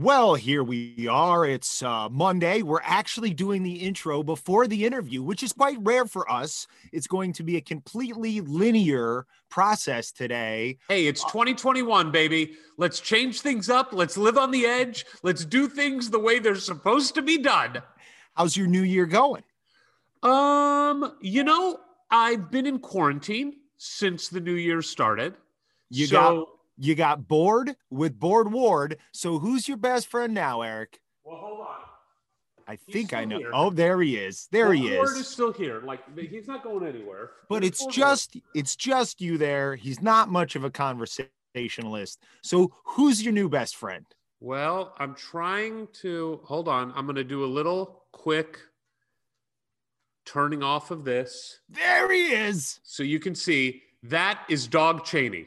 Well, here we are. It's uh, Monday. We're actually doing the intro before the interview, which is quite rare for us. It's going to be a completely linear process today. Hey, it's 2021, baby. Let's change things up. Let's live on the edge. Let's do things the way they're supposed to be done. How's your new year going? Um, you know, I've been in quarantine since the new year started. You so, got you got bored with Board Ward. So who's your best friend now, Eric? Well, hold on. I think I know. here. Oh, there he is. There he is. Ward is. still here. Like he's not going anywhere. But There's it's just it's just you there. He's not much of a conversationalist. So who's your new best friend? Well, I'm trying to hold on. I'm going to do a little quick turning off of this There he is. so you can see that is Dog Cheney.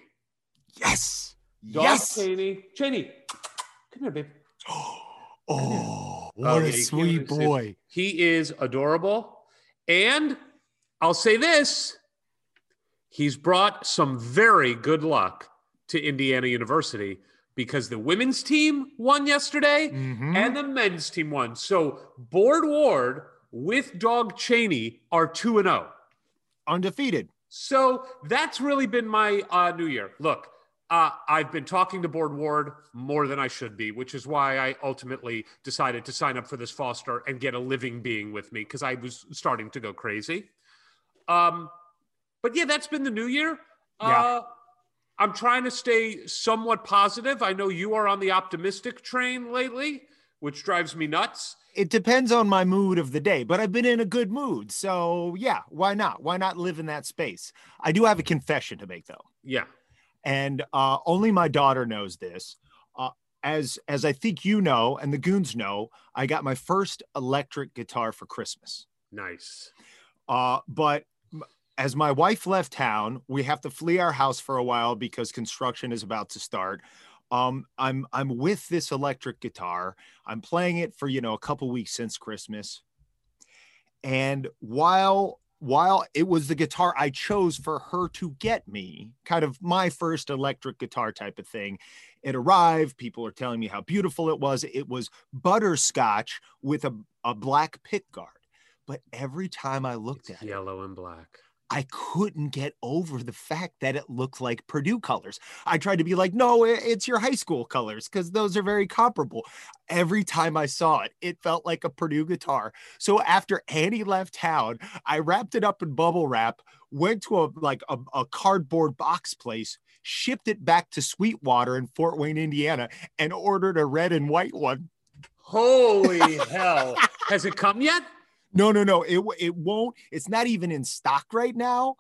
Yes. Dog yes. Cheney. Cheney, come here, babe. Oh, what Oh, a yeah, sweet really see it. boy. He is adorable. And I'll say this he's brought some very good luck to Indiana University because the women's team won yesterday Mhm. and the men's team won. So Board Ward with Dog Cheney are 2 and 0. Undefeated. So that's really been my uh, new year. Look, uh, I've been talking to Board Ward more than I should be, which is why I ultimately decided to sign up for this foster and get a living being with me because I was starting to go crazy. Um, but yeah, that's been the new year. Yeah. Uh, I'm trying to stay somewhat positive. I know you are on the optimistic train lately, which drives me nuts. It depends on my mood of the day, but I've been in a good mood. So yeah, why not? Why not live in that space? I do have a confession to make though. Yeah. And uh, only my daughter knows this. Uh, as as I think you know, and the goons know, I got my first electric guitar for Christmas. Nice. Uh, but as my wife left town, we have to flee our house for a while because construction is about to start. Um, I'm I'm with this electric guitar. I'm playing it for you know a couple weeks since Christmas, and while while it was the guitar I chose for her to get me, kind of my first electric guitar type of thing, it arrived. People are telling me how beautiful it was. It was butterscotch with a, a black pick guard. But every time I looked It's at it, yellow and black. I couldn't get over the fact that it looked like Purdue colors. I tried to be like, no, it's your high school colors because those are very comparable. Every time I saw it, it felt like a Purdue guitar. So after Annie left town, I wrapped it up in bubble wrap, went to a like a, a cardboard box place, shipped it back to Sweetwater in Fort Wayne, Indiana, and ordered a red and white one. Holy hell. Has it come yet? No, no, no. It it won't. It's not even in stock right now.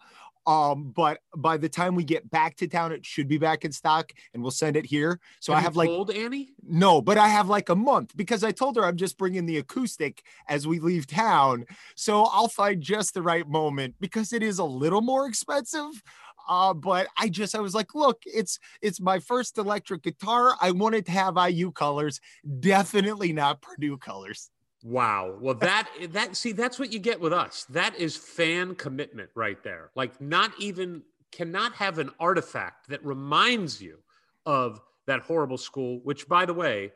Um, but by the time we get back to town, it should be back in stock and we'll send it here. So have I have like told Annie. no, but I have like a month because I told her I'm just bringing the acoustic as we leave town. So I'll find just the right moment because it is a little more expensive. Uh, but I just I was like, look, it's it's my first electric guitar. I wanted to have IU colors, definitely not Purdue colors. Wow. Well, that that see that's what you get with us. That is fan commitment right there. Like not even cannot have an artifact that reminds you of that horrible school, which by the way,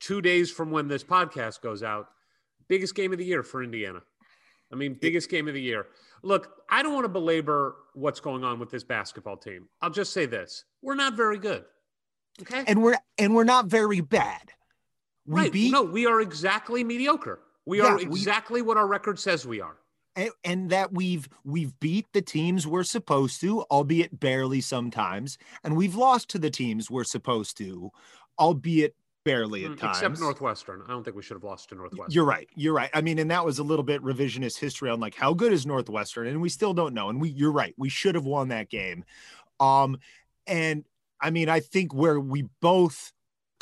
2 days from when this podcast goes out, biggest game of the year for Indiana. I mean, biggest game of the year. Look, I don't want to belabor what's going on with this basketball team. I'll just say this. We're not very good. Okay? And we're and we're not very bad. We right. beat no, we are exactly mediocre. We Yeah, are we- exactly what our record says we are. and, and that we've we've beat the teams we're supposed to, albeit barely sometimes, and we've lost to the teams we're supposed to, albeit barely at Mm, times. Except Northwestern. I don't think we should have lost to Northwestern. You're right. You're right. I mean, and that was a little bit revisionist history on like how good is Northwestern, and we still don't know. And we, you're right. We should have won that game. Um, and I mean, I think where we both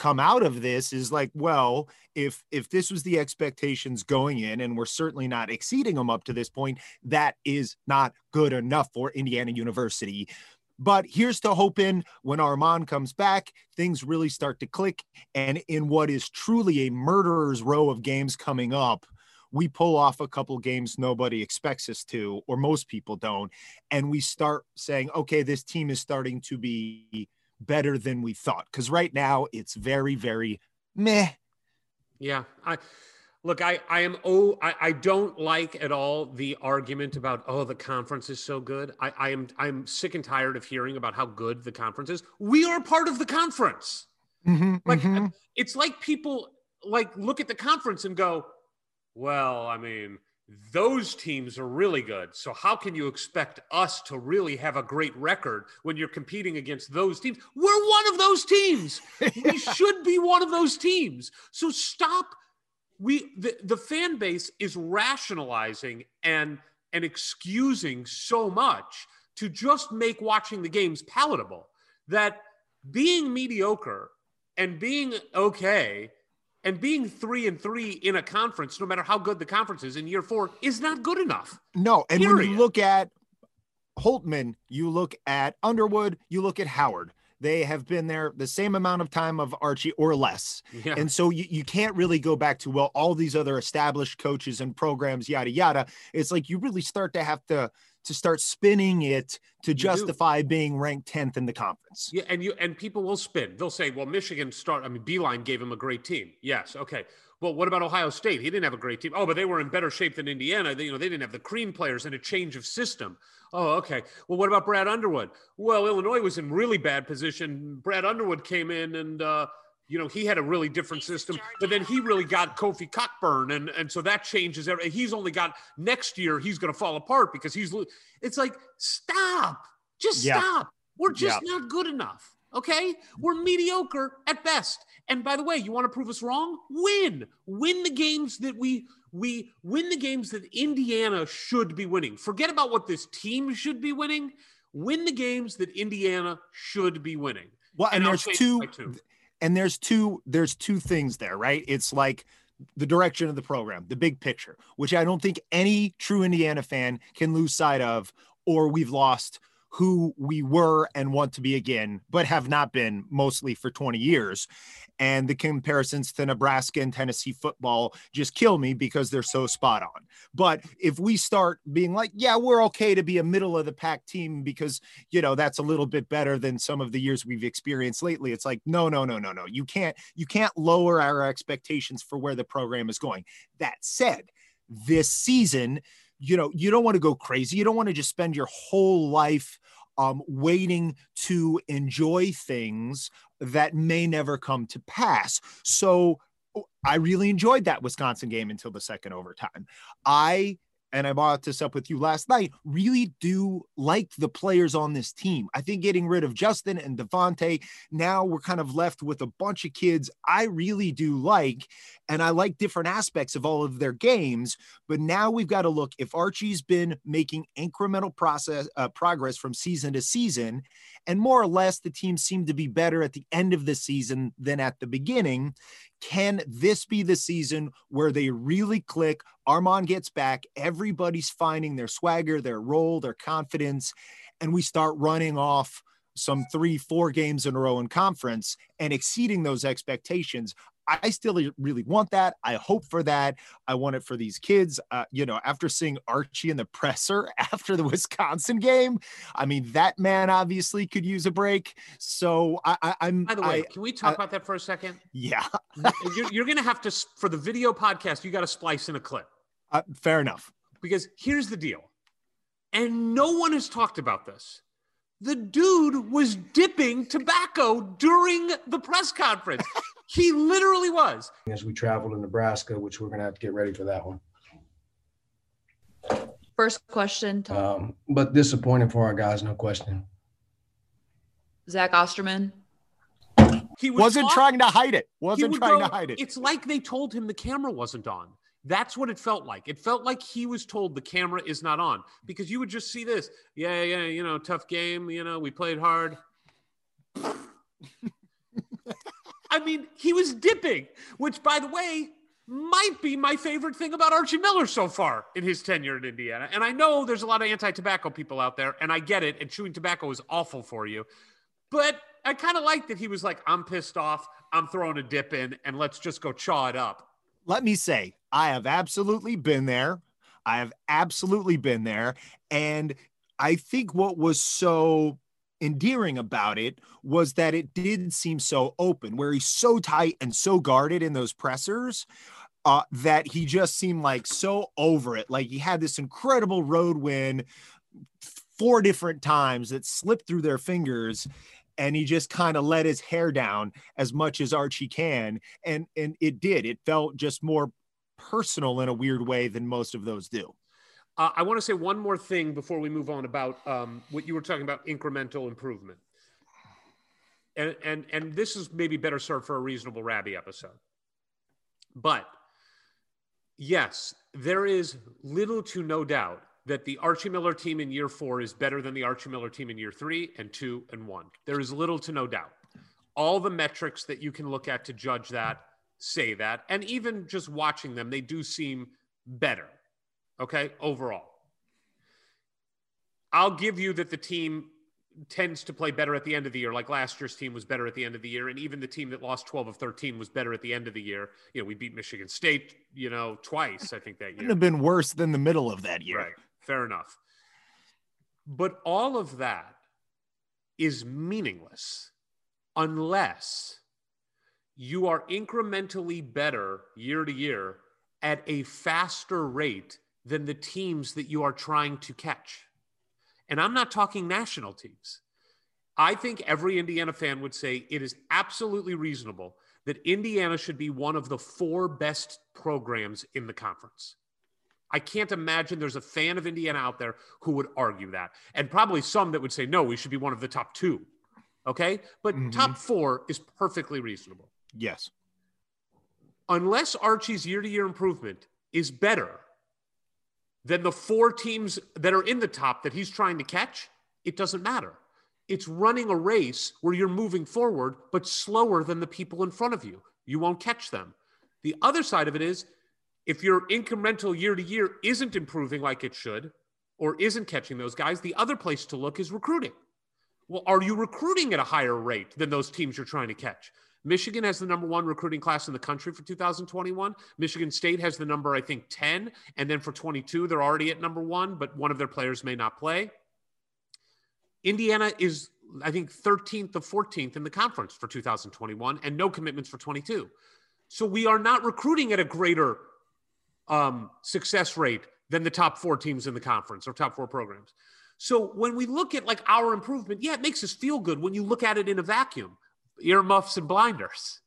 come out of this is like, well, if if this was the expectations going in, and we're certainly not exceeding them up to this point, that is not good enough for Indiana University. But here's to hoping when Armaan comes back, things really start to click. And in what is truly a murderer's row of games coming up, we pull off a couple games nobody expects us to, or most people don't. And we start saying, okay, this team is starting to be better than we thought. Because right now it's very, very meh. Yeah. I look, I, I am oh I, I don't like at all the argument about oh the conference is so good. I, I am I'm sick and tired of hearing about how good the conference is. We are part of the conference. Mhm, Like mhm. it's like people like look at the conference and go, well, I mean, those teams are really good. So how can you expect us to really have a great record when you're competing against those teams? We're one of those teams. We should be one of those teams. So stop. We the, the fan base is rationalizing and and excusing so much to just make watching the games palatable that being mediocre and being okay and being three and three in a conference, no matter how good the conference is in year four, is not good enough. No, and when you look at Holtman, you look at Underwood, you look at Howard. They have been there the same amount of time of Archie or less. Yeah. And so you, you can't really go back to, well, all these other established coaches and programs, yada, yada. It's like you really start to have to to start spinning it to justify being ranked 10th in the conference. Yeah, and you and people will spin. They'll say, "Well, Michigan start. I mean, Beilein gave him a great team. Yes, okay. Well, what about Ohio State? He didn't have a great team. Oh, but they were in better shape than Indiana. They, you know, they didn't have the Crean players and a change of system. Oh, okay. Well, what about Brad Underwood? Well, Illinois was in really bad position. Brad Underwood came in and uh, you know he had a really different system, but then he really got Kofi Cockburn, and and so that changes everything. He's only got next year. He's going to fall apart because he's. It's like stop. Just Yeah. stop. We're just Yeah. not good enough. Okay? We're mediocre at best. And by the way, you want to prove us wrong? Win. Win the games that we we win the games that Indiana should be winning. Forget about what this team should be winning. Win the games that Indiana should be winning. Well, and, I'll there's change two my tune. And there's two there's two things there right? It's like the direction of the program the big picture which i don't think any true indiana fan can lose sight of or we've lost who we were and want to be again but have not been mostly for 20 years. And the comparisons to nebraska and tennessee football just kill me because they're so spot on. But if we start being like yeah we're okay to be a middle of the pack team because you know that's a little bit better than some of the years we've experienced lately it's like no no no no no. You can't you can't lower our expectations for where the program is going. That said this season you know you don't want to go crazy. You don't want to just spend your whole life um, waiting to enjoy things that may never come to pass. So oh, i really enjoyed that wisconsin game until the second overtime. I and I brought this up with you last night, really do like the players on this team. I think getting rid of Justin and Devonte, now we're kind of left with a bunch of kids I really do like. And I like different aspects of all of their games. But now we've got to look if Archie's been making incremental process uh, progress from season to season, and more or less the team seemed to be better at the end of the season than at the beginning. Can this be the season where they really click? Armaan gets back, everybody's finding their swagger, their role, their confidence, and we start running off some three, four games in a row in conference and exceeding those expectations. I still really want that. I hope for that. I want it for these kids. Uh, you know, after seeing Archie in the presser after the Wisconsin game, I mean, that man obviously could use a break. So I, am By the way, I, can we talk I, about that for a second? Yeah. you're, you're going to have to, for the video podcast, you got to splice in a clip. Uh, fair enough. Because here's the deal, and no one has talked about this the dude was dipping tobacco during the press conference. he literally was. As we travel to Nebraska, which we're going to have to get ready for that one. First question. Um, but disappointing for our guys, no question. Zach Osterman. He was not trying to hide it. Wasn't trying go, to hide it. It's like they told him the camera wasn't on. That's what it felt like. It felt like he was told the camera is not on because you would just see this. Yeah, yeah, you know, tough game. You know, we played hard. I mean, he was dipping, which, by the way, might be my favorite thing about Archie Miller so far in his tenure in Indiana. And I know there's a lot of anti tobacco people out there, and I get it. And chewing tobacco is awful for you. But I kind of like that he was like, I'm pissed off. I'm throwing a dip in, and let's just go chaw it up let me say, I have absolutely been there. I have absolutely been there. And I think what was so endearing about it was that it did seem so open, where he's so tight and so guarded in those pressers. Uh, that he just seemed like so over it. Like he had this incredible road win four different times that slipped through their fingers and he just kind of let his hair down as much as Archie can. And and it did. It felt just more personal in a weird way than most of those do. Uh, I want to say one more thing before we move on about um, what you were talking about incremental improvement. And, and, and this is maybe better served for a reasonable Rabbi episode. But yes, there is little to no doubt that the Archie Miller team in year four is better than the Archie Miller team in year three and two and one. There is little to no doubt. All the metrics that you can look at to judge that say that. And even just watching them, they do seem better. Okay. Overall, I'll give you that the team tends to play better at the end of the year. Like last year's team was better at the end of the year. And even the team that lost 12 of 13 was better at the end of the year. You know, we beat Michigan State, you know, twice, I think that year. Couldn't have been worse than the middle of that year. Right. Fair enough. But all of that is meaningless unless you are incrementally better year to year at a faster rate than the teams that you are trying to catch. And I'm not talking national teams. I think every Indiana fan would say it is absolutely reasonable that Indiana should be one of the four best programs in the conference. I can't imagine there's a fan of Indiana out there who would argue that. And probably some that would say, no, we should be one of the top two. Okay. But mm-hmm. top four is perfectly reasonable. Yes. Unless Archie's year to year improvement is better than the four teams that are in the top that he's trying to catch, it doesn't matter. It's running a race where you're moving forward, but slower than the people in front of you. You won't catch them. The other side of it is if your incremental year to year isn't improving like it should or isn't catching those guys, the other place to look is recruiting. Well, are you recruiting at a higher rate than those teams you're trying to catch? Michigan has the number one recruiting class in the country for 2021. Michigan State has the number, I think, 10. And then for 22, they're already at number one, but one of their players may not play. Indiana is, I think, 13th or 14th in the conference for 2021 and no commitments for 22. So we are not recruiting at a greater um, success rate than the top four teams in the conference or top four programs. So when we look at like our improvement, yeah, it makes us feel good when you look at it in a vacuum, earmuffs and blinders.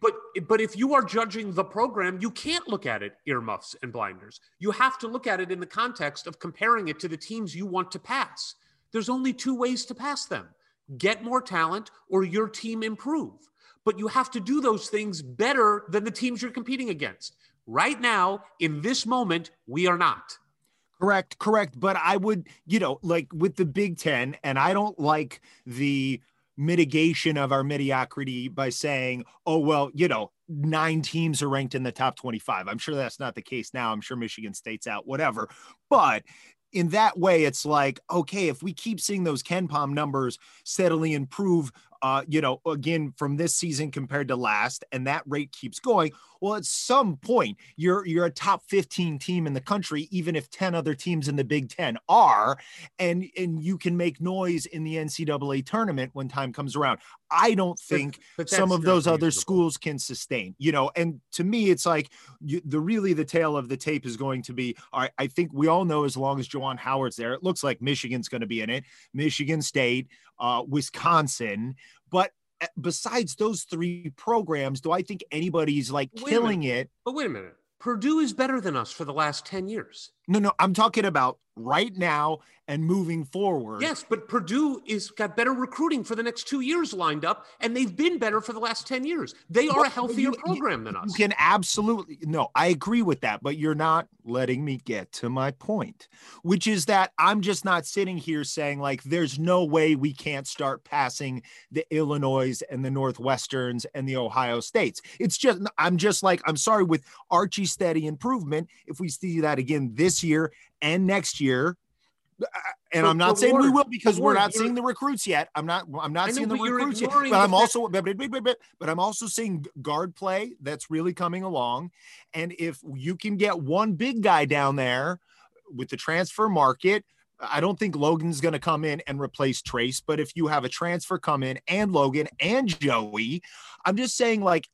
but but if you are judging the program, you can't look at it earmuffs and blinders. You have to look at it in the context of comparing it to the teams you want to pass. There's only two ways to pass them: get more talent or your team improve. But you have to do those things better than the teams you're competing against. Right now, in this moment, we are not. Correct, correct. But I would, you know, like with the Big Ten, and I don't like the mitigation of our mediocrity by saying, oh, well, you know, nine teams are ranked in the top 25. I'm sure that's not the case now. I'm sure Michigan State's out, whatever. But in that way, it's like, okay, if we keep seeing those KenPom numbers steadily improve, uh, you know, again from this season compared to last, and that rate keeps going. Well, at some point, you're you're a top 15 team in the country, even if 10 other teams in the Big Ten are, and and you can make noise in the NCAA tournament when time comes around. I don't think but, but some of those other schools can sustain, you know. And to me, it's like you, the really the tail of the tape is going to be. All right, I think we all know as long as Juwan Howard's there, it looks like Michigan's going to be in it. Michigan State, uh, Wisconsin, but besides those three programs, do I think anybody's like wait killing it? But wait a minute. Purdue is better than us for the last 10 years. No, no, I'm talking about right now and moving forward. Yes, but Purdue is got better recruiting for the next two years lined up, and they've been better for the last 10 years. They are well, a healthier you, program you, than us. You can absolutely no, I agree with that, but you're not letting me get to my point, which is that I'm just not sitting here saying like there's no way we can't start passing the Illinois and the Northwesterns and the Ohio States. It's just I'm just like, I'm sorry, with Archie steady improvement, if we see that again this year and next year. Uh, and but, I'm not saying we will because we're not seeing the recruits yet. I'm not. I'm not know, seeing the recruits yet. But I'm also. But, but, but I'm also seeing guard play that's really coming along. And if you can get one big guy down there with the transfer market, I don't think Logan's going to come in and replace Trayce, But if you have a transfer come in and Logan and Joey, I'm just saying like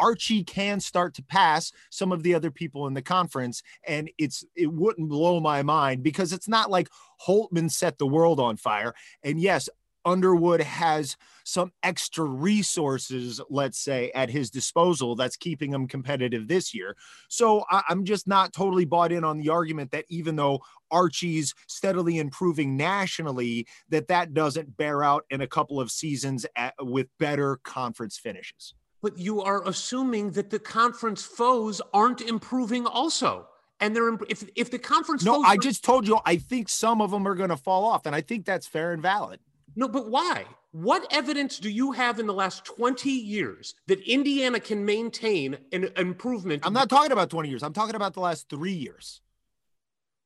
Archie can start to pass some of the other people in the conference. And it's it wouldn't blow my mind because it's not like Holtman set the world on fire. And yes, Underwood has some extra resources, let's say, at his disposal that's keeping him competitive this year. So I, am just not totally bought in on the argument that even though Archie's steadily improving nationally, that that doesn't bear out in a couple of seasons at, with better conference finishes. But you are assuming that the conference foes aren't improving also. And they're if if the conference No, I just told you I think some of them are going to fall off and I think that's fair and valid. No, but why? What evidence do you have in the last 20 years that Indiana can maintain an improvement? I'm not talking about 20 years. I'm talking about the last 3 years.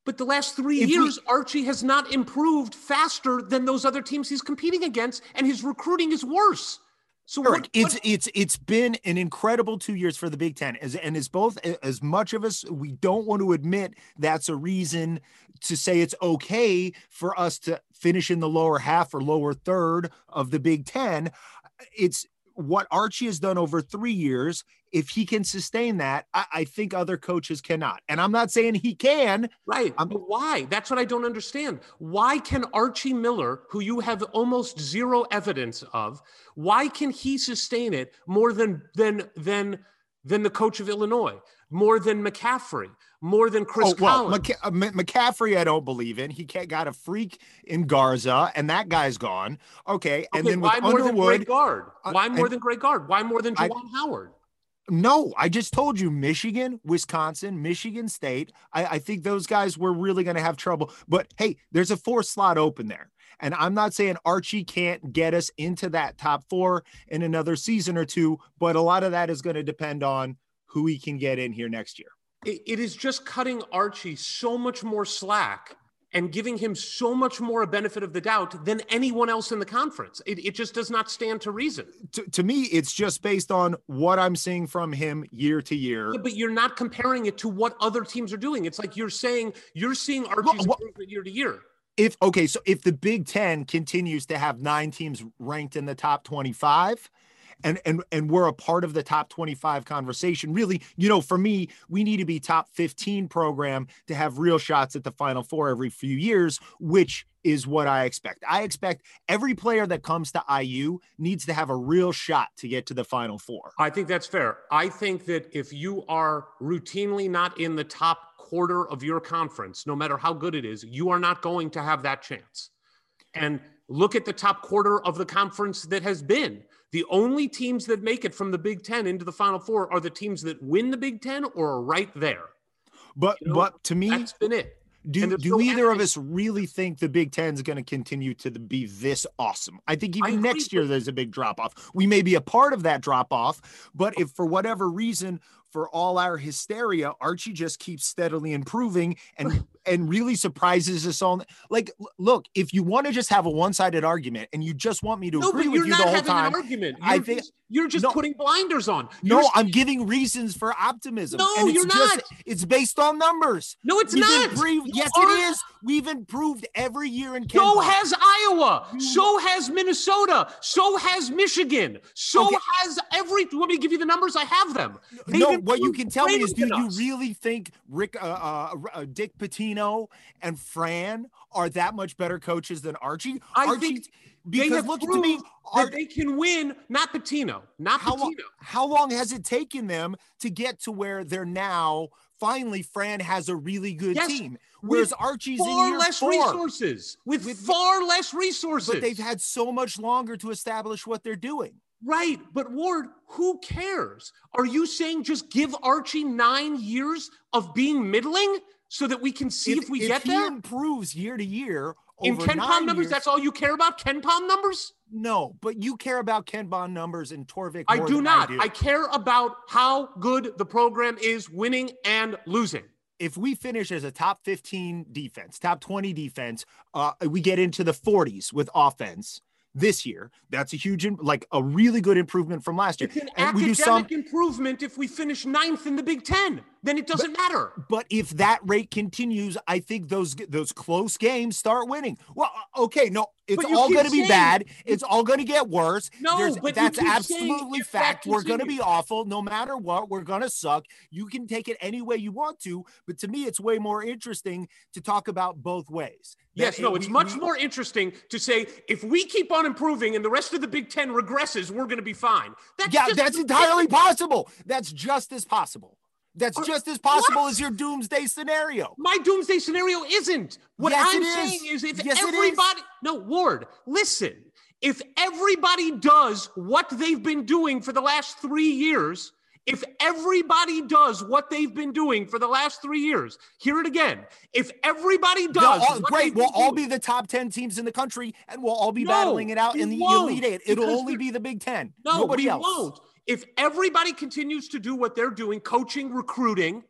But the last three if years, we, Archie has not improved faster than those other teams he's competing against, and his recruiting is worse. So what, it's it's it's been an incredible two years for the Big Ten, as and as both as much of us we don't want to admit that's a reason to say it's okay for us to finish in the lower half or lower third of the Big Ten. It's what Archie has done over three years. If he can sustain that, I, I think other coaches cannot. And I'm not saying he can. Right. I'm, but why? That's what I don't understand. Why can Archie Miller, who you have almost zero evidence of, why can he sustain it more than than than than the coach of Illinois, more than McCaffery, more than Chris oh, well, Collins. McC- uh, McCaffery, I don't believe in. He got a freak in Garza, and that guy's gone. Okay, and then why with more Underwood, than Greg Gard? Uh, why more uh, than Greg Gard? Why more than Juwan Howard? No, I just told you Michigan, Wisconsin, Michigan State. I, I think those guys were really going to have trouble. But hey, there's a four slot open there. And I'm not saying Archie can't get us into that top four in another season or two, but a lot of that is going to depend on who he can get in here next year. it, it is just cutting Archie so much more slack and giving him so much more a benefit of the doubt than anyone else in the conference. It, it just does not stand to reason. To, to, me, it's just based on what I'm seeing from him year to year. Yeah, but you're not comparing it to what other teams are doing. It's like you're saying you're seeing Archie's well, improvement year to year if okay, so if the Big Ten continues to have nine teams ranked in the top 25, and and and we're a part of the top 25 conversation really you know for me we need to be top 15 program to have real shots at the final four every few years which is what I expect. I expect every player that comes to IU needs to have a real shot to get to the final four. I think that's fair. I think that if you are routinely not in the top quarter of your conference, no matter how good it is, you are not going to have that chance. And look at the top quarter of the conference that has been. The only teams that make it from the Big Ten into the Final Four are the teams that win the Big Ten or are right there. But You know, but to me, That's been it. Do do either of us really think the Big Ten is going to continue to be this awesome? I think even agree, next year there's a big drop off. We may be a part of that drop off, but if for whatever reason, for all our hysteria, Archie just keeps steadily improving and and really surprises us all. Like, look, if you want to just have a one sided argument and you just want me to No, agree with you the whole time, argument. You're I think- just, you're just No. putting blinders on. no, You're I'm giving reasons for optimism. No, and it's you're just, not. It's based on numbers. No, it's We've not. improved- yes, are- it is. We've improved every year in Canada. So has Iowa. So has Minnesota. So has Michigan. So Okay. has every. Want me give you the numbers? I have them. They've no, what you can tell me is, do you us. really think Rick, uh, uh, uh, Dick Pitino and Fran are that much better coaches than Archie? I Archie, think They because have look to me, proved Ar- that they can win. Not Pitino. Not how Pitino. long, how long has it taken them to get to where they're now? Finally, Fran has a really good Yes, team, whereas Archie's in year less four. resources. With, With- far less resources. But they've had so much longer to establish what they're doing. Right. But Ward, who cares? Are you saying just give Archie nine years of being middling so that we can see if, we get he there? improves year to year In KenPom numbers, years- that's all you care about? KenPom numbers? no. But you care about KenPom numbers and Torvik. I do not. I, I, care about how good the program is winning and losing. if we finish as a top 15 defense, top 20 defense, uh, we get into the 40s with offense this year. That's a huge, like a really good improvement from last year. It's an And we do academic some, improvement if we finish ninth in the Big Ten. Then it doesn't matter. but if that rate continues, I think those those close games start winning. Well, uh, okay, no, it's all going to be bad. It's all going to get worse. No, There's- but that's absolutely if that fact. We're going to be awful no matter what. We're going to suck. You can take it any way you want to, but to me, it's way more interesting to talk about both ways. Yes, no, it's we- much we- more interesting to say if we keep on improving and the rest of the Big Ten regresses, we're going to be fine. That's yeah, just that's entirely possible. That's just as possible. That's Are- just as possible what? as your doomsday scenario. My doomsday scenario isn't. What Yes, I'm it is. saying is if Yes, it is. everybody, no, Ward, listen. If everybody does what they've been doing for the last three years, if everybody does what they've been doing for the last three years, hear it again. If everybody does, all- great. We'll all doing- be the top 10 teams in the country and we'll all be No, battling it out in the Elite Eight. It'll only be the Big Ten. No, Nobody else. won't. If everybody continues to do what they're doing, coaching, recruiting,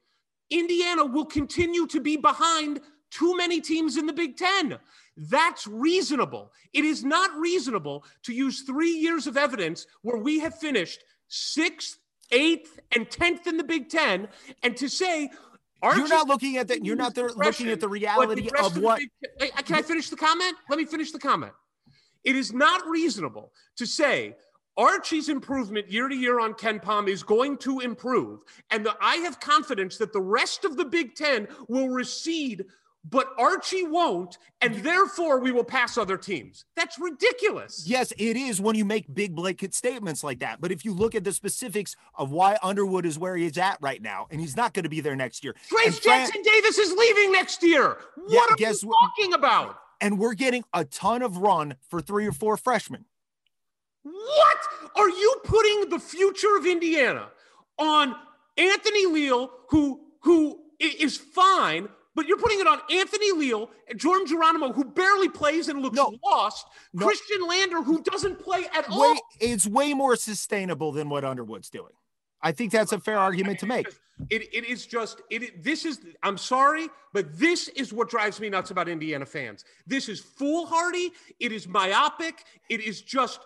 Indiana will continue to be behind too many teams in the Big Ten. That's reasonable. It is not reasonable to use three years of evidence where we have finished sixth, eighth, and tenth in the Big Ten, and to say, You're not looking at that. You're not there looking at the reality of what. Hey, can I finish the comment? Let me finish the comment. It is not reasonable to say Archie's improvement year to year on KenPom is going to improve, and that I have confidence that the rest of the Big Ten will recede, but Archie won't, and therefore we will pass other teams. That's ridiculous. Yes, it is when you make big blanket statements like that. But if you look at the specifics of why Underwood is where he's at right now, and he's not going to be there next year, Trayce Fran- Jackson Davis is leaving next year. Yeah, What are guess you what- talking about? and we're getting a ton of run for three or four freshmen. What are you putting the future of Indiana on Anthony Leal, who who is fine, but you're putting it on Anthony Leal and Jordan Geronimo, who barely plays and looks No. lost, No. Khristian Lander, who doesn't play at all. It's way more sustainable than what Underwood's doing. I think that's a fair argument to make. It, it is just it, this is I'm sorry, but this is what drives me nuts about Indiana fans. This is foolhardy. It is myopic. It is just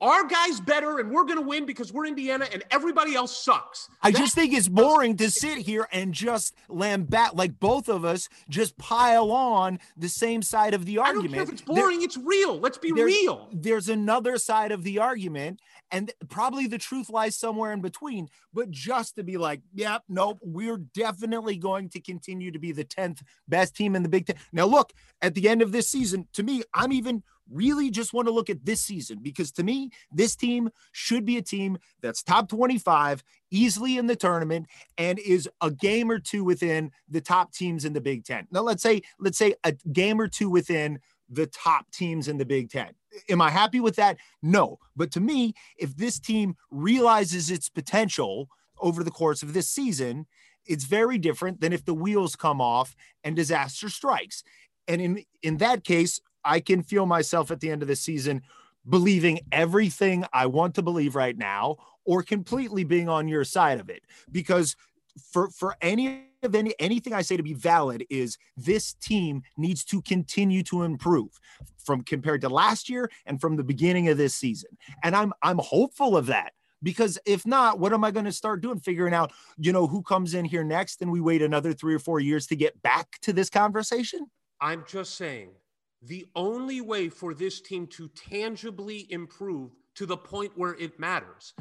our guys better, and we're going to win because we're Indiana, and everybody else sucks. I just think it's boring to sit here and just lambat like both of us just pile on the same side of the I don't argument. care if it's There- boring. it's real. Let's be there's, real. There's another side of the argument, and probably the truth lies somewhere in between. But just to be like, yep, nope, we're definitely going to continue to be the 10th best team in the Big Ten. Now, look, at the end of this season, to me, I'm even really just want to look at this season because to me, this team should be a team that's top 25 easily in the tournament and is a game or two within the top teams in the Big Ten. Now, let's say, let's say a game or two within the top teams in the Big Ten. Am I happy with that? No. But to me, if this team realizes its potential over the course of this season, it's very different than if the wheels come off and disaster strikes. And in in that case, I can feel myself at the end of the season believing everything I want to believe right now or completely being on your side of it because for for any of any anything I say to be valid is this team needs to continue to improve from compared to last year and from the beginning of this season. And I'm I'm hopeful of that because if not, what am I going to start doing? Figuring out, you know, who comes in here next and we wait another three or four years to get back to this conversation? I'm just saying the only way for this team to tangibly improve to the point where it matters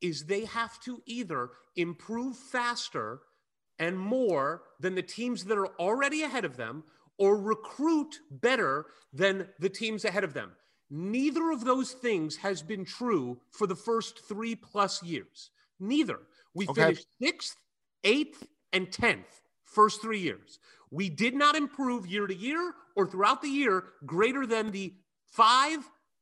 is they have to either improve faster and more than the teams that are already ahead of them or recruit better than the teams ahead of them. Neither of those things has been true for the first three plus years. Neither. We okay. finished sixth, eighth, and tenth first three years. We did not improve year to year or throughout the year greater than the five,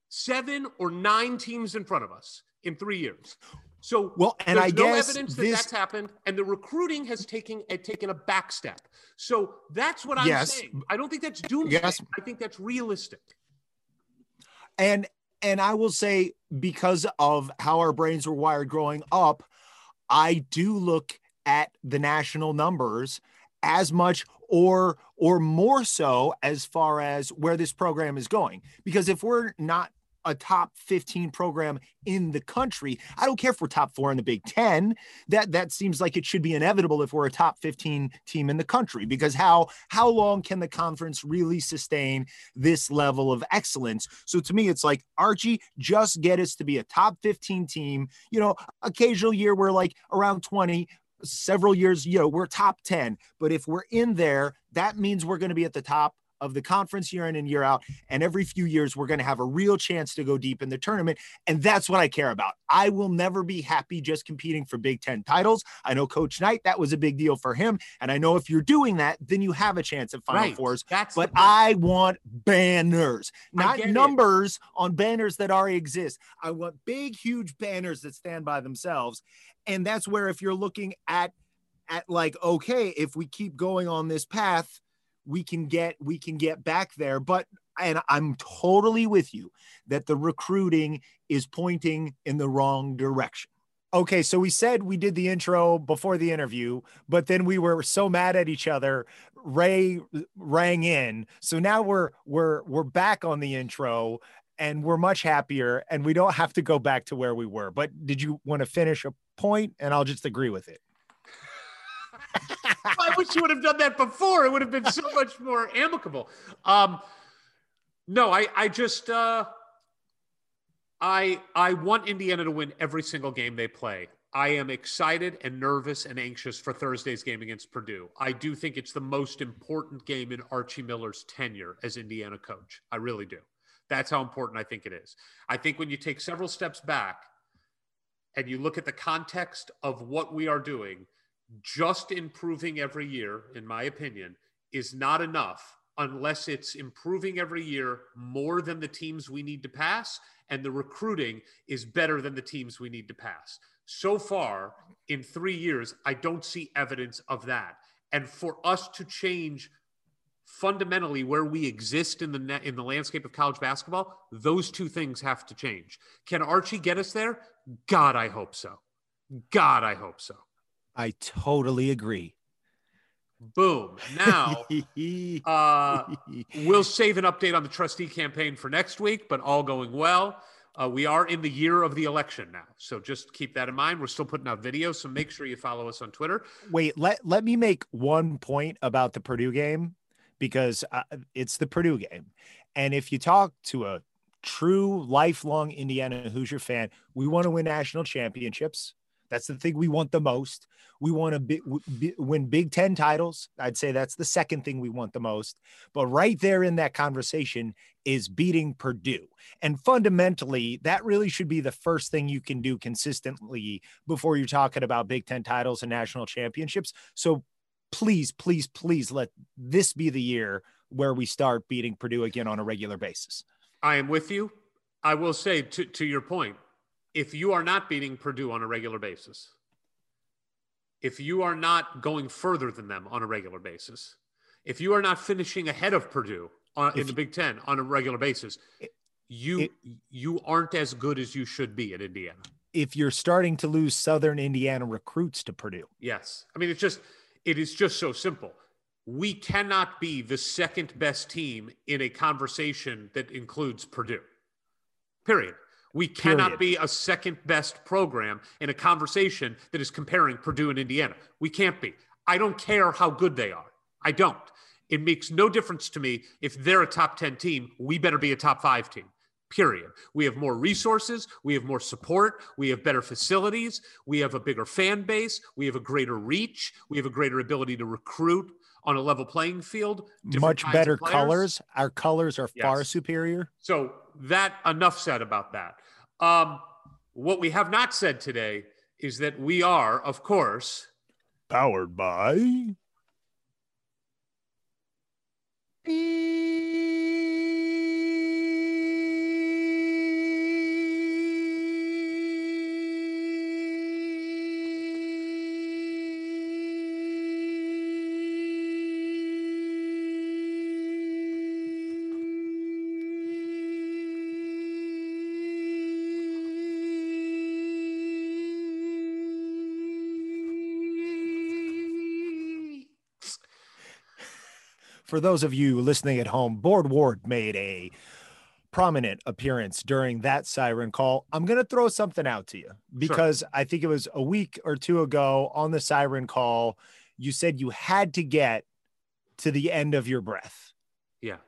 seven, or nine teams in front of us in three years. So well, and I no guess evidence this... that that's happened, and the recruiting has taken taken a back step. So that's what I'm yes. saying. I don't think that's doomsday. Yes. I think that's realistic. And and I will say because of how our brains were wired growing up, I do look at the national numbers as much or or more so as far as where this program is going. Because if we're not a top 15 program in the country. I don't care if we're top four in the Big Ten. That that seems like it should be inevitable if we're a top 15 team in the country, because how how long can the conference really sustain this level of excellence? So to me, it's like Archie, just get us to be a top 15 team. You know, occasional year we're like around 20, several years, you know, we're top 10. But if we're in there, that means we're going to be at the top of the conference year in and year out. And every few years, we're going to have a real chance to go deep in the tournament. And that's what I care about. I will never be happy just competing for Big Ten titles. I know Coach Knight, that was a big deal for him. And I know if you're doing that, then you have a chance at Final right. Fours. That's but I want banners, not numbers it. on banners that already exist. I want big, huge banners that stand by themselves. And that's where if you're looking at at like, okay, if we keep going on this path, we can get we can get back there. But and i'm totally with you that the recruiting is pointing in the wrong direction. Okay so we said we did the intro before the interview but then we were so mad at each other ray rang in. So now we're we're we're back on the intro and we're much happier and we don't have to go back to where we were. But did you want to finish a point? And i'll just agree with it wish you would have done that before. It would have been so much more amicable. Um, no, I, I just, uh, I, I want Indiana to win every single game they play. I am excited and nervous and anxious for Thursday's game against Purdue. I do think it's the most important game in Archie Miller's tenure as Indiana coach. I really do. That's how important I think it is. I think when you take several steps back and you look at the context of what we are doing, just improving every year, in my opinion, is not enough unless it's improving every year more than the teams we need to pass and the recruiting is better than the teams we need to pass. So far, in three years, I don't see evidence of that. And for us to change fundamentally where we exist in the net, in the landscape of college basketball, those two things have to change. Can Archie get us there? God, I hope so. God, I hope so. I totally agree. Boom. Now, uh, we'll save an update on the trustee campaign for next week, but all going well. Uh, we are in the year of the election now. So just keep that in mind. We're still putting out videos. So make sure you follow us on Twitter. Wait, let, let me make one point about the Purdue game because uh, it's the Purdue game. And if you talk to a true lifelong Indiana Hoosier fan, we want to win national championships. That's the thing we want the most. We want to be, be, win Big Ten titles. I'd say that's the second thing we want the most. But right there in that conversation is beating Purdue. And fundamentally, that really should be the first thing you can do consistently before you're talking about Big Ten titles and national championships. So please, please, please let this be the year where we start beating Purdue again on a regular basis. I am with you. I will say to, to your point, if you are not beating Purdue on a regular basis, if you are not going further than them on a regular basis, if you are not finishing ahead of Purdue on, in the Big Ten on a regular basis, you it, you aren't as good as you should be at Indiana. If you're starting to lose Southern Indiana recruits to Purdue, yes, I mean it's just it is just so simple. We cannot be the second best team in a conversation that includes Purdue. Period. We cannot Period. be a second best program in a conversation that is comparing Purdue and Indiana. We can't be. I don't care how good they are. I don't. It makes no difference to me if they're a top 10 team. We better be a top five team. Period. We have more resources. We have more support. We have better facilities. We have a bigger fan base. We have a greater reach. We have a greater ability to recruit on a level playing field. Much better colors. Our colors are yes. far superior. So that enough said about that. Um, what we have not said today is that we are, of course, powered by. For those of you listening at home, Board Ward made a prominent appearance during that siren call. I'm going to throw something out to you because sure. I think it was a week or two ago on the siren call. You said you had to get to the end of your breath. Yeah.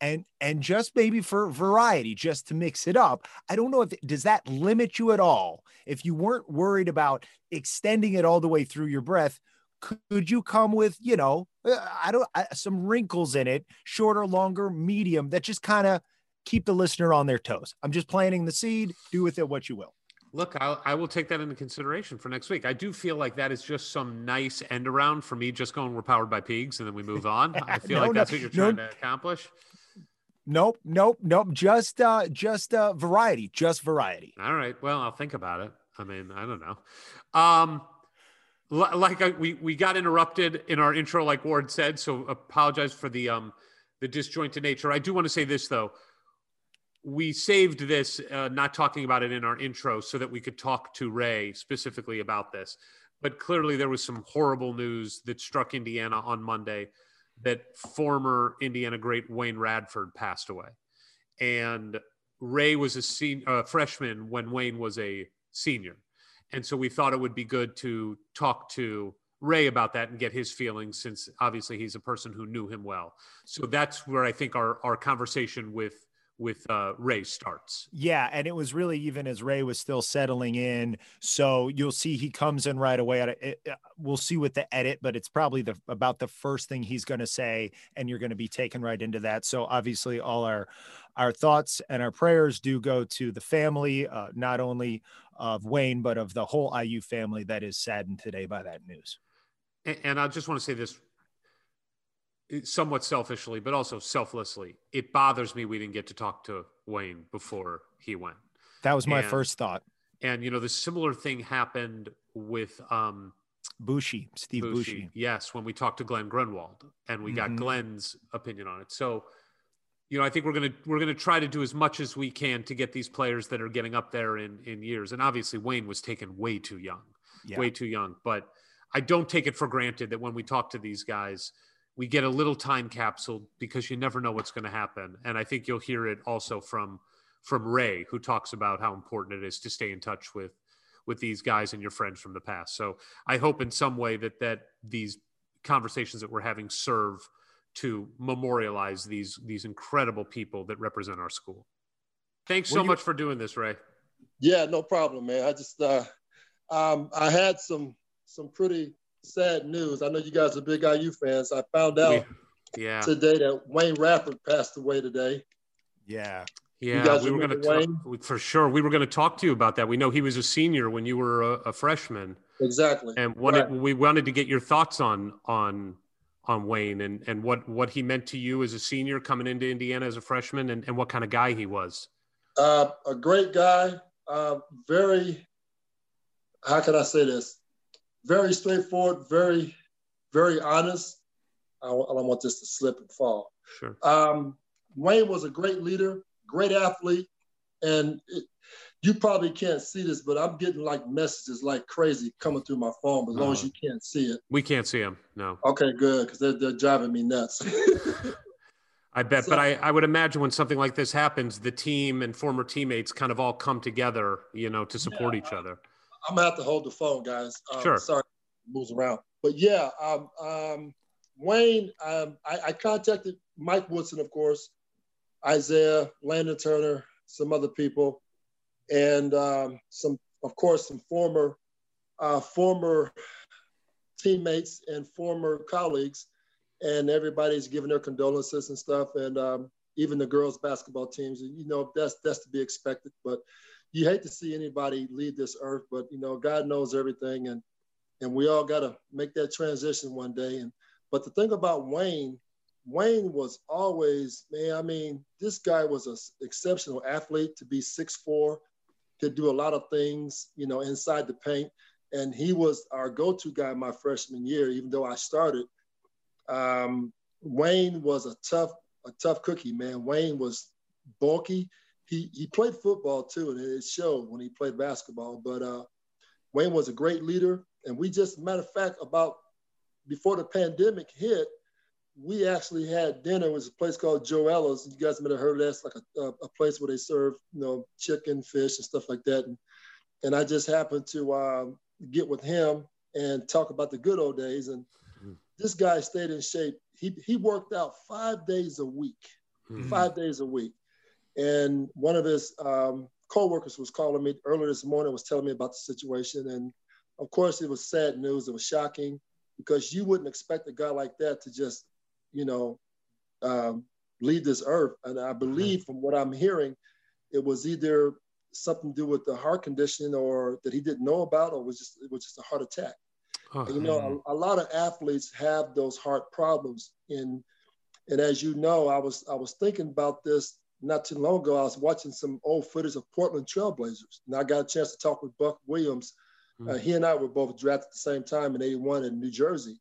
And and just maybe for variety, just to mix it up. I don't know if does that limit you at all? If you weren't worried about extending it all the way through your breath, could you come with you know uh, i don't I, some wrinkles in it shorter longer medium that just kind of keep the listener on their toes. I'm just planting the seed do with it what you will. Look I'll, I will take that into consideration for next week. I do feel like that is just some nice end around for me just going we're powered by pigs and then we move on. I feel no, like that's no, what you're trying no, to accomplish. Nope nope nope. Just uh just uh variety just variety. All right. Well i'll think about it. I mean i don't know. Um like I, we we got interrupted in our intro, like Ward said. So apologize for the um the disjointed nature. I do want to say this though. We saved this, uh, not talking about it in our intro, so that we could talk to Ray specifically about this. But clearly, there was some horrible news that struck Indiana on Monday that former Indiana great Wayne Radford passed away, and Ray was a sen- uh, freshman when Wayne was a senior and so we thought it would be good to talk to Ray about that and get his feelings since obviously he's a person who knew him well. So that's where I think our, our conversation with with uh, Ray starts. Yeah, and it was really even as Ray was still settling in. So you'll see he comes in right away. It, we'll see with the edit, but it's probably the about the first thing he's going to say, and you're going to be taken right into that. So obviously, all our our thoughts and our prayers do go to the family, uh, not only of Wayne, but of the whole IU family that is saddened today by that news. And, and I just want to say this somewhat selfishly, but also selflessly. It bothers me we didn't get to talk to Wayne before he went. That was my and, first thought. And you know, the similar thing happened with um Bouchie, Steve Bouchie. Yes, when we talked to Glenn Grunwald and we mm-hmm. got Glenn's opinion on it. So, you know, I think we're gonna we're gonna try to do as much as we can to get these players that are getting up there in in years. And obviously, Wayne was taken way too young, yeah. way too young. But I don't take it for granted that when we talk to these guys, we get a little time capsule because you never know what's going to happen. And I think you'll hear it also from from Ray, who talks about how important it is to stay in touch with with these guys and your friends from the past. So I hope in some way that that these conversations that we're having serve to memorialize these these incredible people that represent our school. Thanks so you, much for doing this, Ray. Yeah, no problem, man. I just uh um, I had some some pretty sad news. I know you guys are big IU fans. I found out yeah. today that Wayne Radford passed away today. Yeah. Yeah, guys we were going to remember talk for sure. We were going to talk to you about that. We know he was a senior when you were a, a freshman, Exactly. and wanted, Right. we wanted to get your thoughts on on on Wayne and and what what he meant to you as a senior coming into Indiana as a freshman, and, and what kind of guy he was. Uh, a great guy. Uh, very. How can I say this? Very straightforward. Very, very honest. I, don't- I don't want this to slip and fall. Sure. Um, Wayne was a great leader, great athlete, and it, you probably can't see this, but I'm getting like messages like crazy coming through my phone. As long as Uh-huh. you can't see it, We can't see them. No, okay, good, because they're, they're driving me nuts. I bet. So- but I, I would imagine when something like this happens, the team and former teammates kind of all come together, you know, to support each other. I'm gonna have to hold the phone, guys. Um, Sure. Sorry, moves around. But yeah, um, um, Wayne, um, I, I contacted Mike Woodson, of course, Isiah, Landon Turner, some other people, and um, some, of course, some former, uh, former teammates and former colleagues, and everybody's giving their condolences and stuff, and um, even the girls' basketball teams. You know, that's that's to be expected, but you hate to see anybody leave this earth, but you know, God knows everything, and and we all got to make that transition one day. And but the thing about Wayne, Wayne was always man. I mean, this guy was an exceptional athlete to be 6'4", could do a lot of things, you know, inside the paint. And he was our go-to guy my freshman year, even though I started. Um, Wayne was a tough, a tough cookie, man. Wayne was bulky he he played football too, and it showed when he played basketball. But uh, Wayne was a great leader, and we just matter of fact about before the pandemic hit, we actually had dinner. It was a place called Joella's. You guys might have heard of that. It's like a, a, a place where they serve you know chicken, fish, and stuff like that. And and I just happened to um, get with him and talk about the good old days. And this guy stayed in shape. He he worked out five days a week, Mhm. five days a week. And one of his um, co-workers was calling me earlier this morning, was telling me about the situation. And of course, it was sad news. It was shocking because you wouldn't expect a guy like that to just, you know, um, leave this earth. And I believe from what I'm hearing, it was either something to do with the heart condition or that he didn't know about, or was just it was just a heart attack. Oh, And, you know, a, a lot of athletes have those heart problems. And and as you know, I was I was thinking about this not too long ago. I was watching some old footage of Portland Trailblazers, and I got a chance to talk with Buck Williams. Uh, he and I were both drafted at the same time in '81 in New Jersey,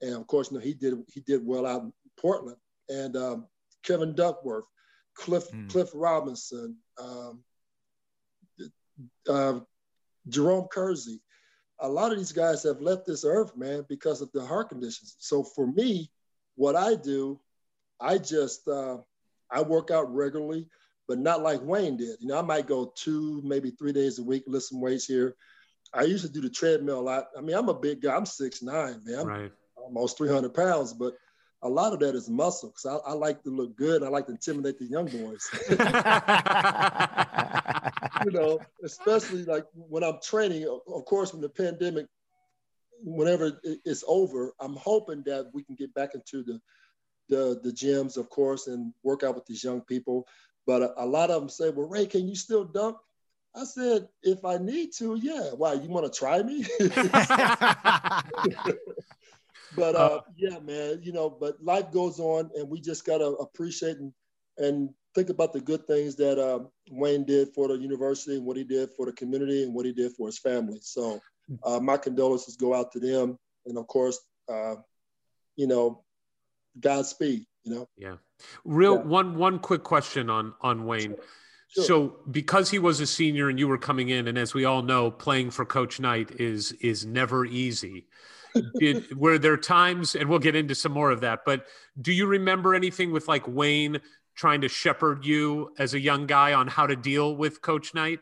and of course, you know, he did he did well out in Portland. And um, Kevin Duckworth, Cliff Mm. Cliff Robinson, um, uh, Jerome Kersey. A lot of these guys have left this earth, man, because of the heart conditions. So for me, what I do, I just uh, I work out regularly, but not like Wayne did. You know, I might go two, maybe three days a week, lift some weights here. I used to do the treadmill a lot. I mean, I'm a big guy. I'm six nine, man. I'm right. Almost 300 pounds, but a lot of that is muscle because I, I like to look good. I like to intimidate the young boys. you know, especially like when I'm training. Of of course, when the pandemic, whenever it's over, I'm hoping that we can get back into the the the gyms, of course, and work out with these young people. But a, a lot of them say, "Well, Ray, can you still dunk?" I said, "If I need to, yeah. Why? You want to try me?" but uh, yeah, man, you know, but life goes on, and we just gotta appreciate and and think about the good things that uh, Wayne did for the university and what he did for the community and what he did for his family. So, uh, my condolences go out to them, and of course, uh, you know, Godspeed. You know, Yeah. Real Yeah. one one quick question on on Wayne. Sure. So because he was a senior and you were coming in, and as we all know, playing for Coach Knight is is never easy. Did, were there times, and we'll get into some more of that, but do you remember anything with like Wayne trying to shepherd you as a young guy on how to deal with Coach Knight?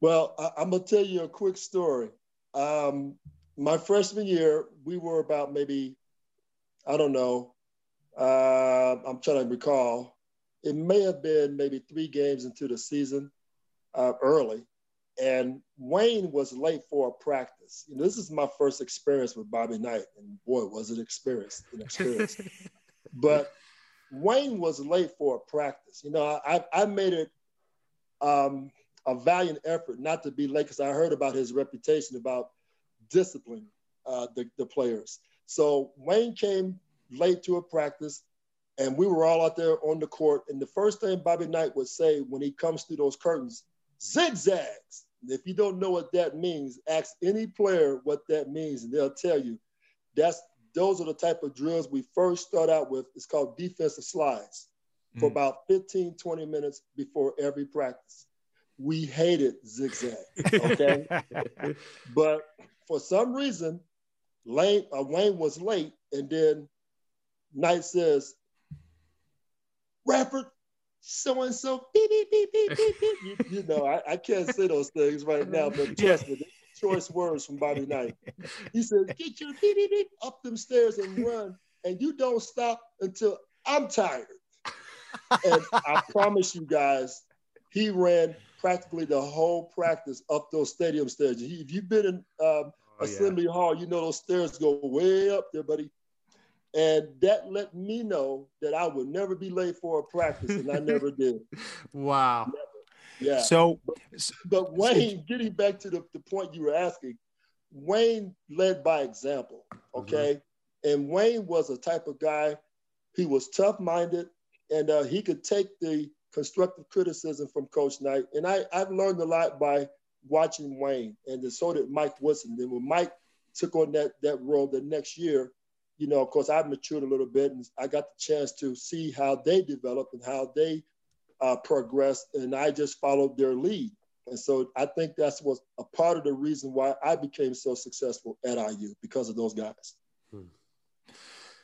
Well, I, I'm gonna tell you a quick story. Um, my freshman year, we were about maybe, I don't know, uh, I'm trying to recall. It may have been maybe three games into the season, uh, early, and Wayne was late for a practice. You know, this is my first experience with Bobby Knight, and boy, was it experience, an experience. but Wayne was late for a practice. You know, I, I made it um, a valiant effort not to be late because I heard about his reputation about discipline uh, the, the players. So Wayne came late to a practice, and we were all out there on the court. And the first thing Bobby Knight would say when he comes through those curtains, zigzags. And if you don't know what that means, ask any player what that means, and they'll tell you. That's those are the type of drills we first start out with. It's called defensive slides for mm. about 15, 20 minutes before every practice. We hated zigzag, okay? but for some reason, Lane, uh, Wayne was late, and then Knight says, Radford, so and so, beep, beep, beep, beep, beep, beep. You, you know, I, I, can't say those things right now, but trust me, choice words from Bobby Knight. He says, get your beep, beep, beep up them stairs and run, and you don't stop until I'm tired. And I promise you guys, he ran practically the whole practice up those stadium stairs. If you've been in um, oh, Assembly yeah. Hall, you know those stairs go way up there, buddy. And that let me know that I would never be late for a practice, and I never did. Wow. Never. Yeah. So, but, but Wayne, getting back to the, the point you were asking, Wayne led by example. Mm-hmm. Okay. Mm-hmm. And Wayne was a type of guy, he was tough minded and uh, he could take the constructive criticism from Coach Knight. And I, I've learned a lot by watching Wayne, and so did Mike Woodson. Then when Mike took on that that role the next year, you know, of course, I've matured a little bit, and I got the chance to see how they developed and how they uh, progressed, and I just followed their lead. And so I think that's was a part of the reason why I became so successful at IU because of those guys. Hmm.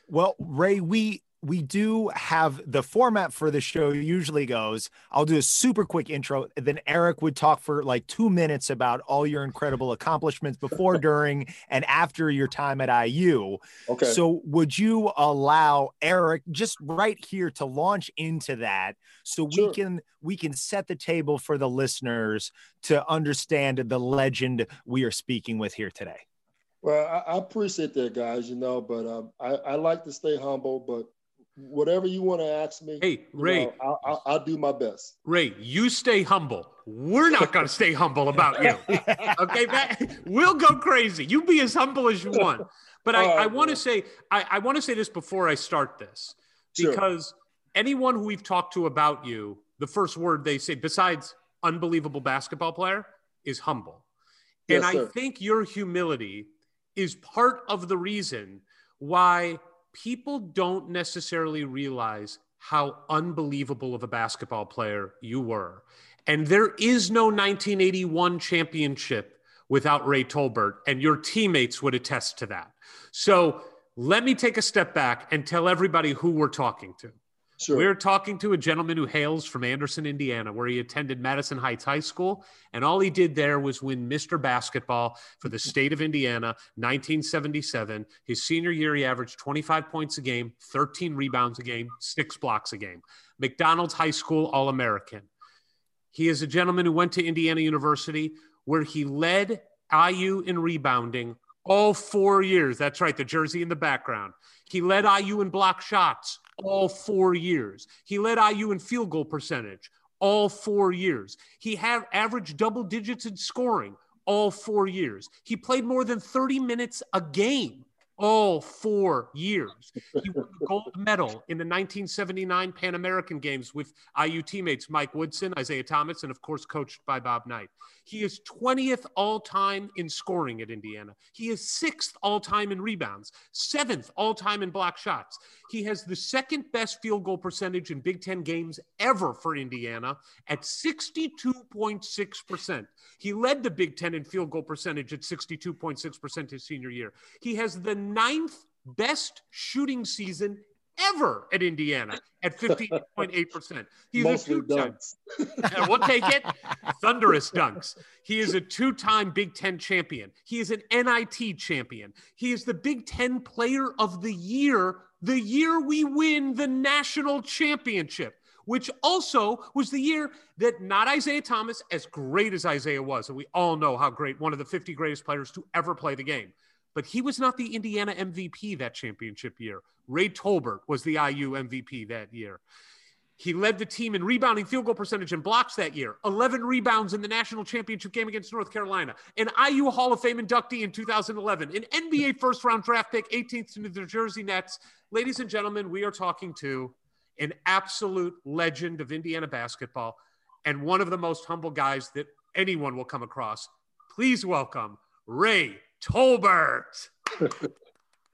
Well, Ray, we we do have the format for the show usually goes I'll do a super quick intro. Then Eric would talk for like two minutes about all your incredible accomplishments before, during, and after your time at IU. Okay. So would you allow Eric just right here to launch into that so sure. we can we can set the table for the listeners to understand the legend we are speaking with here today? Well, I, I appreciate that, guys. You know, but um, I, I like to stay humble, but whatever you want to ask me. Hey, Ray, know, I'll, I'll, I'll, do my best. Ray, you stay humble. We're not going to stay humble about you. Okay, that, we'll go crazy. You be as humble as you want. But I, right, I want to say, I, I want to say this before I start this, because sure. anyone who we've talked to about you, the first word they say, besides unbelievable basketball player, is humble. Yes, and I think your humility is part of the reason why people don't necessarily realize how unbelievable of a basketball player you were. And there is no 1981 championship without Ray Tolbert, and your teammates would attest to that. So let me take a step back and tell everybody who we're talking to. Sure. We're talking to a gentleman who hails from Anderson, Indiana, where he attended Madison Heights High School. And all he did there was win Mr. Basketball for the state of Indiana, 1977. His senior year, he averaged 25 points a game, 13 rebounds a game, six blocks a game. McDonald's High School All American. He is a gentleman who went to Indiana University, where he led IU in rebounding all four years. That's right, the jersey in the background. He led IU in block shots all four years. He led IU in field goal percentage all four years. He had averaged double digits in scoring all four years. He played more than 30 minutes a game all four years. He won the gold medal in the 1979 Pan American Games with IU teammates Mike Woodson, Isiah Thomas, and of course, coached by Bob Knight. He is 20th all time in scoring at Indiana. He is sixth all time in rebounds, seventh all time in block shots. He has the second best field goal percentage in Big Ten games ever for Indiana at 62.6%. He led the Big Ten in field goal percentage at 62.6% his senior year. He has the ninth best shooting season ever at Indiana at 15.8%. He's Mostly a and we'll take it. Thunderous dunks. He is a two time Big Ten champion. He is an NIT champion. He is the Big Ten player of the year the year we win the national championship. which also was the year that not Isiah Thomas, as great as Isiah was, and we all know how great, one of the 50 greatest players to ever play the game, but he was not the Indiana MVP that championship year. Ray Tolbert was the IU MVP that year. He led the team in rebounding, field goal percentage, and blocks that year. 11 rebounds in the national championship game against North Carolina. An IU Hall of Fame inductee in 2011. An NBA first round draft pick, 18th to the New Jersey Nets. Ladies and gentlemen, we are talking to an absolute legend of Indiana basketball and one of the most humble guys that anyone will come across. Please welcome Ray Tolbert.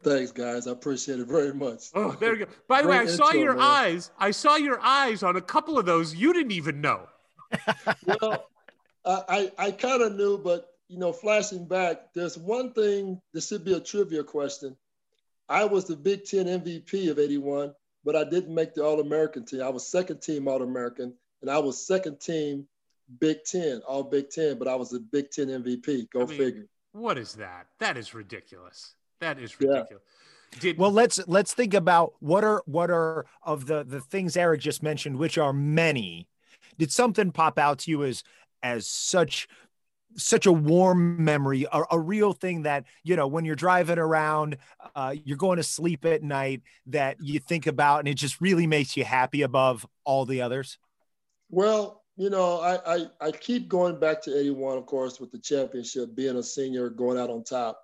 Thanks, guys. I appreciate it very much. Oh, there you go. By the way, I saw your man. eyes. I saw your eyes on a couple of those. You didn't even know. well, I I, kind of knew, but you know, flashing back, there's one thing. This should be a trivia question. I was the Big Ten MVP of '81, but I didn't make the All American team. I was second team All American, and I was second team Big Ten, All Big Ten, but I was the Big Ten MVP. Go I mean, figure. What is that? That is ridiculous. That is ridiculous. Yeah. Did, well, let's let's think about what are what are of the the things Eric just mentioned, which are many. Did something pop out to you as as such such a warm memory, a, a, real thing that you know when you're driving around, uh, you're going to sleep at night that you think about, and it just really makes you happy above all the others. Well, you know, I I, I keep going back to '81, of course, with the championship, being a senior, going out on top.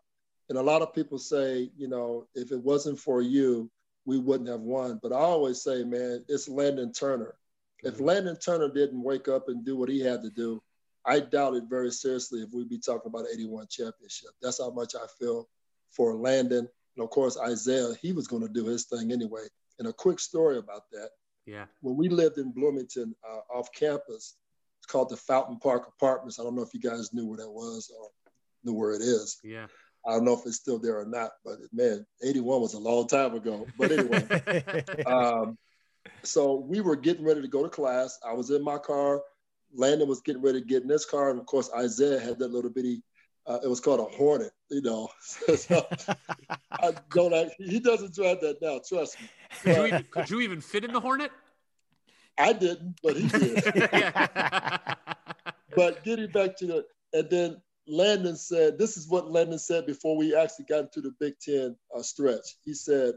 And a lot of people say, you know, if it wasn't for you, we wouldn't have won. But I always say, man, it's Landon Turner. If mm-hmm. Landon Turner didn't wake up and do what he had to do, I doubt it very seriously if we'd be talking about 81 championship. That's how much I feel for Landon. And of course, Isiah, he was going to do his thing anyway. And a quick story about that. Yeah. When we lived in Bloomington uh, off campus, it's called the Fountain Park Apartments. I don't know if you guys knew where that was or knew where it is. Yeah. I don't know if it's still there or not, but man, 81 was a long time ago. But anyway, um, so we were getting ready to go to class. I was in my car. Landon was getting ready to get in his car. And of course, Isiah had that little bitty, uh, it was called a Hornet, you know. so I don't actually, he doesn't drive that now, trust me. Could you, even, could you even fit in the Hornet? I didn't, but he did. but getting back to the, and then Landon said, this is what Landon said before we actually got into the Big Ten uh, stretch. He said,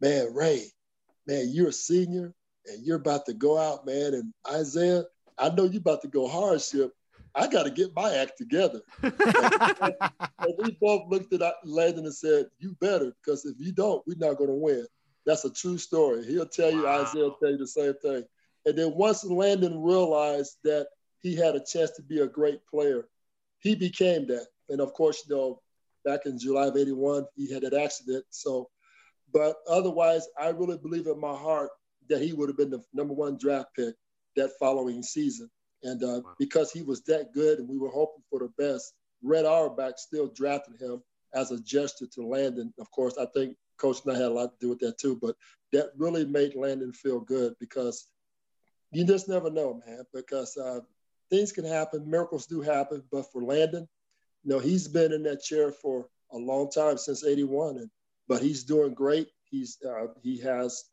man, Ray, man, you're a senior and you're about to go out, man. And Isiah, I know you're about to go hardship. I got to get my act together. and, and we both looked at Landon and said, you better, because if you don't, we're not going to win. That's a true story. He'll tell you, wow. Isiah will tell you the same thing. And then once Landon realized that he had a chance to be a great player, he became that. And of course, you know, back in July of 81, he had that accident. So, but otherwise, I really believe in my heart that he would have been the number one draft pick that following season. And uh, wow. because he was that good and we were hoping for the best, Red Auerbach still drafted him as a gesture to Landon. Of course, I think Coach and I had a lot to do with that too, but that really made Landon feel good because you just never know, man, because uh, things can happen, miracles do happen. But for Landon, you know, he's been in that chair for a long time since '81, and but he's doing great. He's uh, he has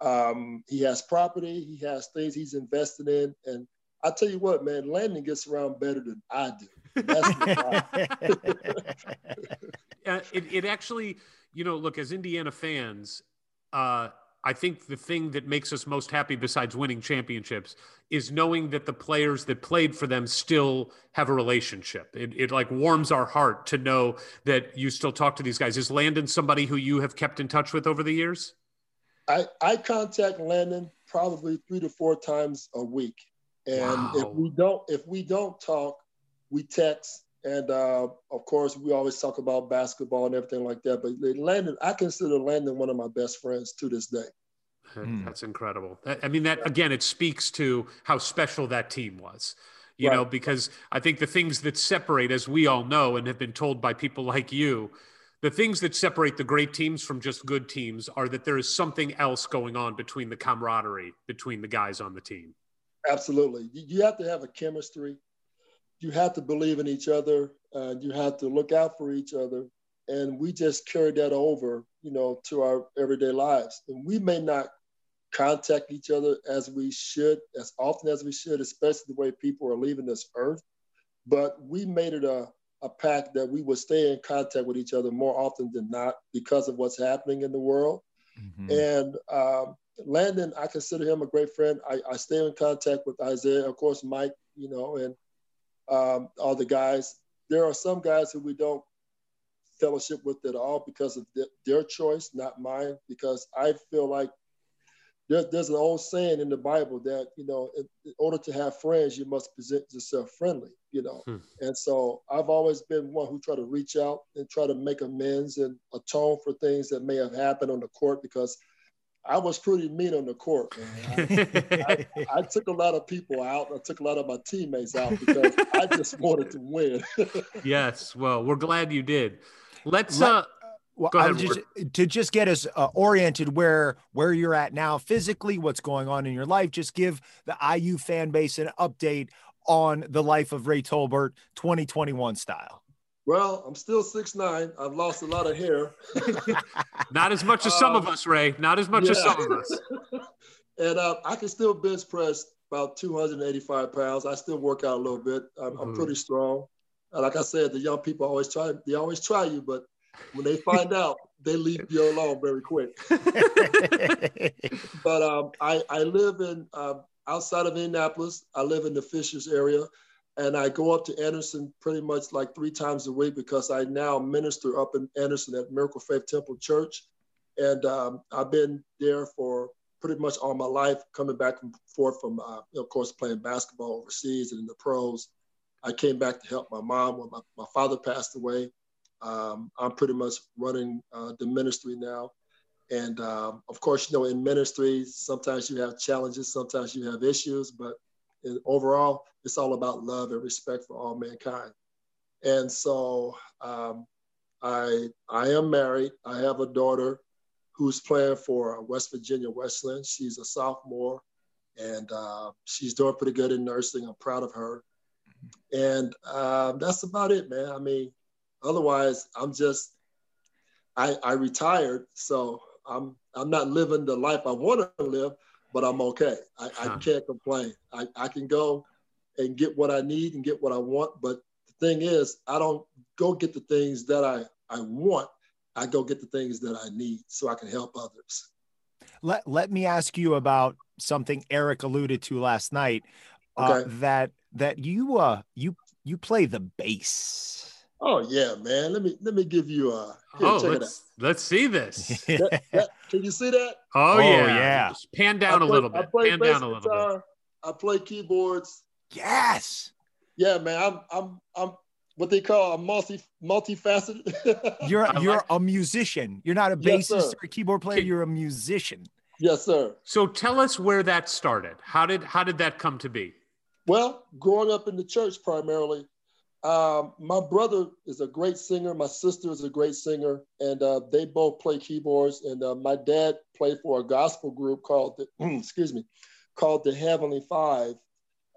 um, he has property, he has things he's invested in, and I tell you what, man, Landon gets around better than I do. uh, it, it actually, you know, look as Indiana fans. Uh, I think the thing that makes us most happy, besides winning championships, is knowing that the players that played for them still have a relationship. It, it like warms our heart to know that you still talk to these guys. Is Landon somebody who you have kept in touch with over the years? I, I contact Landon probably three to four times a week, and wow. if we don't if we don't talk, we text and uh, of course, we always talk about basketball and everything like that. But Landon, I consider Landon one of my best friends to this day. Hmm. That's incredible. I mean, that again, it speaks to how special that team was. You right. know, because I think the things that separate, as we all know and have been told by people like you, the things that separate the great teams from just good teams are that there is something else going on between the camaraderie between the guys on the team. Absolutely. You have to have a chemistry you have to believe in each other and you have to look out for each other and we just carry that over you know to our everyday lives and we may not contact each other as we should, as often as we should, especially the way people are leaving this earth. But we made it a, a pact that we would stay in contact with each other more often than not because of what's happening in the world. Mm-hmm. And um, Landon, I consider him a great friend. I, I, stay in contact with Isiah, of course, Mike, you know, and um, all the guys. There are some guys who we don't fellowship with at all because of th- their choice, not mine, because I feel like there, there's an old saying in the Bible that, you know, in, in, order to have friends, you must present yourself friendly, you know. Hmm. And so I've always been one who try to reach out and try to make amends and atone for things that may have happened on the court because I was pretty mean on the court. I, I, I, took a lot of people out. I took a lot of my teammates out because I just wanted to win. yes. Well, we're glad you did. Let's Let, uh well, ahead, just, to just get us uh, oriented where where you're at now physically, what's going on in your life. Just give the IU fan base an update on the life of Ray Tolbert, 2021 style. Well, I'm still six nine. I've lost a lot of hair. Not as much as some of um, us, Ray. Not as much yeah. as some of us. and uh, I can still bench press about 285 pounds. I still work out a little bit. I'm, mm-hmm. I'm pretty strong. like I said, the young people always try. They always try you, but when they find out, they leave you alone very quick. but um, I, I live in uh, outside of Indianapolis. I live in the Fishers area, and I go up to Anderson pretty much like three times a week because I now minister up in Anderson at Miracle Faith Temple Church, and um, I've been there for pretty much all my life, coming back and forth from, uh, of course, playing basketball overseas and in the pros. I came back to help my mom when my, my father passed away. Um, I'm pretty much running uh, the ministry now. And um, of course, you know, in ministry, sometimes you have challenges, sometimes you have issues, but in, overall, it's all about love and respect for all mankind. And so um, I, I am married. I have a daughter who's playing for West Virginia Wesleyan. She's a sophomore and uh, she's doing pretty good in nursing. I'm proud of her. And uh, that's about it, man. I mean, Otherwise, I'm just I I retired, so I'm I'm not living the life I want to live, but I'm okay. I, huh. I can't complain. I, I can go and get what I need and get what I want. But the thing is, I don't go get the things that I, I want. I go get the things that I need so I can help others. Let, let me ask you about something Eric alluded to last night. Uh, okay. that that you uh you you play the bass. Oh yeah, man. Let me let me give you a. Here, oh, let's let's see this. that, that, can you see that? Oh, oh yeah, yeah. Just pan down play, a little bit. Pan down a little guitar, bit. I play keyboards. Yes. Yeah, man. I'm I'm I'm what they call a multi multifaceted. you're you're a musician. You're not a bassist yes, or a keyboard player. You're a musician. Yes, sir. So tell us where that started. How did how did that come to be? Well, growing up in the church primarily, um, my brother is a great singer. My sister is a great singer, and uh, they both play keyboards. And uh, my dad played for a gospel group called the, excuse me, called the Heavenly Five,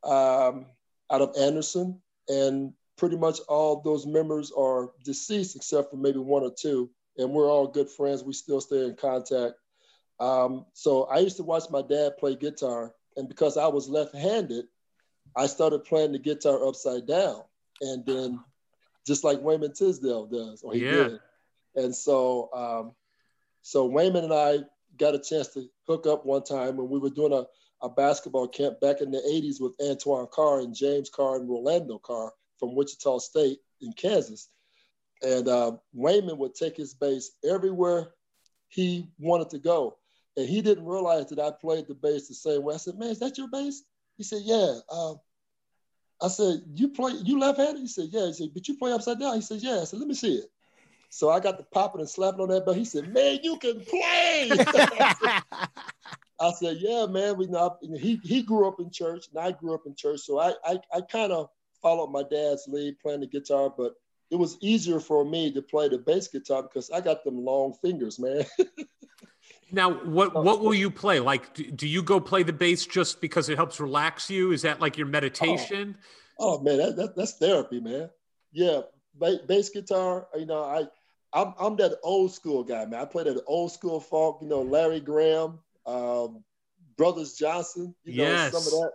um, out of Anderson. And pretty much all those members are deceased except for maybe one or two. And we're all good friends. We still stay in contact. Um, so I used to watch my dad play guitar, and because I was left-handed, I started playing the guitar upside down and then just like Wayman Tisdale does, or he yeah. did. And so, um, so Wayman and I got a chance to hook up one time when we were doing a, a basketball camp back in the 80s with Antoine Carr and James Carr and Rolando Carr from Wichita State in Kansas. And uh, Wayman would take his bass everywhere he wanted to go. And he didn't realize that I played the bass the same way. I said, Man, is that your bass? He said, Yeah. Uh, I said, you play, you left-handed? He said, yeah. He said, but you play upside down? He said, yeah. I said, let me see it. So I got the popping and slapping on that, but he said, man, you can play. I said, yeah, man. We know he he grew up in church, and I grew up in church, so I I, I kind of followed my dad's lead playing the guitar, but it was easier for me to play the bass guitar because I got them long fingers, man. now, what what will you play? Like, do, do, you go play the bass just because it helps relax you? Is that like your meditation? Oh, oh man, that, that, that's therapy, man. Yeah, bass guitar. You know, I I'm, I'm that old school guy, man. I play that old school funk. You know, Larry Graham, um, Brothers Johnson, you know, Yes. some of that.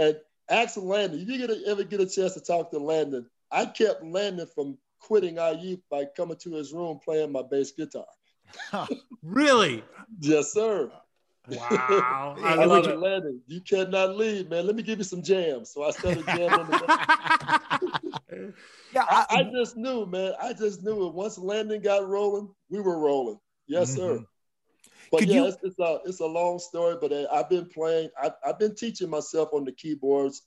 And Axel Landon, if you get a, ever get a chance to talk to Landon, I kept Landon from quitting IU by coming to his room playing my bass guitar. Really? Yes, sir. Wow. I I love said, it. Landon, you cannot leave, man. Let me give you some jams. So I started jamming. the- Yeah, I, I just knew, man. I just knew it. Once Landon got rolling, we were rolling. Yes, sir. But Could yeah, you- it's, it's a it's a long story. But uh, I've been playing. I, I've been teaching myself on the keyboards.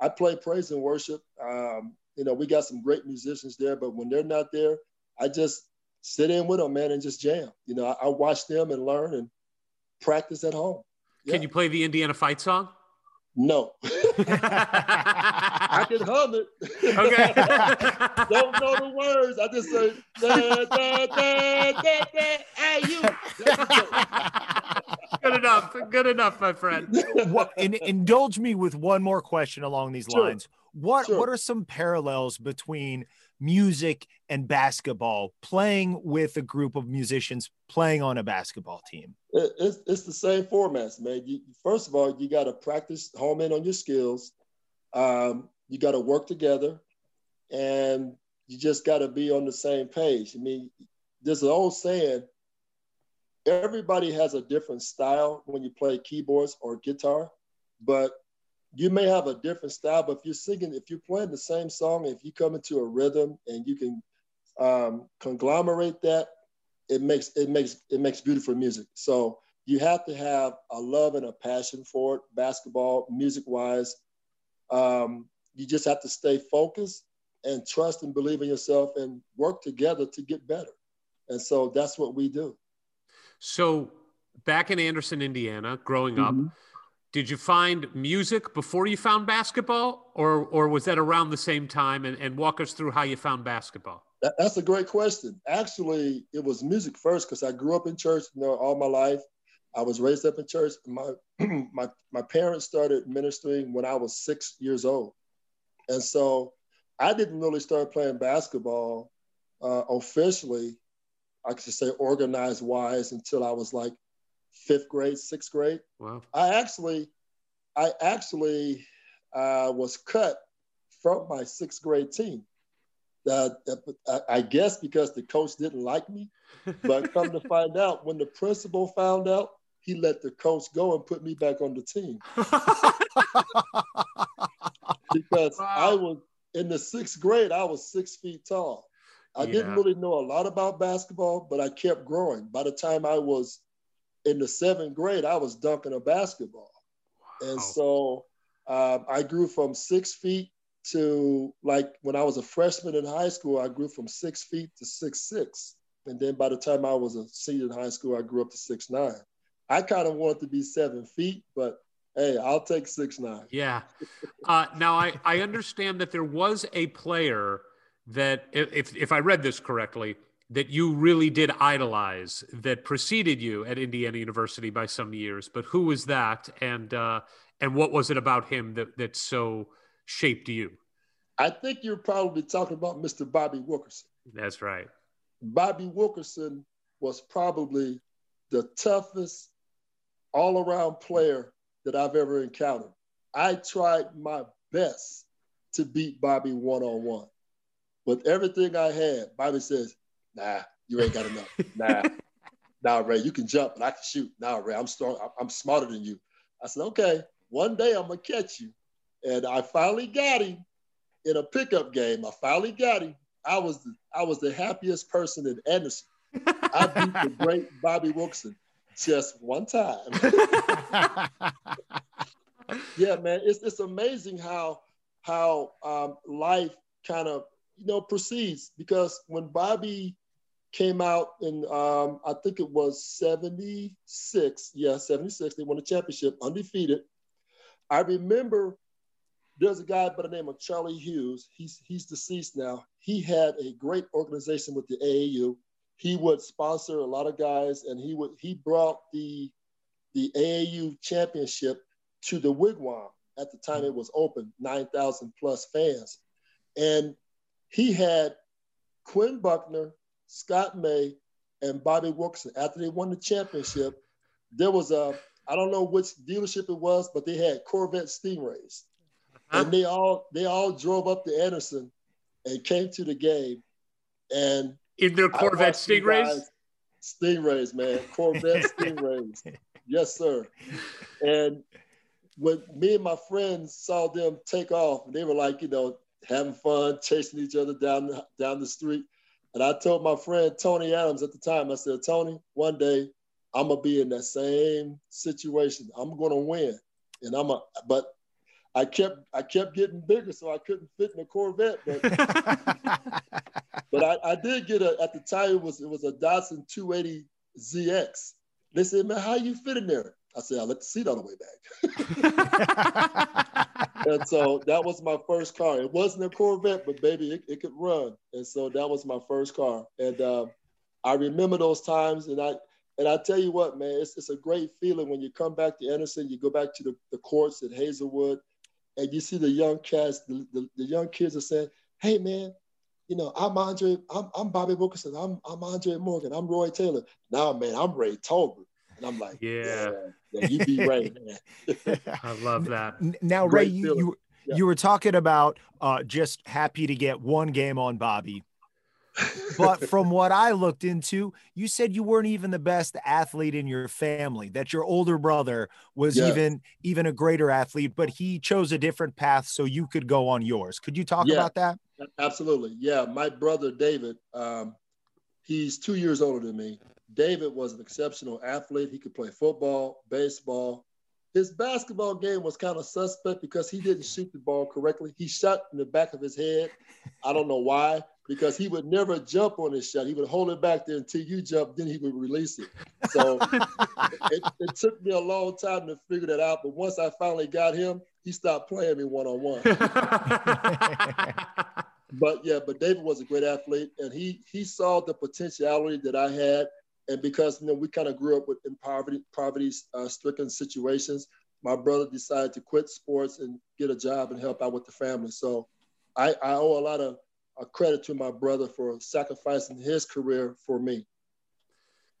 I play praise and worship. Um, you know, we got some great musicians there, but when they're not there, I just sit in with them, man, and just jam. You know, I, I watch them and learn and practice at home. Can you play the Indiana fight song? No, I can hum it. Okay. Don't know the words. I just say da da da da da. Hey you. Good enough. Good enough, my friend. what, in, indulge me with one more question along these Sure. lines. What Sure. what are some parallels between music and basketball? Playing with a group of musicians, playing on a basketball team. It- it's, it's the same formats, man. You, first of all, you got to practice, home in on your skills. Um, you got to work together, and you just got to be on the same page. I mean, there's an old saying: everybody has a different style when you play keyboards or guitar, but you may have a different style. But if you're singing, if you're playing the same song, if you come into a rhythm and you can um, conglomerate that it makes it makes it makes beautiful music. So you have to have a love and a passion for it, basketball, music wise. Um, you just have to stay focused and trust and believe in yourself and work together to get better. And so that's what we do. So, back in Anderson, Indiana, growing up, Mhm. did you find music before you found basketball, or or was that around the same time? And, and walk us through how you found basketball. That, that's a great question. Actually, it was music first because I grew up in church you know, all my life. I was raised up in church. My my my parents started ministering when I was six years old, and so I didn't really start playing basketball uh, officially. I could say organized wise until I was like fifth grade, sixth grade. Wow. I actually, I actually uh, was cut from my sixth grade team. Uh, I- I guess because the coach didn't like me, but come to find out, when the principal found out, he let the coach go and put me back on the team because I was in the sixth grade. I was six feet tall. I didn't really know a lot about basketball, but I kept growing. By the time I was in the seventh grade, I was dunking a basketball. And so um, I grew from six feet to like when I was a freshman in high school, I grew from six feet to six six. And then by the time I was a senior in high school, I grew up to six nine. I kind of wanted to be seven feet, but hey, I'll take six nine. Yeah. Uh, now I, I understand that there was a player that, if if I read this correctly, that you really did idolize that preceded you at Indiana University by some years. But who was that, and uh, and what was it about him that that so shaped you? I think you're probably talking about Mr. Bobby Wilkerson. That's right. Bobby Wilkerson was probably the toughest all around player that I've ever encountered. I tried my best to beat Bobby one on one. With everything I had, Bobby says, Nah, you ain't got enough. Nah, nah, Ray, you can jump, but I can shoot. Nah, Ray, I'm strong. I'm- smarter than you. I said, Okay, one day I'm gonna catch you. And I finally got him in a pickup game. I finally got him. I was the, I was the happiest person in Anderson. I beat the great Bobby Wilson just one time. yeah, man, it's it's amazing how how um, life kind of you know proceeds because when Bobby came out in um, I think it was '76, yeah, '76, they won the championship undefeated. I remember there's a guy by the name of Charlie Hughes. He's he's deceased now. He had a great organization with the AAU. He would sponsor a lot of guys, and he would he brought the the AAU championship to the Wigwam. At the time, it was open, nine thousand plus fans, and he had Quinn Buckner, Scott May, and Bobby Wilkerson. After they won the championship, there was a I don't know which dealership it was, but they had Corvette Stingrays, uh-huh. and they all they all drove up to Anderson and came to the game, and in their Corvette Stingrays. Stingrays, man, Corvette Stingrays. Yes, sir. And when me and my friends saw them take off, they were like, you know, having fun, chasing each other down the, down the street. And I told my friend Tony Adams at the time, I said, Tony, one day I'm gonna be in that same situation. I'm gonna win, and I'm a. But I kept I kept getting bigger, so I couldn't fit in a Corvette. But but I, I did get a at the time it was it was a Datsun 280 ZX. They said, man, how you fit in there? I said, I let the seat on the way back. and so that was my first car. It wasn't a Corvette, but baby, it, it could run. And so that was my first car. And um, I remember those times. And I and I tell you what, man, it's, it's a great feeling when you come back to Anderson, you go back to the, the courts at Hazelwood, and you see the young cats, the, the, the young kids are saying, hey, man, you know, I'm Andre, I'm, I'm Bobby Wilkerson, I'm, I'm Andre Morgan, I'm Roy Taylor. Now, man, I'm Ray Tolbert. And I'm like, Yeah. yeah, yeah you be Ray, man. I love that. Now, Ray, Great you, you, Yeah. you were talking about uh, just happy to get one game on Bobby. But from what I looked into, you said you weren't even the best athlete in your family. That your older brother was Yeah. even even a greater athlete, but he chose a different path so you could go on yours. Could you talk Yeah. about that? Absolutely. Yeah. My brother, David, um, he's two years older than me. David was an exceptional athlete. He could play football, baseball. His basketball game was kind of suspect because he didn't shoot the ball correctly. He shot in the back of his head. I don't know why, because he would never jump on his shot. He would hold it back there until you jump, then he would release it. So it, it took me a long time to figure that out. But once I finally got him, he stopped playing me one on one. But yeah, but David was a great athlete, and he he saw the potentiality that I had, and because you know we kind of grew up with in poverty poverty uh, stricken situations, my brother decided to quit sports and get a job and help out with the family. So I, I owe a lot of uh, credit to my brother for sacrificing his career for me.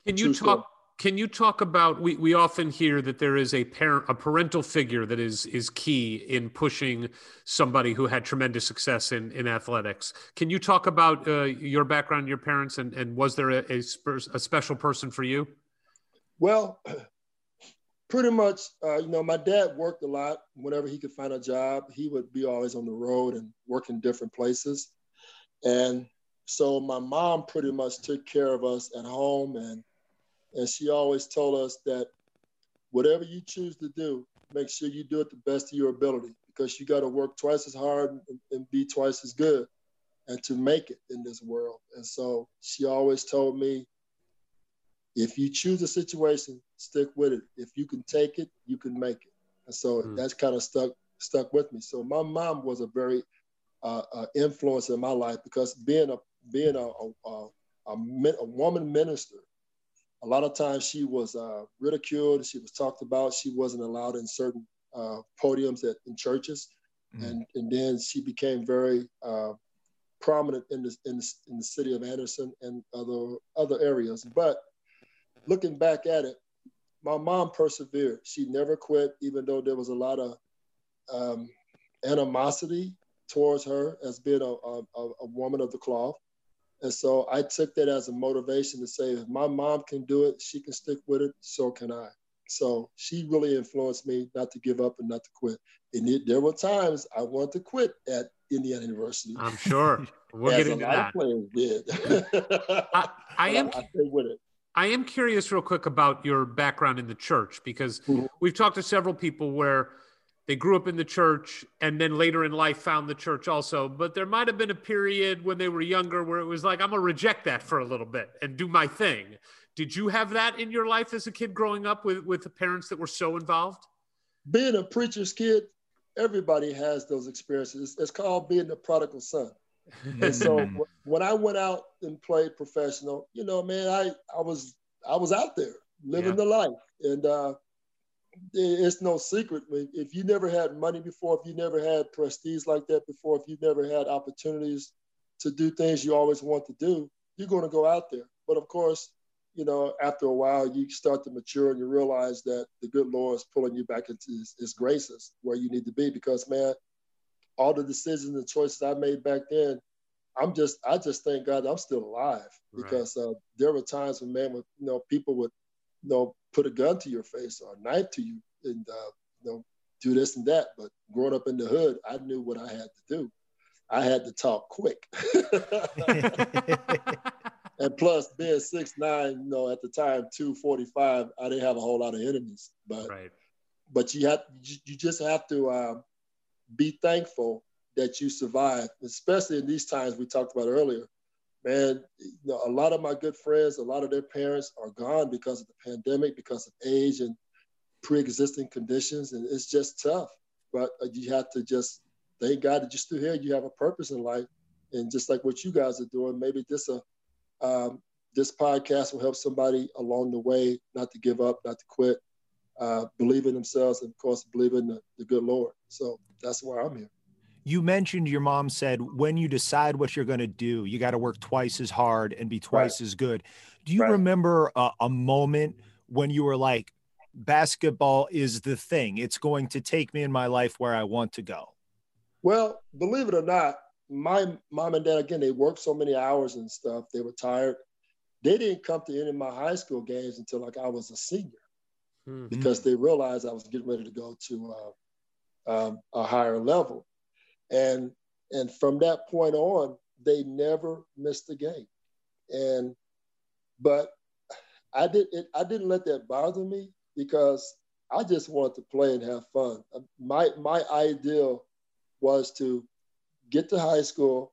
Can you True story. talk? Can you talk about? We, we often hear that there is a parent, a parental figure that is is key in pushing somebody who had tremendous success in in athletics. Can you talk about uh, your background, your parents, and and was there a, a, a special person for you? Well, pretty much, uh, you know, my dad worked a lot. Whenever he could find a job, he would be always on the road and work in different places. And so my mom pretty much took care of us at home, and and she always told us that whatever you choose to do, make sure you do it the best of your ability because you got to work twice as hard and, and be twice as good, and to make it in this world. And so she always told me, if you choose a situation, stick with it. If you can take it, you can make it. And so Mm. that's kind of stuck stuck with me. So my mom was a very uh, uh, influence in my life because being a being a a, a, a, woman minister, a lot of times she was uh, ridiculed. She was talked about. She wasn't allowed in certain uh, podiums at in churches, Mhm. and and then she became very uh, prominent in the, in the in the city of Anderson and other other areas. But looking back at it, my mom persevered. She never quit, even though there was a lot of um, animosity towards her as being a, a, a woman of the cloth. And so I took that as a motivation to say, if my mom can do it, she can stick with it, so can I. So she really influenced me not to give up and not to quit. And it, there were times I wanted to quit at Indiana University. I'm sure we'll get into that. did. I, I am I stayed with it. I am curious, real quick, about your background in the church because Mhm. we've talked to several people where they grew up in the church and then later in life found the church also. But there might have been a period when they were younger where it was like, I'm going to reject that for a little bit and do my thing. Did you have that in your life as a kid growing up with, with the parents that were so involved? being a preacher's kid, everybody has those experiences. It's called being the prodigal son. And so Mm. when I went out and played professional, you know, man, I I was I was out there living Yeah. the life, and uh, it- it's no secret. If you never had money before, if you never had prestige like that before, if you never had opportunities to do things you always want to do, you're going to go out there. But of course, you know, after a while, you start to mature and you realize that the good Lord is pulling you back into his, his graces where you need to be. Because, man, all the decisions and choices I made back then, I'm just, I just thank God I'm still alive because uh, there were times when, man, with, you know, people would, you know, put a gun to your face or a knife to you and, uh, you know, do this and that. But growing up in the hood, I knew what I had to do. I had to talk quick. and plus being six nine, you know, at the time two forty five, I didn't have a whole lot of enemies. But right. but you have you just have to uh, be thankful that you survived, especially in these times we talked about earlier. Man, you know, a lot of my good friends, a lot of their parents are gone because of the pandemic, because of age and pre-existing conditions, and it's just tough. But uh, you have to just thank God that you're still here. You have a purpose in life, and just like what you guys are doing, maybe this a um, this podcast will help somebody along the way not to give up, not to quit, uh, believe in themselves, and of course, believe in the, the good Lord. So that's why I'm here. You mentioned your mom said when you decide what you're going to do, you got to work twice as hard and be twice right. as good. Do you right. remember a, a moment when you were like, basketball is the thing? It's going to take me in my life where I want to go. Well, believe it or not, my mom and dad again they worked so many hours and stuff they were tired they didn't come to any of my high school games until like i was a senior mm-hmm. because they realized i was getting ready to go to uh, um, a higher level and and from that point on they never missed a game and but i did it, i didn't let that bother me because i just wanted to play and have fun my my ideal was to get to high school,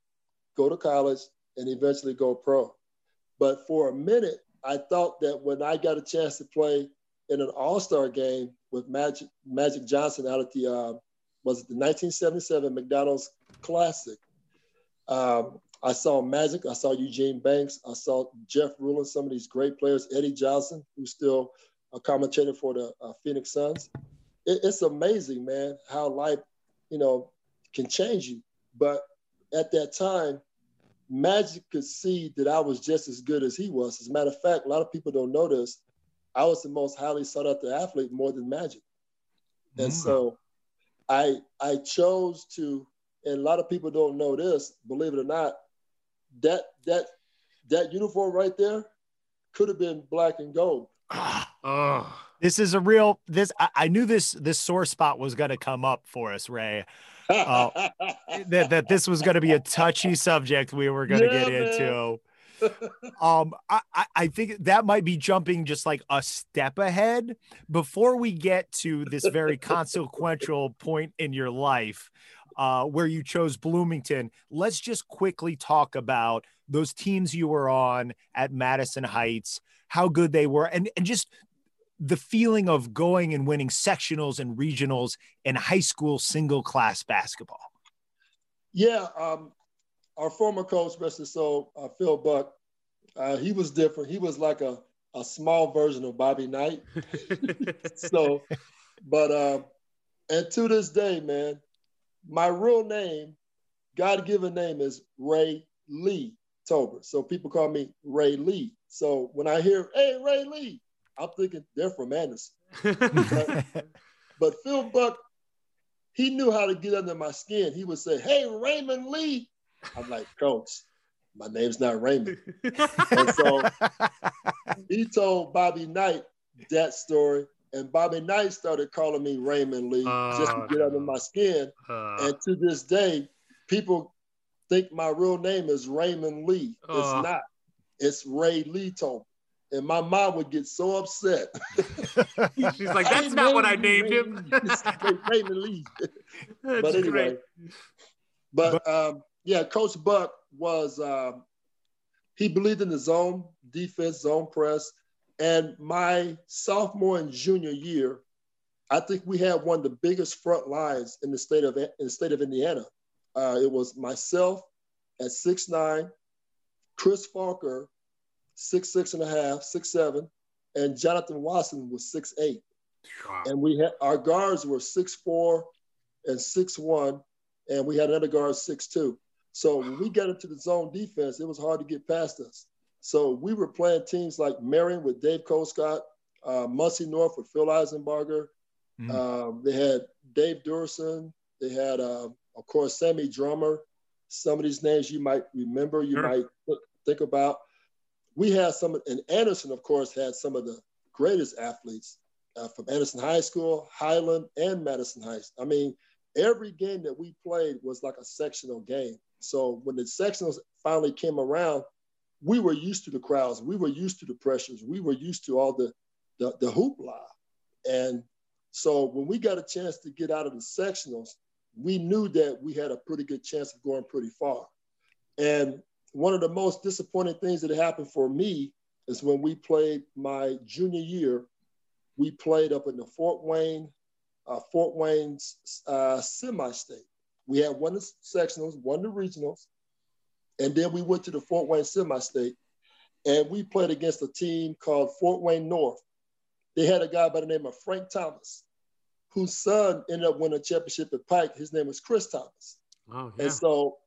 go to college, and eventually go pro. But for a minute, I thought that when I got a chance to play in an All Star game with Magic Magic Johnson out at the uh, was it the 1977 McDonald's Classic. Um, I saw Magic, I saw Eugene Banks, I saw Jeff Ruland, some of these great players, Eddie Johnson, who's still a commentator for the uh, Phoenix Suns. It, it's amazing, man, how life, you know, can change you. But at that time, Magic could see that I was just as good as he was. As a matter of fact, a lot of people don't know this. I was the most highly sought after athlete more than Magic. And mm. so I I chose to, and a lot of people don't know this, believe it or not, that that that uniform right there could have been black and gold. oh. This is a real this I, I knew this this sore spot was gonna come up for us, Ray uh, that, that this was going to be a touchy subject we were going to yeah, get man. into. Um, I, I think that might be jumping just like a step ahead before we get to this very consequential point in your life uh, where you chose Bloomington. Let's just quickly talk about those teams you were on at Madison Heights, how good they were, and, and just the feeling of going and winning sectionals and regionals in high school single class basketball? Yeah, um, our former coach, rest his soul, uh, Phil Buck, uh, he was different. He was like a, a small version of Bobby Knight. so, but um, and to this day, man, my real name, God given name is Ray Lee Tolbert. So people call me Ray Lee. So when I hear, hey, Ray Lee, I'm thinking they're from Anderson. but, but Phil Buck, he knew how to get under my skin. He would say, Hey, Raymond Lee. I'm like, Coach, my name's not Raymond. and so he told Bobby Knight that story. And Bobby Knight started calling me Raymond Lee uh, just to get under my skin. Uh, and to this day, people think my real name is Raymond Lee. Uh, it's not. It's Ray Lee Tolbert and my mom would get so upset. She's like, "That's not what I named him." Raymond Lee. but anyway, great. but um, yeah, Coach Buck was um, he believed in the zone defense, zone press, and my sophomore and junior year, I think we had one of the biggest front lines in the state of in the state of Indiana. Uh, it was myself at six nine, Chris Falker six six and a half, six seven, and Jonathan Watson was six eight. Wow. And we had our guards were six four and six one, and we had another guard six two. So when we got into the zone defense, it was hard to get past us. So we were playing teams like Marion with Dave Colescott, uh, Muncie North with Phil Eisenbarger. Mm-hmm. Um, they had Dave Durson. They had, uh, of course, Sammy Drummer. Some of these names you might remember, you sure. might think about. We had some, and Anderson, of course, had some of the greatest athletes uh, from Anderson High School, Highland, and Madison High. I mean, every game that we played was like a sectional game. So when the sectionals finally came around, we were used to the crowds, we were used to the pressures, we were used to all the the, the hoopla. And so when we got a chance to get out of the sectionals, we knew that we had a pretty good chance of going pretty far. And one of the most disappointing things that happened for me is when we played my junior year, we played up in the Fort Wayne, uh, Fort Wayne's uh, semi-state. We had won the sectionals, won the regionals, and then we went to the Fort Wayne semi-state, and we played against a team called Fort Wayne North. They had a guy by the name of Frank Thomas, whose son ended up winning a championship at Pike. His name was Chris Thomas. Oh, yeah. And so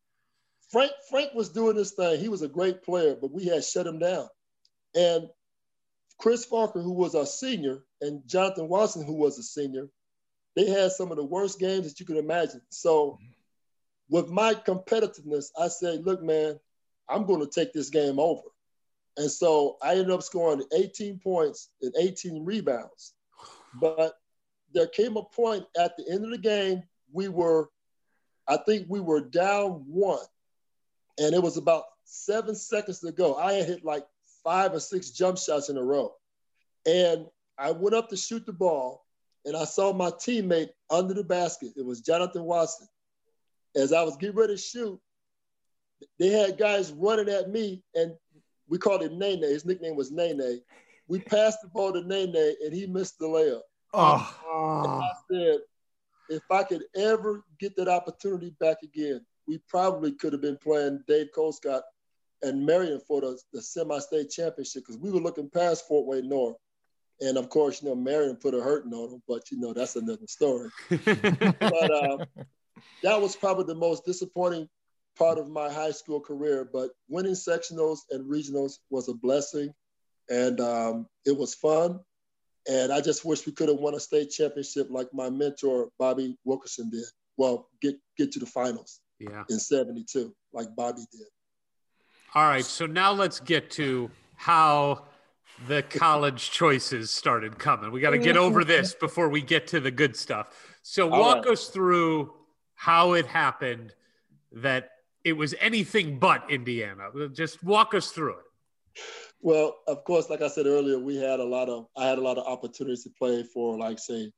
Frank Frank was doing this thing. He was a great player, but we had shut him down. And Chris Farker, who was a senior, and Jonathan Watson, who was a senior, they had some of the worst games that you could imagine. So with my competitiveness, I said, look, man, I'm going to take this game over. And so I ended up scoring 18 points and 18 rebounds. But there came a point at the end of the game, we were, I think we were down one. And it was about seven seconds to go. I had hit like five or six jump shots in a row. And I went up to shoot the ball and I saw my teammate under the basket. It was Jonathan Watson. As I was getting ready to shoot, they had guys running at me and we called him Nene. His nickname was Nene. We passed the ball to Nene, and he missed the layup. Oh. And I said, if I could ever get that opportunity back again, we probably could have been playing Dave Colescott and Marion for the, the semi-state championship because we were looking past Fort Wayne North. And of course, you know, Marion put a hurting on them, but you know, that's another story. but uh, that was probably the most disappointing part of my high school career, but winning sectionals and regionals was a blessing, and um, it was fun. And I just wish we could have won a state championship like my mentor Bobby Wilkerson did. Well, get get to the finals. Yeah. In '72, like Bobby did. All right, so now let's get to how the college choices started coming. We got to get over this before we get to the good stuff. So walk right. us through how it happened that it was anything but Indiana. Just walk us through it. Well, of course, like I said earlier, we had a lot of I had a lot of opportunities to play for, like say,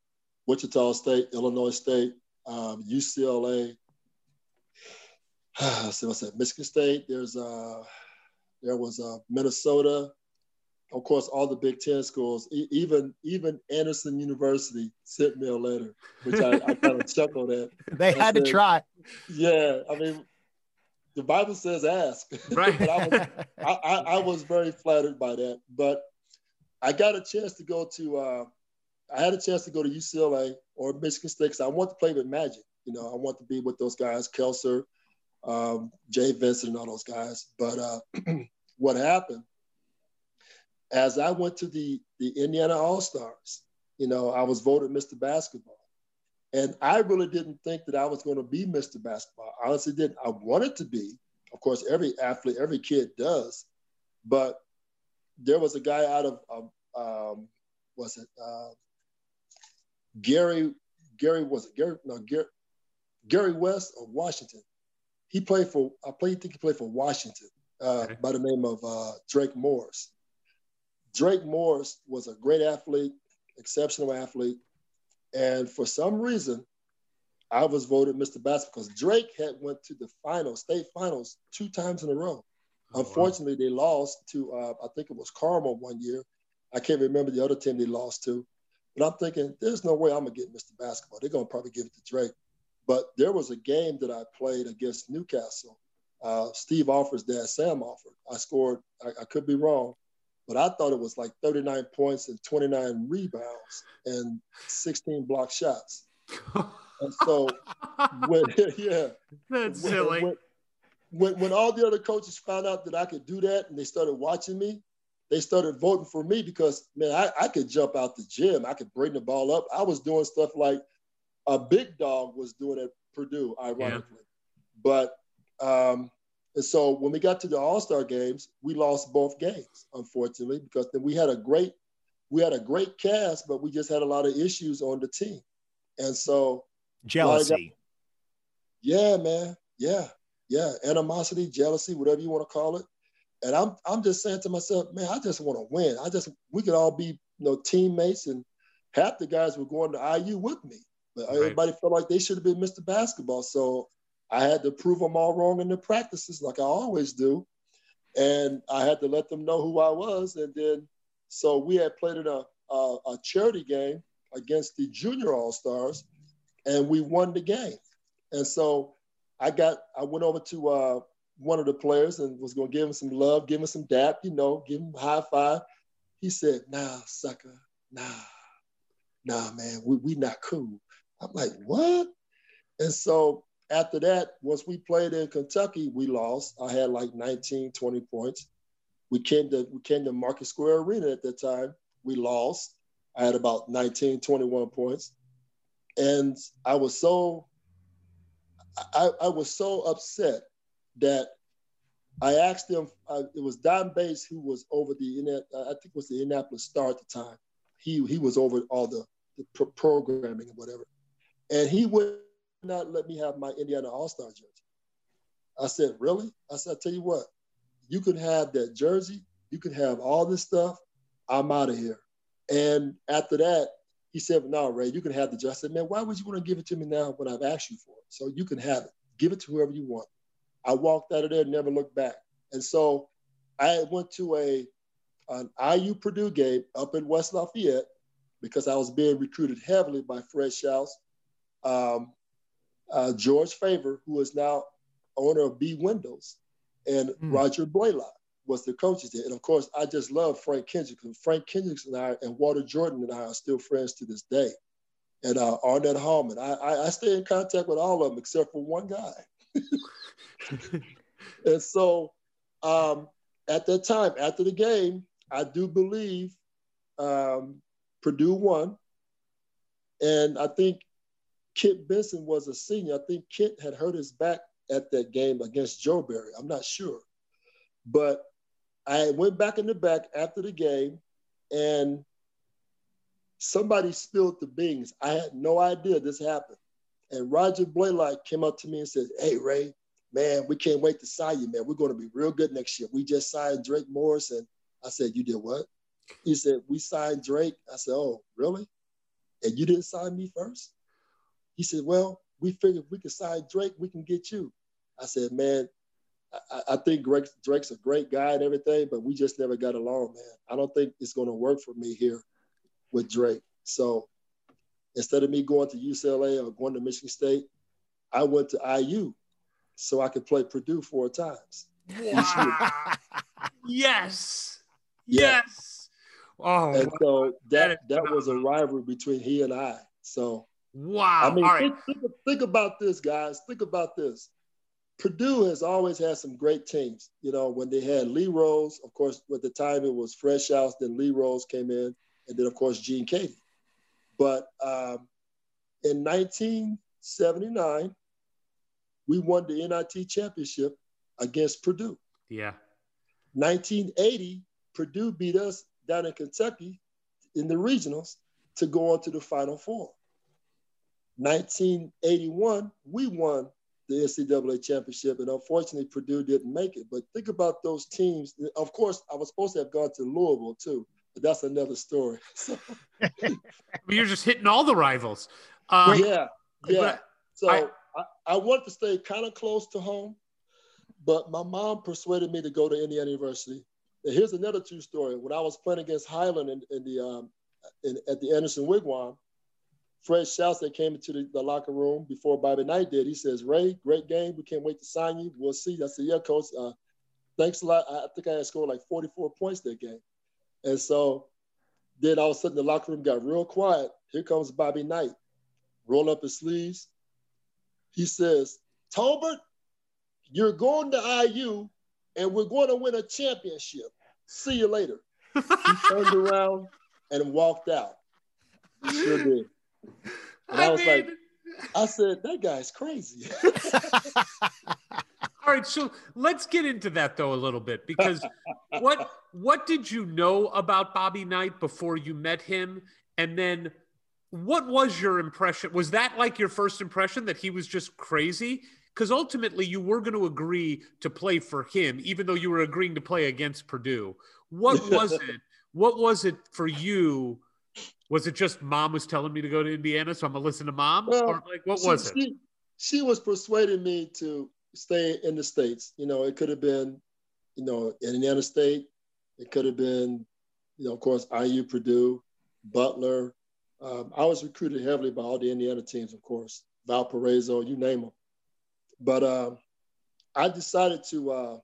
Wichita State, Illinois State, um, UCLA. so I said Michigan State. There's uh, there was uh, Minnesota. Of course, all the Big Ten schools, e- even even Anderson University sent me a letter, which I, I kind of chuckled at. They had said, to try. Yeah, I mean, the Bible says ask. Right. I, was, I, I, I, was very flattered by that. But I got a chance to go to, uh, I had a chance to go to UCLA or Michigan State because I want to play with Magic. You know, I want to be with those guys, Kelser, um, Jay Vincent, and all those guys. But uh, what happened, as I went to the, the Indiana All Stars, you know, I was voted Mr. Basketball. And I really didn't think that I was going to be Mr. Basketball. I honestly didn't. I wanted to be. Of course, every athlete, every kid does. But there was a guy out of, um, um, was it uh, Gary? Gary was it Gary? No, Gary, Gary West of Washington. He played for. I played. Think he played for Washington uh, okay. by the name of uh, Drake Morris. Drake Morris was a great athlete, exceptional athlete. And for some reason, I was voted Mr. Basketball because Drake had went to the finals, state finals, two times in a row. Oh, Unfortunately, wow. they lost to uh, I think it was Carmel one year. I can't remember the other team they lost to, but I'm thinking there's no way I'm gonna get Mr. Basketball. They're gonna probably give it to Drake. But there was a game that I played against Newcastle. Uh, Steve Alford's dad, Sam Alford. I scored. I, I could be wrong, but I thought it was like 39 points and 29 rebounds and 16 block shots. and so, when, yeah, that's when, silly. When, when when all the other coaches found out that I could do that and they started watching me, they started voting for me because man, I, I could jump out the gym. I could bring the ball up. I was doing stuff like a big dog was doing at Purdue, ironically. Yeah. But um, and so when we got to the All Star games, we lost both games, unfortunately, because then we had a great we had a great cast, but we just had a lot of issues on the team, and so jealousy. Got, yeah, man. Yeah, yeah. Animosity, jealousy, whatever you want to call it. And I'm I'm just saying to myself, man, I just want to win. I just we could all be you know teammates, and half the guys were going to IU with me, but right. everybody felt like they should have been Mr. Basketball. So I had to prove them all wrong in the practices, like I always do, and I had to let them know who I was. And then, so we had played in a a, a charity game against the Junior All Stars, and we won the game. And so I got I went over to uh, one of the players and was going to give him some love, give him some dap, you know, give him high five. He said, "Nah, sucker, nah, nah, man, we we not cool." I'm like, "What?" And so after that, once we played in Kentucky, we lost. I had like 19, 20 points. We came to we came to Market Square Arena at that time. We lost. I had about 19, 21 points. And I was so I, I was so upset that I asked them. It was Don Bates who was over the I think it was the Indianapolis Star at the time. He he was over all the, the pro- programming and whatever, and he would not let me have my Indiana All Star jersey. I said, really? I said, I tell you what, you can have that jersey. You can have all this stuff. I'm out of here. And after that, he said, no, Ray, you can have the jersey. I said, man, why would you want to give it to me now when I've asked you for it? So you can have it. Give it to whoever you want. I walked out of there, and never looked back. And so I went to a an IU Purdue game up in West Lafayette because I was being recruited heavily by Fred Schaus, um, uh, George Faerber, who is now owner of B Windows, and mm. Roger Blaylock was the coaches there. And of course, I just love Frank Kendricks. Frank Kendricks and I and Walter Jordan and I are still friends to this day. And uh, Arnett Hallman. I, I, I stay in contact with all of them except for one guy. and so um, at that time, after the game, I do believe um, Purdue won. And I think Kent Benson was a senior. I think Kent had hurt his back at that game against Joe Barry. I'm not sure. But I went back in the back after the game and somebody spilled the beans. I had no idea this happened. And Roger Blaylock came up to me and said, Hey, Ray, man, we can't wait to sign you, man. We're going to be real good next year. We just signed Drake Morris. And I said, You did what? He said, We signed Drake. I said, Oh, really? And you didn't sign me first? He said, Well, we figured if we could sign Drake, we can get you. I said, Man, I, I think Drake, Drake's a great guy and everything, but we just never got along, man. I don't think it's going to work for me here with Drake. So instead of me going to UCLA or going to Michigan State, I went to IU so I could play Purdue four times. Wow. yes. Yeah. Yes. Oh, and so that that, that was a rivalry between he and I. So wow. I mean, think, think, think about this, guys. Think about this. Purdue has always had some great teams. You know, when they had Lee Rose, of course, at the time it was Fred Schaus, then Lee Rose came in, and then of course Gene Keady. But um, in 1979, we won the NIT championship against Purdue. Yeah. 1980, Purdue beat us down in Kentucky in the regionals to go on to the Final Four. 1981, we won the NCAA championship, and unfortunately, Purdue didn't make it. But think about those teams. Of course, I was supposed to have gone to Louisville too, but that's another story. So, You're just hitting all the rivals. Uh, yeah, yeah. So I, I, I wanted to stay kind of close to home, but my mom persuaded me to go to Indiana University. And here's another true story. When I was playing against Highland in, in the um, in, at the Anderson Wigwam, Fred Schaus that came into the, the, locker room before Bobby Knight did. He says, Ray, great game. We can't wait to sign you. We'll see. I said, yeah, coach. Uh, thanks a lot. I think I had scored like 44 points that game. And so then all of a sudden the locker room got real quiet. Here comes Bobby Knight. Roll up his sleeves. He says, Tolbert, You're going to IU and we're going to win a championship. See you later. he turned around and walked out. Sure did. And I, I was mean... like, I said, that guy's crazy. All right, so let's get into that though a little bit because what what did you know about Bobby Knight before you met him, and then what was your impression? Was that like your first impression that he was just crazy? Because ultimately, you were going to agree to play for him, even though you were agreeing to play against Purdue. What was it? What was it for you? Was it just mom was telling me to go to Indiana, so I'm gonna listen to mom? Well, or like, what she, was it? She, she was persuading me to stay in the states. You know, it could have been, you know, Indiana State. It could have been, you know, of course, IU, Purdue, Butler. Um, I was recruited heavily by all the Indiana teams, of course, Valparaiso, you name them. But uh, I decided to uh,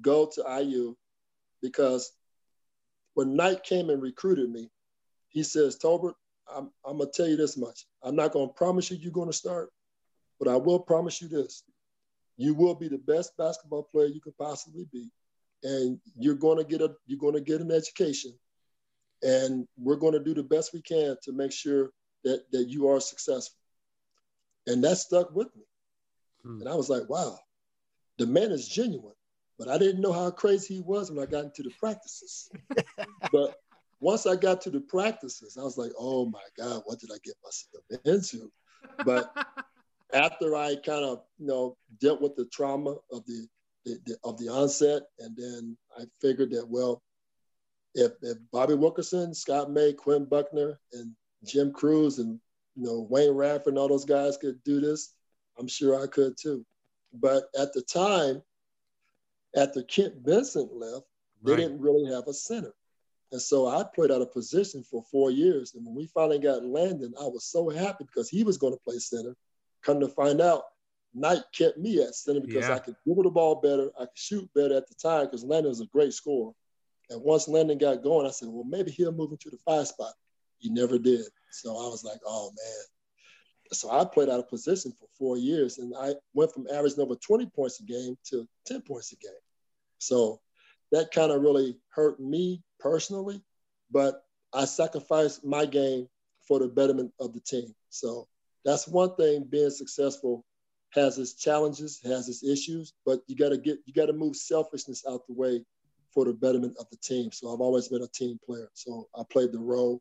go to IU because when Knight came and recruited me, he says, Tolbert, I'm, I'm going to tell you this much. I'm not going to promise you you're going to start, but I will promise you this. You will be the best basketball player you could possibly be. And you're going to get a you're going to get an education. And we're going to do the best we can to make sure that, that you are successful. And that stuck with me. Hmm. And I was like, wow, the man is genuine. But I didn't know how crazy he was when I got into the practices. but once I got to the practices, I was like, oh my God, what did I get myself into? But after I kind of, you know, dealt with the trauma of the, the, the, of the onset, and then I figured that, well, if, if Bobby Wilkerson, Scott May, Quinn Buckner, and Jim Crews, and you know Wayne Radford and all those guys could do this, I'm sure I could too. But at the time, after Kent Vincent left, they right. didn't really have a center. And so I played out of position for four years. And when we finally got Landon, I was so happy because he was going to play center. Come to find out, Knight kept me at center because yeah. I could dribble the ball better, I could shoot better at the time because Landon was a great scorer. And once Landon got going, I said, well, maybe he'll move into the five spot. He never did. So I was like, oh man. So I played out of position for four years and I went from averaging over 20 points a game to 10 points a game. So that kind of really hurt me personally, but I sacrificed my game for the betterment of the team. So that's one thing being successful has its challenges, has its issues, but you got to get you got to move selfishness out the way for the betterment of the team. So I've always been a team player. So I played the role,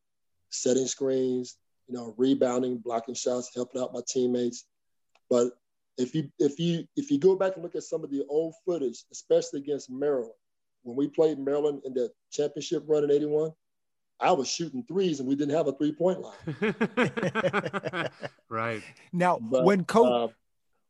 setting screens, you know, rebounding, blocking shots, helping out my teammates. But if you if you if you go back and look at some of the old footage, especially against Maryland, when we played Maryland in that championship run in '81, I was shooting threes and we didn't have a three point line. right now, but, when coach. Uh,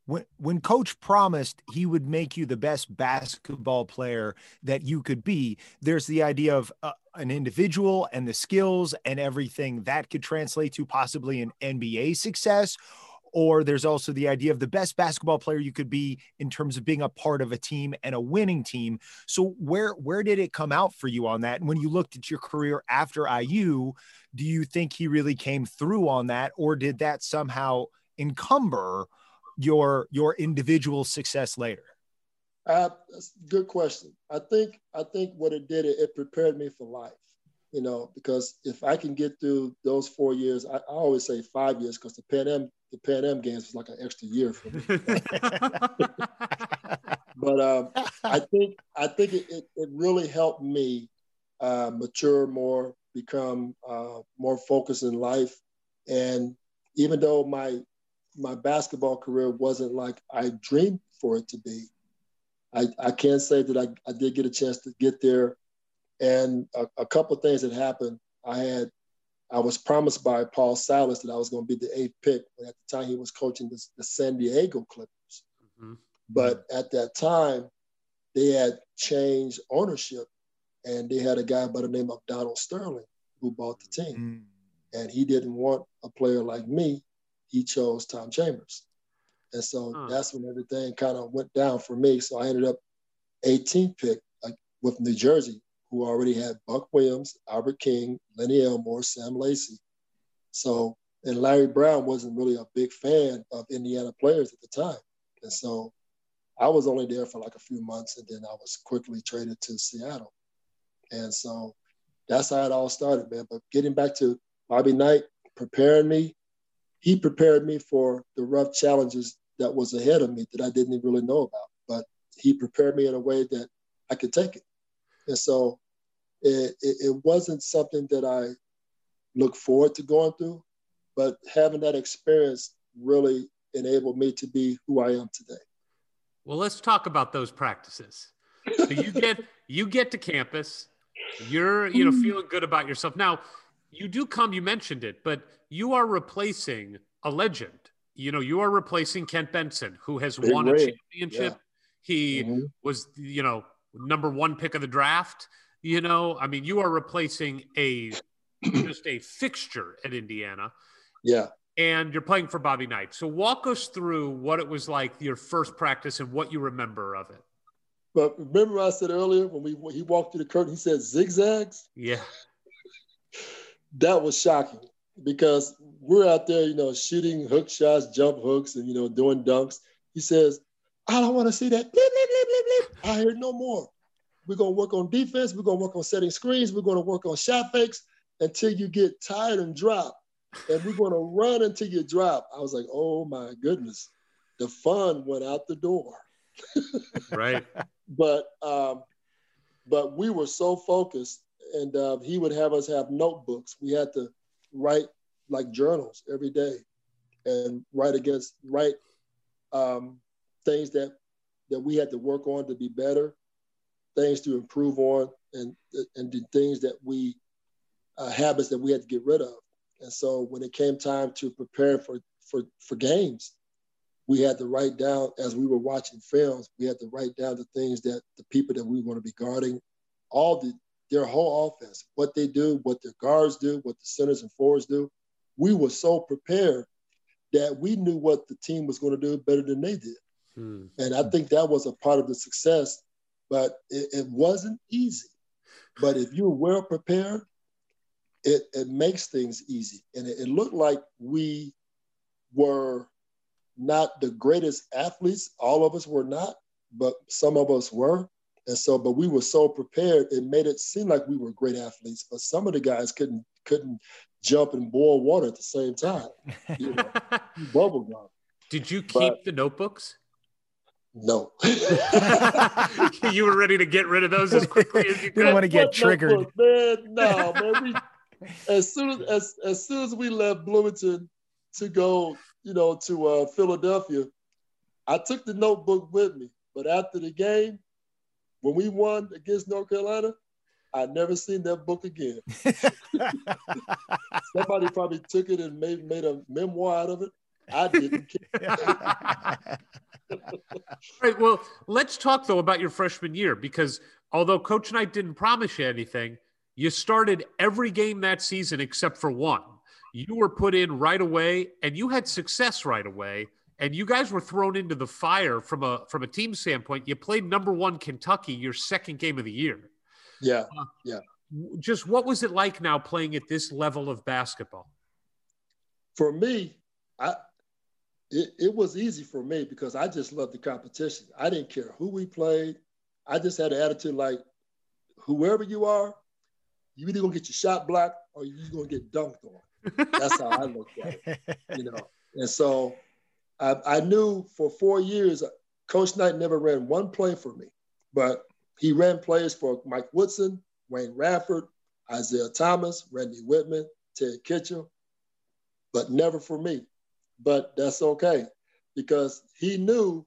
when, when coach promised he would make you the best basketball player that you could be there's the idea of uh, an individual and the skills and everything that could translate to possibly an nba success or there's also the idea of the best basketball player you could be in terms of being a part of a team and a winning team. So where where did it come out for you on that? And when you looked at your career after IU, do you think he really came through on that, or did that somehow encumber your your individual success later? Uh, good question. I think I think what it did it, it prepared me for life you know, because if I can get through those four years, I, I always say five years because the Pan Am the Pan Am games was like an extra year for me. but um, I think I think it, it, it really helped me uh, mature more, become uh, more focused in life, and even though my my basketball career wasn't like I dreamed for it to be, I, I can say that I, I did get a chance to get there and a, a couple things that happened. I had, I was promised by Paul Silas that I was going to be the eighth pick. But at the time, he was coaching the, the San Diego Clippers. Mm-hmm. But at that time, they had changed ownership, and they had a guy by the name of Donald Sterling who bought the team, mm-hmm. and he didn't want a player like me. He chose Tom Chambers, and so huh. that's when everything kind of went down for me. So I ended up 18th pick like, with New Jersey who already had Buck Williams, Albert King, Lenny Elmore, Sam Lacey. So, and Larry Brown wasn't really a big fan of Indiana players at the time. And so I was only there for like a few months, and then I was quickly traded to Seattle. And so that's how it all started, man. But getting back to Bobby Knight preparing me, he prepared me for the rough challenges that was ahead of me that I didn't really know about. But he prepared me in a way that I could take it. And so it, it, it wasn't something that I look forward to going through, but having that experience really enabled me to be who I am today. Well, let's talk about those practices. So you get you get to campus, you're you know hmm. feeling good about yourself. Now, you do come. You mentioned it, but you are replacing a legend. You know, you are replacing Kent Benson, who has Big won a championship. Yeah. He mm-hmm. was, you know, number one pick of the draft. You know, I mean, you are replacing a just a fixture at Indiana. Yeah. And you're playing for Bobby Knight. So walk us through what it was like your first practice and what you remember of it. But remember, I said earlier when we when he walked through the curtain, he said zigzags. Yeah, that was shocking because we're out there, you know, shooting hook shots, jump hooks, and you know, doing dunks. He says, "I don't want to see that." Bleep, bleep, bleep, I hear no more. We're gonna work on defense. We're gonna work on setting screens. We're gonna work on shot fakes until you get tired and drop, and we're gonna run until you drop. I was like, "Oh my goodness!" The fun went out the door. right. But um, but we were so focused, and uh, he would have us have notebooks. We had to write like journals every day, and write against write um, things that that we had to work on to be better, things to improve on, and and the things that we uh, habits that we had to get rid of. And so when it came time to prepare for for for games, we had to write down as we were watching films. We had to write down the things that the people that we want to be guarding, all the their whole offense, what they do, what their guards do, what the centers and forwards do. We were so prepared that we knew what the team was going to do better than they did. Hmm. And I think that was a part of the success, but it, it wasn't easy. But if you're well prepared, it, it makes things easy. And it, it looked like we were not the greatest athletes. All of us were not, but some of us were. And so, but we were so prepared, it made it seem like we were great athletes. But some of the guys couldn't couldn't jump and boil water at the same time. You know, bubble gum. Did you keep but, the notebooks? No. you were ready to get rid of those as quickly as you could. You don't want to get triggered. Notebook, man, no, man. We, as soon as, as as soon as we left Bloomington to go you know, to uh, Philadelphia, I took the notebook with me. But after the game, when we won against North Carolina, I never seen that book again. Somebody probably took it and made made a memoir out of it. I didn't care. All right. Well, let's talk though about your freshman year because although Coach Knight didn't promise you anything, you started every game that season except for one. You were put in right away and you had success right away and you guys were thrown into the fire from a from a team standpoint. You played number one kentucky your second game of the year. Yeah uh, yeah. just what was it like now playing at this level of basketball? For me i it, it was easy for me because i just loved the competition i didn't care who we played i just had an attitude like whoever you are you either gonna get your shot blocked or you're gonna get dunked on that's how I looked at it, you know. And so I, I knew for four years, Coach Knight never ran one play for me, but he ran plays for Mike Woodson, Wayne Radford, Isiah Thomas, Randy Wittman, Ted Kitchell, but never for me. But that's okay because he knew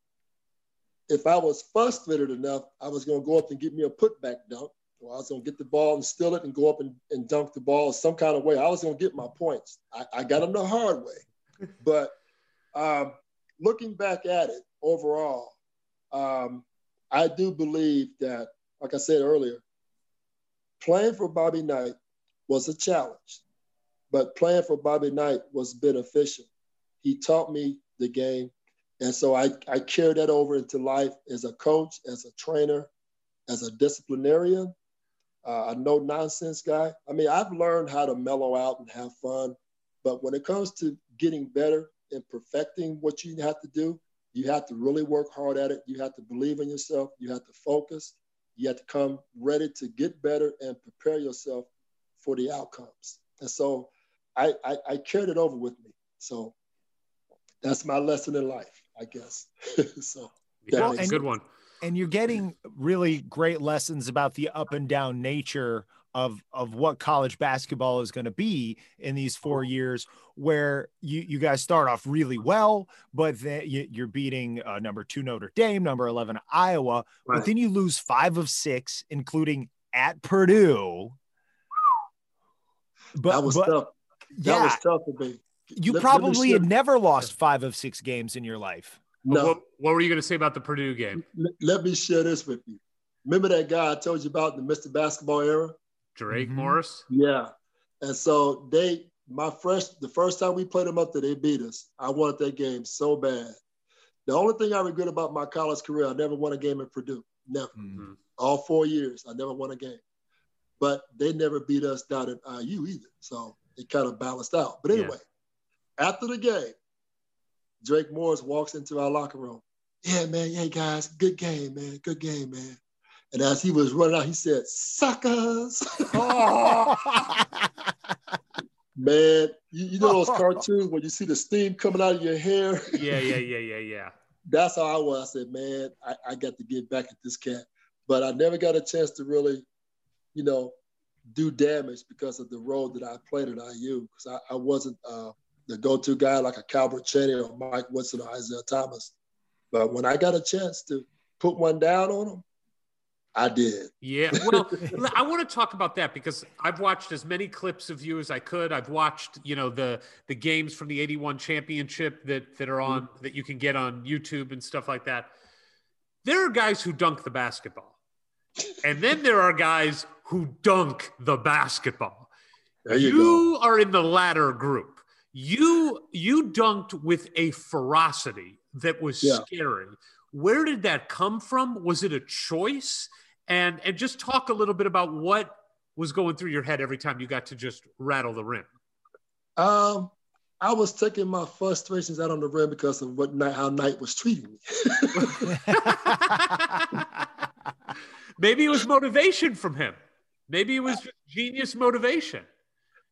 if I was frustrated enough, I was going to go up and get me a putback dunk. Well, I was going to get the ball and steal it and go up and, and dunk the ball some kind of way. I was going to get my points. I, I got them the hard way. but um, looking back at it overall, um, I do believe that, like I said earlier, playing for Bobby Knight was a challenge, but playing for Bobby Knight was beneficial. He taught me the game. And so I, I carried that over into life as a coach, as a trainer, as a disciplinarian, uh, a no nonsense guy. I mean, I've learned how to mellow out and have fun, but when it comes to getting better and perfecting what you have to do, You have to really work hard at it. You have to believe in yourself. You have to focus. You have to come ready to get better and prepare yourself for the outcomes. And so I, I, I carried it over with me. So that's my lesson in life, I guess. so yeah, a good one. And you're getting really great lessons about the up and down nature of of what college basketball is going to be in these four years where you you guys start off really well but then you, are beating uh, number two notre dame number 11 iowa right. but then you lose five of six including at purdue but that was but, tough that yeah, was tough for me you let, probably let had never lost five of six games in your life no. What, what were you going to say about the purdue game let, let me share this with you remember that guy i told you about in the mr basketball era Drake mm-hmm. Morris. Yeah, and so they my fresh the first time we played them up there, they beat us. I wanted that game so bad. The only thing I regret about my college career, I never won a game at Purdue. Never. Mm-hmm. All four years, I never won a game. But they never beat us down at IU either. So it kind of balanced out. But anyway, yeah. After the game, Drake Morris walks into our locker room. Yeah, man. Yeah, guys. Good game, man. Good game, man. And as he was running out, he said, suckers. Oh. Man, you, you, know those cartoons where you see the steam coming out of your hair? Yeah, yeah, yeah, yeah, yeah. That's how I was. I said, man, I, I got to get back at this cat. But I never got a chance to really, you know, do damage because of the role that I played at IU. Because I, I, wasn't uh, the go-to guy like a Calbert Cheaney or Mike Woodson or Isiah Thomas. But when I got a chance to put one down on them, I did. Yeah. Well, I want to talk about that because I've watched as many clips of you as I could. I've watched, you know, the the games from the 81 championship that that are on mm-hmm. that you can get on YouTube and stuff like that. There are guys who dunk the basketball. And then there are guys who dunk the basketball. There you, you are in the latter group. You you dunked with a ferocity that was yeah. scary. Where did that come from? Was it a choice? and and just talk a little bit about what was going through your head every time you got to just rattle the rim. Um, I was taking my frustrations out on the rim because of what night, how Knight was treating me. Maybe it was motivation from him. Maybe it was genius motivation.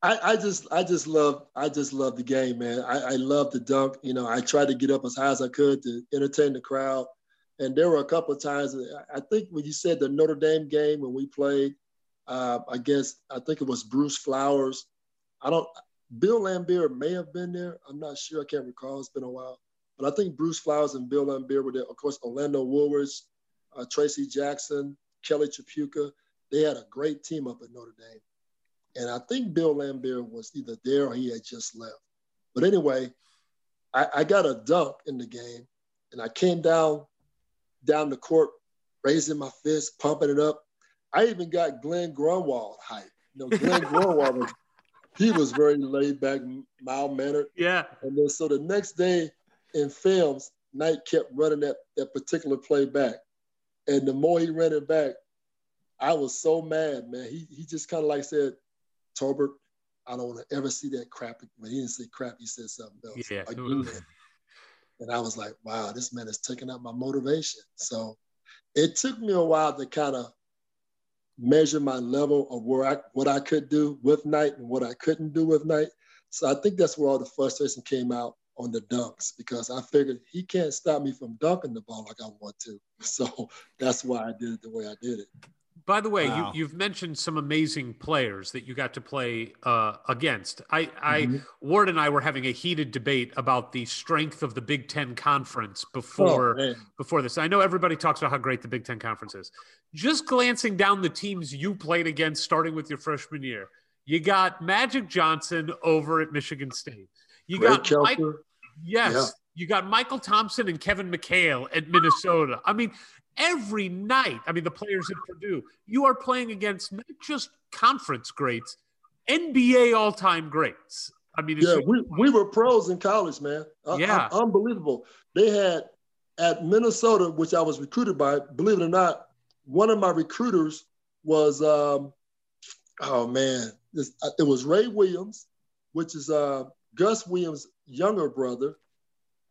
I, I, just I just love I just love the game, man. I, I love the dunk. You know, I tried to get up as high as I could to entertain the crowd. And there were a couple of times, I think when you said the Notre Dame game when we played uh, against, I think it was Bruce Flowers. I don't, Bill Laimbeer may have been there. I'm not sure. I can't recall. It's been a while. But I think Bruce Flowers and Bill Laimbeer were there. Of course, Orlando Woolridge, uh, Tracy Jackson, Kelly Tripucka. They had a great team up at Notre Dame. And I think Bill Laimbeer was either there or he had just left. But anyway, I, I got a dunk in the game, and I came down down the court, raising my fist, pumping it up. I even got Glenn Grunwald hype. You know, Glenn Grunwald was he was very laid back, mild mannered. Yeah. And then so the next day in films, Knight kept running that that particular play back. And the more he ran it back, I was so mad, man. He he just kind of like said, Tolbert, I don't want to ever see that crap. But he didn't say crap, he said something else. Yeah. Again. And I was like, wow, this man is taking up my motivation. So it took me a while to kind of measure my level of where I what I could do with Knight and what I couldn't do with Knight. So I think that's where all the frustration came out on the dunks because I figured he can't stop me from dunking the ball like I want to. So that's why I did it the way I did it. By the way, wow. you, have mentioned some amazing players that you got to play uh, against. I, I mm-hmm. Ward and I were having a heated debate about the strength of the Big Ten Conference before oh, before this. I know everybody talks about how great the Big Ten Conference is. Just glancing down the teams you played against, starting with your freshman year, you got Magic Johnson over at Michigan State. You great got Mike, yes. Yeah. You got Mychal Thompson and Kevin McHale at Minnesota. I mean, every night. I mean, the players at Purdue, you are playing against not just conference greats, NBA all time greats. I mean, yeah, we, we were pros in college, man. Yeah. unbelievable. They had at Minnesota, which I was recruited by, believe it or not, one of my recruiters was, um, oh man, this, uh, it was Ray Williams, which is uh, Gus Williams' younger brother,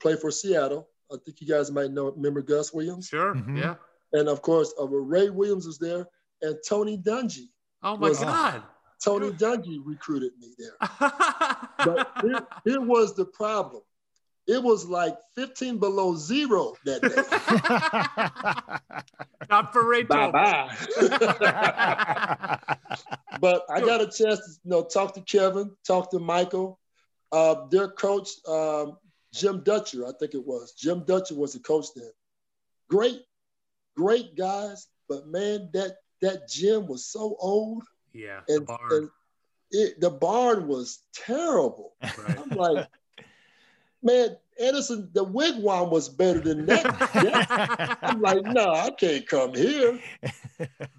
played for Seattle I think you guys might know remember Gus Williams. Sure. Mhm. Yeah. And of course, uh, Ray Williams was there, and Tony Dungy. Oh my Was- God. Tony Dungy recruited me there. But here, here was the problem. It was like 15 below zero that day. Not for Rachel. bye bye. but I got a chance to you know talk to Kevin, talk to Michael. Uh, their coach, um, Jim Dutcher, I think it was. Jim Dutcher was the coach then. Great, great guys, but man, that that gym was so old, Yeah. The and, barn. and it, the barn was terrible. Right. I'm like, man, Edison, the wigwam was better than that. I'm like, no, I can't come here.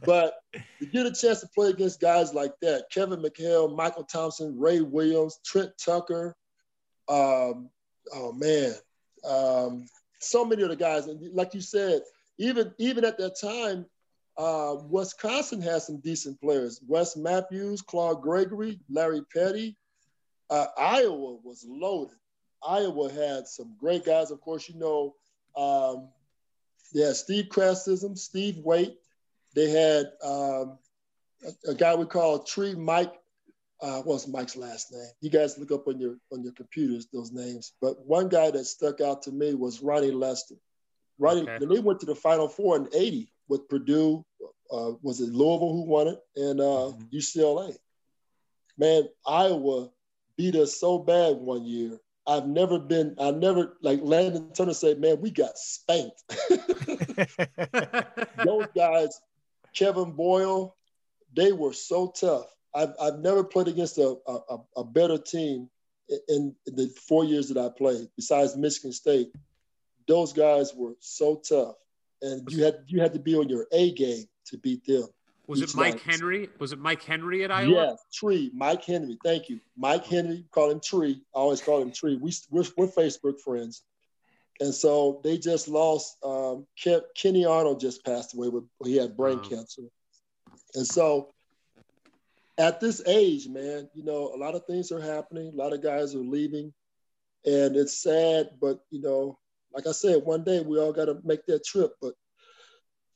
But to get a chance to play against guys like that, Kevin McHale, Mychal Thompson, Ray Williams, Trent Tucker, um, oh man, um, so many of the guys, and like you said, even even at that time, uh, Wisconsin had some decent players. Wes Matthews, Claude Gregory, Larry Petty. Uh, Iowa was loaded. Iowa had some great guys. Of course, you know, um, Steve Krafcisin, Steve Waite. They had um, a, a guy we call Tree Mike. Uh, what's Mike's last name? You guys look up on your on your computers those names. But one guy that stuck out to me was Ronnie Lester. Ronnie, Okay. when they went to the Final Four in '80 with Purdue, uh, was it Louisville who won it, and uh, UCLA. Man, Iowa beat us so bad one year. I've never been, I never, like Landon Turner said, man, we got spanked. Those guys, Kevin Boyle, they were so tough. I've, I've never played against a, a, a better team in, in the four years that I played, besides Michigan State. Those guys were so tough. And you had you had to be on your A game to beat them. Was it Mike night. Henry? Was it Mike Henry at Iowa? Yes, Tree, Mike Henry. Thank you, Mike Henry. Call him Tree. I always call him Tree. We we're, we're Facebook friends, and so they just lost. Um, Ke- Kenny Arnold just passed away with he had brain Wow. cancer, and so at this age, man, you know a lot of things are happening. A lot of guys are leaving, and it's sad. But you know, like I said, one day we all got to make that trip. But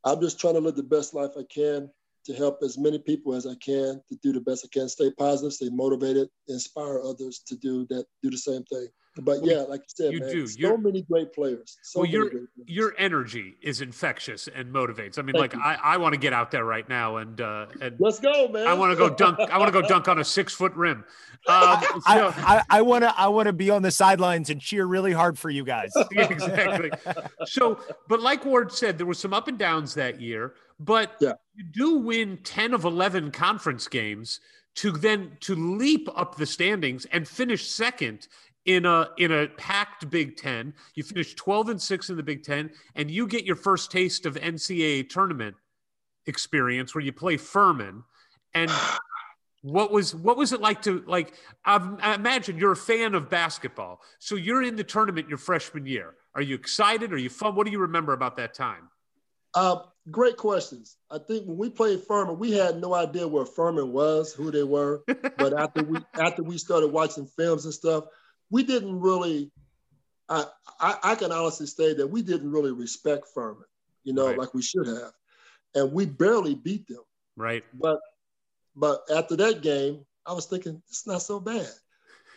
I'm just trying to live the best life I can to help as many people as I can to do the best I can, stay positive, stay motivated, inspire others to do that, do the same thing. But yeah, like you said, You man, do. so You're- many great players. So well, your your energy is infectious and motivates. I mean, Thank like you. I, I want to get out there right now and uh, and Let's go, man. I want to go dunk. I want to go dunk on a six foot rim. Um, so, I, I, I want to I want to be on the sidelines and cheer really hard for you guys. Exactly. So, but like Ward said, there was some up and downs that year, but Yeah. you do win 10 of 11 conference games to then to leap up the standings and finish second in a in a packed Big 10. You finish 12 and 6 in the Big 10 and you get your first taste of NCAA tournament experience where you play Furman and what was what was it like to like I've, I imagine you're a fan of basketball so you're in the tournament your freshman year are you excited are you fun what do you remember about that time Uh, great questions. I think when we played Furman, we had no idea where Furman was, who they were. But after we after we started watching films and stuff, we didn't really. I I, I can honestly say that we didn't really respect Furman, you know, Right. like we should have, and we barely beat them. right But but after that game, I was thinking it's not so bad.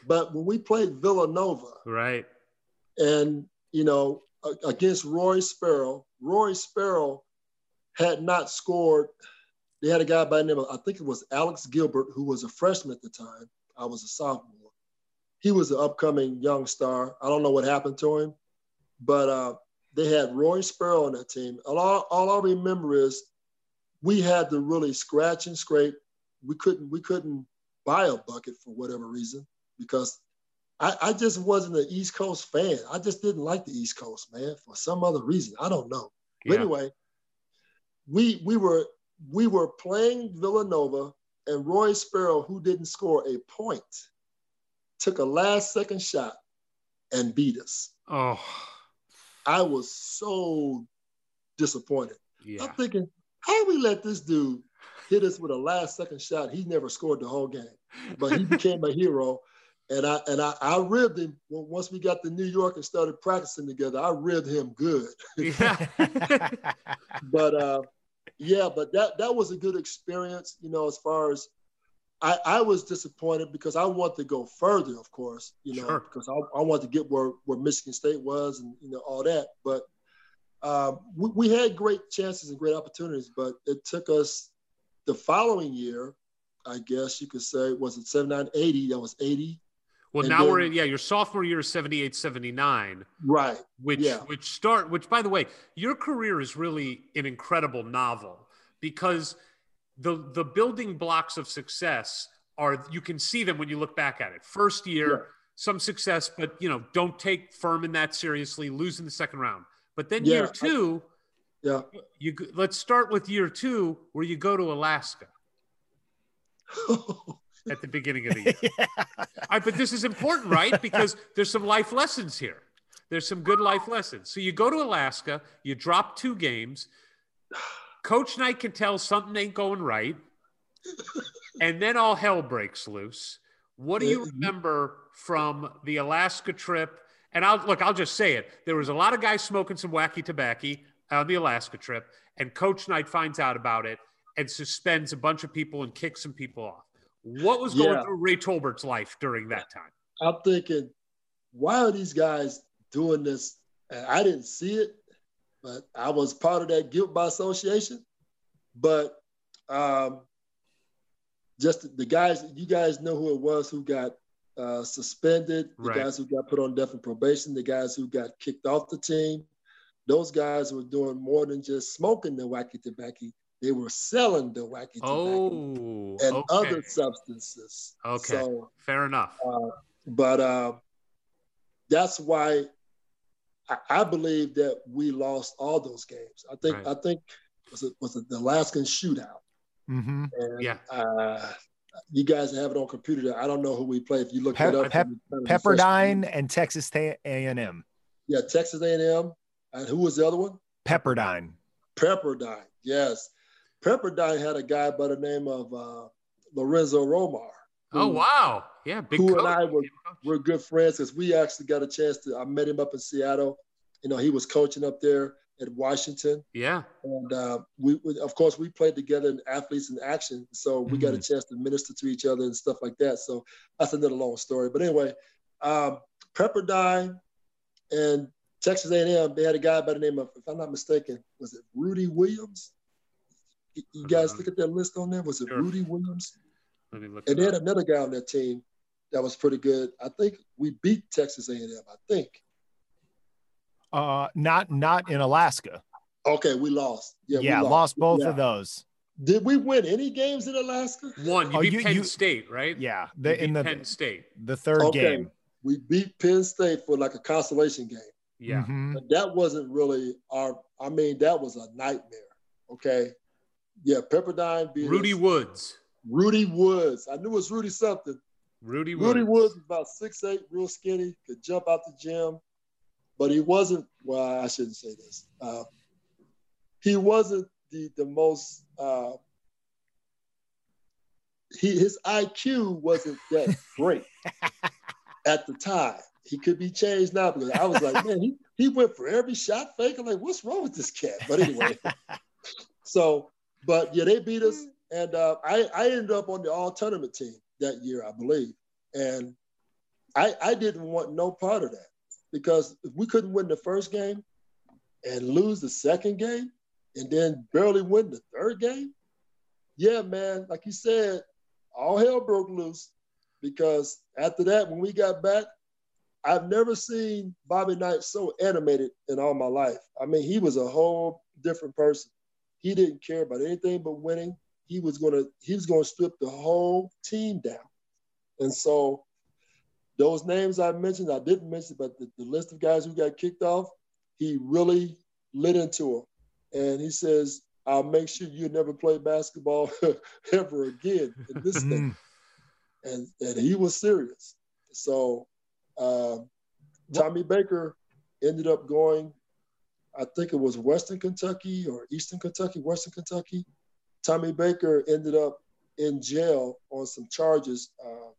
But when we played Villanova, right and you know against Rory Sparrow. Rory Sparrow had not scored. They had a guy by the name of I think it was Alex Gilbert, who was a freshman at the time. I was a sophomore. He was an upcoming young star. I don't know what happened to him, but uh, they had Rory Sparrow on that team. All, all I remember is we had to really scratch and scrape. We couldn't we couldn't buy a bucket for whatever reason because I, I just wasn't an East Coast fan. I just didn't like the East Coast, man, for some other reason. I don't know. But anyway, we we were we were playing Villanova, and Rory Sparrow, who didn't score a point, took a last second shot and beat us. oh I was so disappointed. yeah I'm thinking, how we let this dude hit us with a last second shot? He never scored the whole game, but he became a hero. and I and I, I ribbed him once we got to New York and started practicing together. I ribbed him good. Yeah. but uh, yeah, but that that was a good experience. You know, as far as I, I was disappointed because I want to go further, of course. You know, Sure. because I, I want to get where where Michigan State was and you know all that. But um, we, we had great chances and great opportunities, but it took us the following year. I guess you could say was it 79, 80? That was 80. well, And now we're in, yeah, your sophomore year is 78, 79, Right. which, Yeah. which start, which by the way, your career is really an incredible novel because the, the building blocks of success are, you can see them when you look back at it. First year, Yeah. some success, but you know, don't take Furman that seriously, lose in the second round. But then Yeah, year I- two, Yeah. you let's start with year two where you go to Alaska at the beginning of the year. All right, but this is important, right? Because there's some life lessons here. There's some good life lessons. So you go to Alaska, you drop two games. Coach Knight can tell something ain't going right, and then all hell breaks loose. What do you mm-hmm. remember from the Alaska trip? And I'll look, I'll just say it. There was a lot of guys smoking some wacky tobacco on the Alaska trip, and Coach Knight finds out about it and suspends a bunch of people and kicks some people off. What was going Yeah. through Ray Tolbert's life during that time? I'm thinking, why are these guys doing this? And I didn't see it, but I was part of that guilt by association. But um, just the guys, you guys know who it was who got uh, suspended, the Right. guys who got put on definite probation, the guys who got kicked off the team. Those guys were doing more than just smoking the wacky tobacco. They were selling the wacky tobacco Oh, and okay. other substances. Okay. So Fair enough. but uh, that's why I, I believe that we lost all those games. I think Right. I think was it was it the Alaskan shootout, Mm-hmm. and Yeah. uh, you guys have it on computer. I don't know who we played. If you look Pep- it up, Pep- you can find it on Pepperdine and Texas A and M. yeah, Texas A&M, and who was the other one? Pepperdine. Pepperdine. Yes, Pepperdine had a guy by the name of uh, Lorenzo Romar. Oh wow. Yeah, big who coach. and I were, Big good friends because we actually got a chance to. I met him up in Seattle. You know, he was coaching up there at Washington, Yeah. and uh, we, we- of course, we played together in athletes in action. So we got a chance to minister to each other and stuff like that. So that's another long story. But anyway, um, Pepperdine and Texas A&M, they had a guy by the name of, if I'm not mistaken, was it Rudy Williams? You- You guys look at that list on there. Was it sure. Rudy Williams? Let me look. And it they had up. another guy on that team that was pretty good. I think we beat Texas A&M. I think. Uh, not not in Alaska. Okay, we lost. Yeah, Yeah, we lost. both Yeah. of those. Did we win any games in Alaska? One. You Oh, beat you- Penn you- State, right? Yeah, You the, in the Penn State. the third Okay. game. We beat Penn State for like a consolation game. Yeah. Mhm. But that wasn't really our. I mean, that was a nightmare. Okay. Yeah, Pepperdine beat Rudy us. Woods. Rudy Woods. I knew it was Rudy something. Rudy Woods. Rudy Woods was about six eight, real skinny, could jump out the gym, but he wasn't. Well, I shouldn't say this. Uh, he wasn't the the most. Uh, he his IQ wasn't that great at the time. He could be changed now because I was like, man, he, he went for every shot fake. I'm like, what's wrong with this cat? But anyway, so but yeah, they beat us, and uh, I I ended up on the all tournament team that year, I believe, and I I didn't want no part of that because if we couldn't win the first game and lose the second game, and then barely win the third game, yeah, man, like you said, all hell broke loose because after that, when we got back. I've never seen Bobby Knight so animated in all my life. I mean, he was a whole different person. He didn't care about anything but winning. He was gonna he was gonna strip the whole team down. And so those names I mentioned, I didn't mention, but the, the list of guys who got kicked off, he really lit into them. And he says, I'll make sure you never play basketball ever again in this state. Mhm. And and he was serious. So um, Tommy Baker ended up going, I think it was Western Kentucky or Eastern Kentucky, Western Kentucky. Tommy Baker ended up in jail on some charges uh,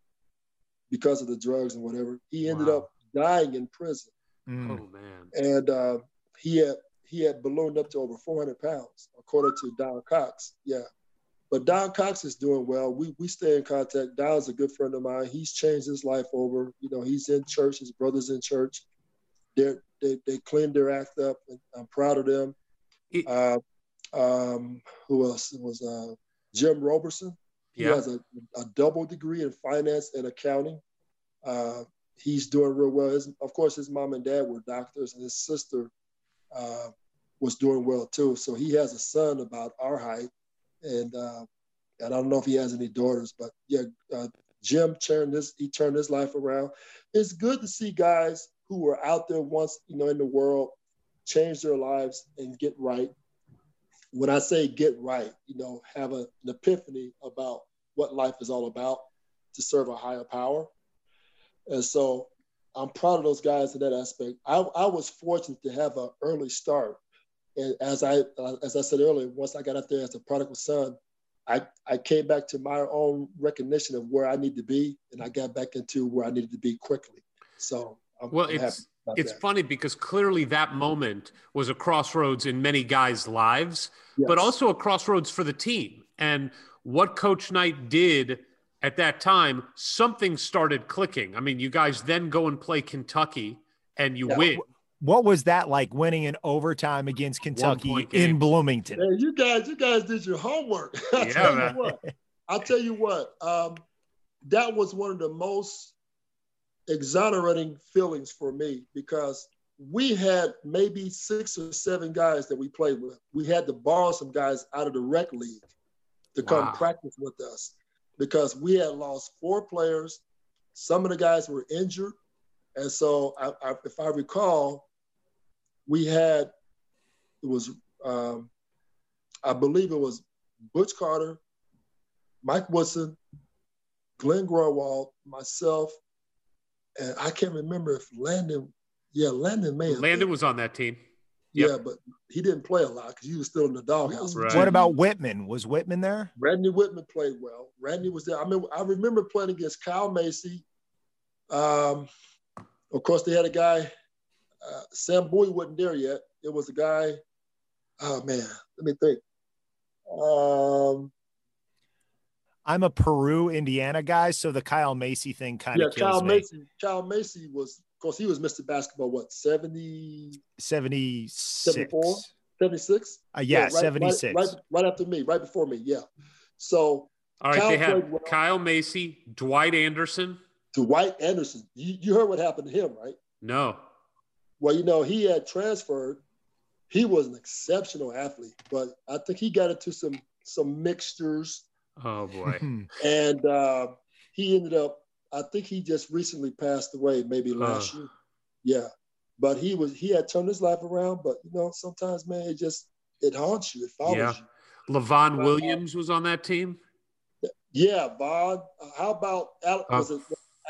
because of the drugs and whatever. He ended Wow. up dying in prison, Mm. Oh man. and uh, he had he had ballooned up to over 400 pounds, according to Don Cox. Yeah, but Don Cox is doing well. We we stay in contact. Don's a good friend of mine. He's changed his life over. You know, he's in church. His brother's in church. They're, they they cleaned their act up, and I'm proud of them. It- Uh, um, who else It was uh, Jim Roberson? He has a, a double degree in finance and accounting. Uh, he's doing real well. His, of course, his mom and dad were doctors, and his sister uh, was doing well too. So he has a son about our height, and uh, and I don't know if he has any daughters, but yeah, uh, Jim turned this he turned his life around. It's good to see guys who were out there once, you know, in the world, change their lives and get right. When I say get right, you know, have a, an epiphany about what life is all about to serve a higher power. And so I'm proud of those guys in that aspect. I, I was fortunate to have an early start. And as I as I said earlier, once I got out there as a prodigal son, I, I came back to my own recognition of where I need to be, and I got back into where I needed to be quickly. So I'm, Well, happy it's it's that. funny because clearly that moment was a crossroads in many guys' lives, but also a crossroads for the team. And what Coach Knight did at that time, something started clicking. I mean, you guys then go and play Kentucky and you Yeah. win. What was that like winning in overtime against Kentucky in. Bloomington? Hey, you guys, you guys did your homework. I'll Yeah, tell man. you what. I'll tell you what. Um, that was one of the most exonerating feelings for me because we had maybe six or seven guys that we played with. We had to borrow some guys out of the rec league to come Wow. practice with us because we had lost four players. Some of the guys were injured, and so I, I, if I recall, we had it was um, I believe it was Butch Carter, Mike Woodson, Glenn Grunwald, myself, and I can't remember if Landon. Yeah, Landon may have. Landon been. was on that team. Yeah, but he didn't play a lot because he was still in the doghouse. Right. What about Wittman? Was Wittman there? Randy Wittman played well. Randy was there. I mean, I remember playing against Kyle Macy. Um, of course, they had a guy. Uh, Sam Bowie wasn't there yet. It was a guy. Oh man, let me think. Um, I'm a Peru, Indiana guy, so the Kyle Macy thing kind yeah, of kills Kyle me. Macy. Kyle Macy was, of course, he was Mr. Basketball. What 70, 76. 74? 76? Uh, yeah, right- 76. Right, right, right after me, right before me. Yeah. So All right, Kyle they had well. Kyle Macy, Dwight Anderson. Dwight Anderson, you, you heard what happened to him, right? No. Well, you know, he had transferred. He was an exceptional athlete, but I think he got into some some mixtures, Oh boy. and uh, he ended up. I think he just recently passed away, maybe last Ugh. year. Yeah, but he was he had turned his life around. But you know, sometimes man, it just it haunts you. It follows Yeah. you. LaVon Williams was on that team. Yeah, Vaughn. Uh, how about Alex? Uh, was it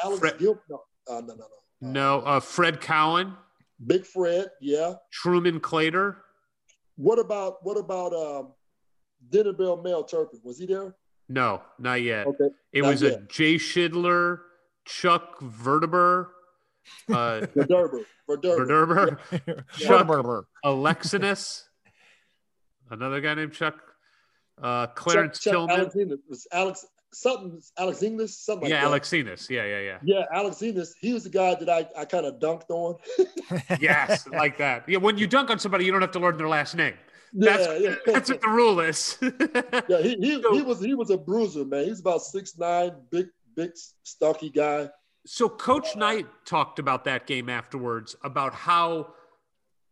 Alex Fred- Gil? No, uh, no, no, no. No, uh, Fred Cowan, Big Fred. Yeah. Truman Claytor. What about what about um, Dinner Bell Mel Turpin? Was he there? No, not yet. Okay. It not was a. Jay Shidler, Chuck Verderber, uh, Verderber. Verderber. Verderber, Chuck. Aleksinas, another guy named Chuck, uh, Clarence Chuck, Chuck Tillman. Alexander. Was Alex something Aleksinas? Something like yeah, that. Aleksinas. Yeah, yeah, yeah. Yeah, Aleksinas. He was the guy that I, I kind of dunked on. Yes, like that. Yeah, when you dunk on somebody, you don't have to learn their last name. Yeah, That's, yeah. that's what the rule is. yeah, he, he, So- he was he was a bruiser, man. He's about six nine, big, big, stocky guy. So Coach Knight talked about that game afterwards about how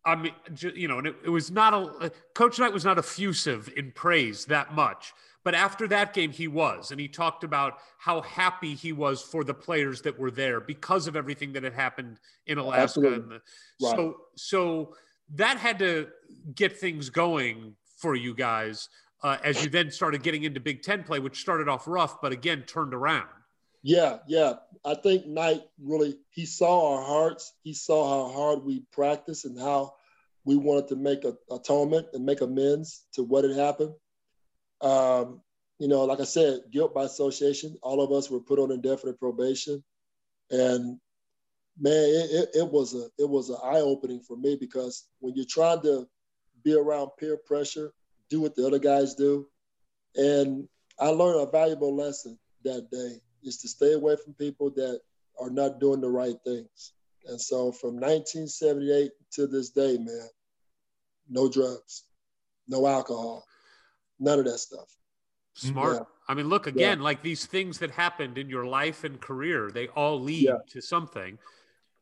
I mean, you know, and it, it was not a Coach Knight was not effusive in praise that much, but after that game he was, and he talked about how happy he was for the players that were there because of everything that had happened in Alaska. And the, Right. So, so that had to get things going for you guys uh, as you then started getting into Big Ten play, which started off rough, but again turned around. Yeah, yeah. I think Knight really he saw our hearts. He saw how hard we practiced and how we wanted to make a atonement and make amends to what had happened. Um, you know, like I said, guilt by association. All of us were put on indefinite probation. and man, it, it, it was a it was an eye opening for me because when you're trying to be around peer pressure, do what the other guys do, and I learned a valuable lesson that day is to stay away from people that are not doing the right things. And so from 1978 to this day, man, no drugs, no alcohol, none of that stuff. Smart. Yeah. I mean, look again, yeah. like these things that happened in your life and career, they all lead yeah. to something.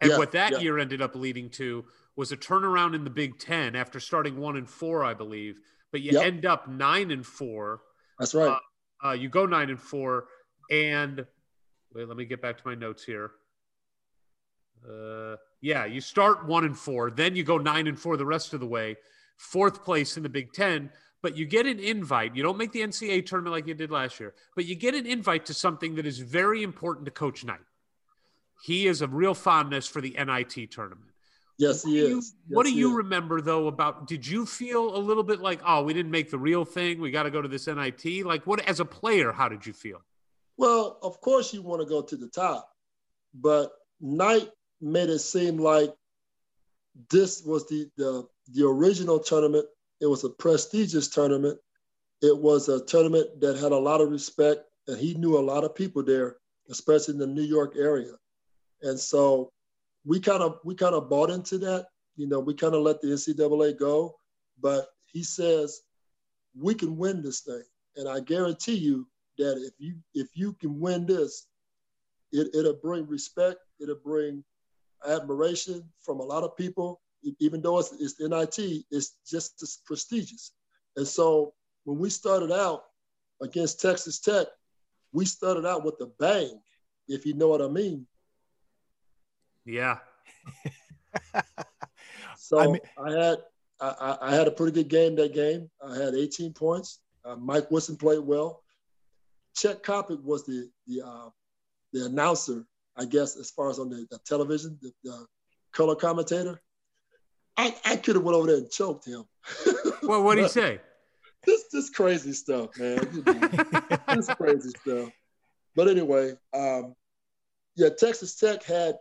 And what that year ended up leading to was a turnaround in the Big Ten after starting one and four, I believe. But you yep. end up nine and four. That's right. Uh, uh, you go nine and four, and wait, let me get back to my notes here. Uh, yeah, you start one and four, then you go nine and four the rest of the way, fourth place in the Big Ten. But you get an invite. You don't make the NCAA tournament like you did last year, but you get an invite to something that is very important to Coach Knight. He is a real fondness for the NIT tournament. Yes, he is. yes, what do you remember though about? Did you feel a little bit like, oh, we didn't make the real thing. We got to go to this NIT. Like, what as a player, how did you feel? Well, of course you want to go to the top, but Knight made it seem like this was the, the, the original tournament. It was a prestigious tournament. It was a tournament that had a lot of respect, and he knew a lot of people there, especially in the New York area. And so we kind of we kind of bought into that. You know, we kind of let the NCAA go, but he says we can win this thing, and I guarantee you that if you if you can win this, it, it'll bring respect, it'll bring admiration from a lot of people, even though it's, it's NIT, it's just as prestigious. And so when we started out against Texas Tech, we started out with a bang, if you know what I mean. Yeah. so I, mean, I had I, I, had a pretty good game that game. I had 18 points. Uh, Mike Wilson played well. Chet Coppock was the the uh, the announcer I guess, as far as on the, the television, the, the, color commentator. I, I could have went over there and choked him. well, what did he say? This this crazy stuff, man. this crazy stuff. But anyway, um, yeah, Texas Tech had.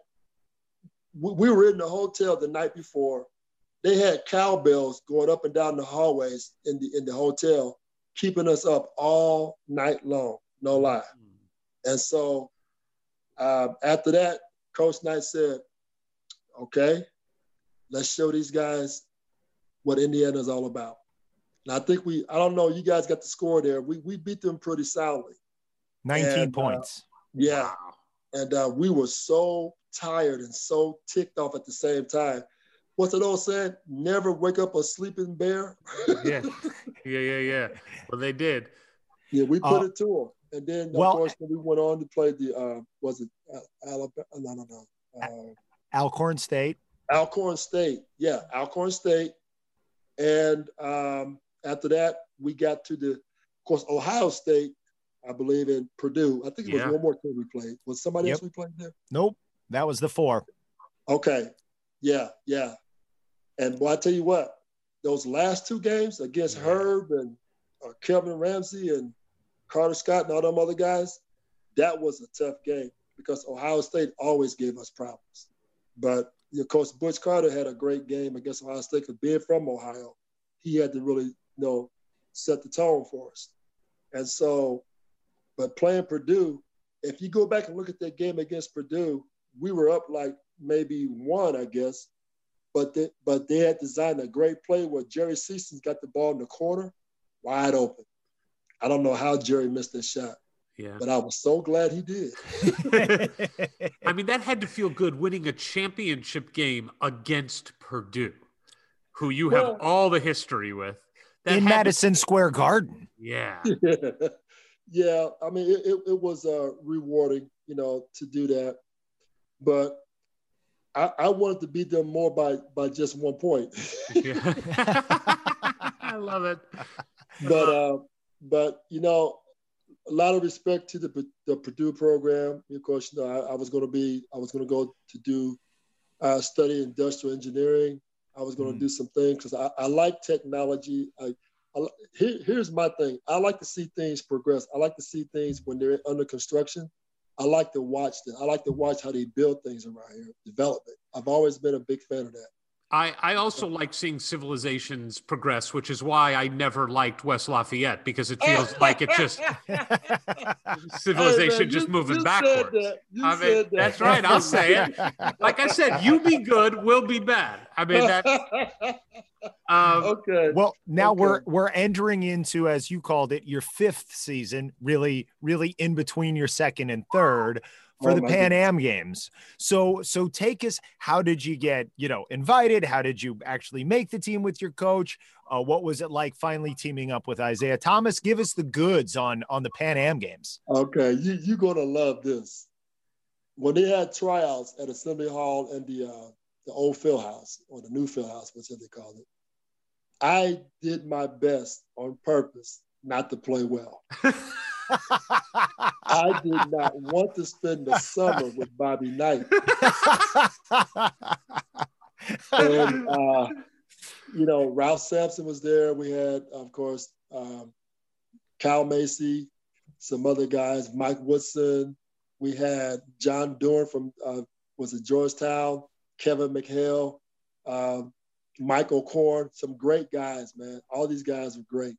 We, we were in the hotel the night before. They had cowbells going up and down the hallways in the in the hotel, keeping us up all night long. No lie. Hmm. And so uh, after that, Coach Knight said, okay, let's show these guys what Indiana is all about. And I think we, I don't know, you guys got the score there. We, we beat them pretty soundly. 19 and, uh, points. Uh, yeah. And uh, we were so tired and so ticked off at the same time. What's it old saying? Never wake up a sleeping bear. yeah. Yeah, yeah, yeah. Well, they did. Yeah, we put uh, it to them. And then, well, of course, we went on to play the, uh, was it uh, Alabama? No, no, no. Uh, Alcorn State. Alcorn State. Yeah, Alcorn State. And um, after that, we got to the, of course, Ohio State, I believe, in Purdue. I think it was one more team we played. Was somebody yep. else we played there? Nope. That was the four. Okay. Yeah, yeah. And boy, I tell you what, those last two games against yeah. Herb and uh, Kelvin Ransey and Carter Scott and all them other guys, that was a tough game because Ohio State always gave us problems. But of course, Butch Carter had a great game against Ohio State because being from Ohio, he had to really, you know, set the tone for us. And so, but playing Purdue, if you go back and look at that game against Purdue, we were up like maybe one, I guess. But they, but they had designed a great play where Jerry Sichting got the ball in the corner, wide open. I don't know how Jerry missed that shot. Yeah. But I was so glad he did. I mean, that had to feel good winning a championship game against Purdue, who you well, have all the history with. That in Madison to- Square Garden. Yeah. yeah. yeah. I mean, it, it, it was uh, rewarding, you know, to do that. But I, I wanted to beat them more by by just one point. I love it. But uh, but you know, a lot of respect to the the Purdue program. Of course, you know, I, I was going to be, I was going to go to do uh, study industrial engineering. I was going to mm. do some things because I, I like technology. I, I here, here's my thing. I like to see things progress. I like to see things when they're under construction. I like to watch them. I like to watch how they build things around here, development. I've always been a big fan of that. I, I also like seeing civilizations progress, which is why I never liked West Lafayette because it feels like it's just civilization Hey, man, just moving you said backwards. that. You I mean, said that. that's right. I'll say it. Like I said, you be good, we'll be bad. I mean, that. Um, okay. Well, now we're we're entering into, as you called it, your fifth season, really, really in between your second and third for Oh, the Pan goodness. Am games. So so take us, how did you get, you know, invited? How did you actually make the team with your coach? Uh, what was it like finally teaming up with Isiah Thomas? Give us the goods on on the Pan Am games. Okay, you you're gonna love this. When they had tryouts at Assembly Hall and the uh, the old field house or the new field house, whatever they call it, I did my best on purpose not to play well. I did not want to spend the summer with Bobby Knight. And uh, you know, Ralph Sampson was there. We had, of course, um, Kyle Macy, some other guys, Mike Woodson. We had John Duren from uh, was it Georgetown, Kevin McHale, um, Michael Korn, some great guys, man. All these guys were great.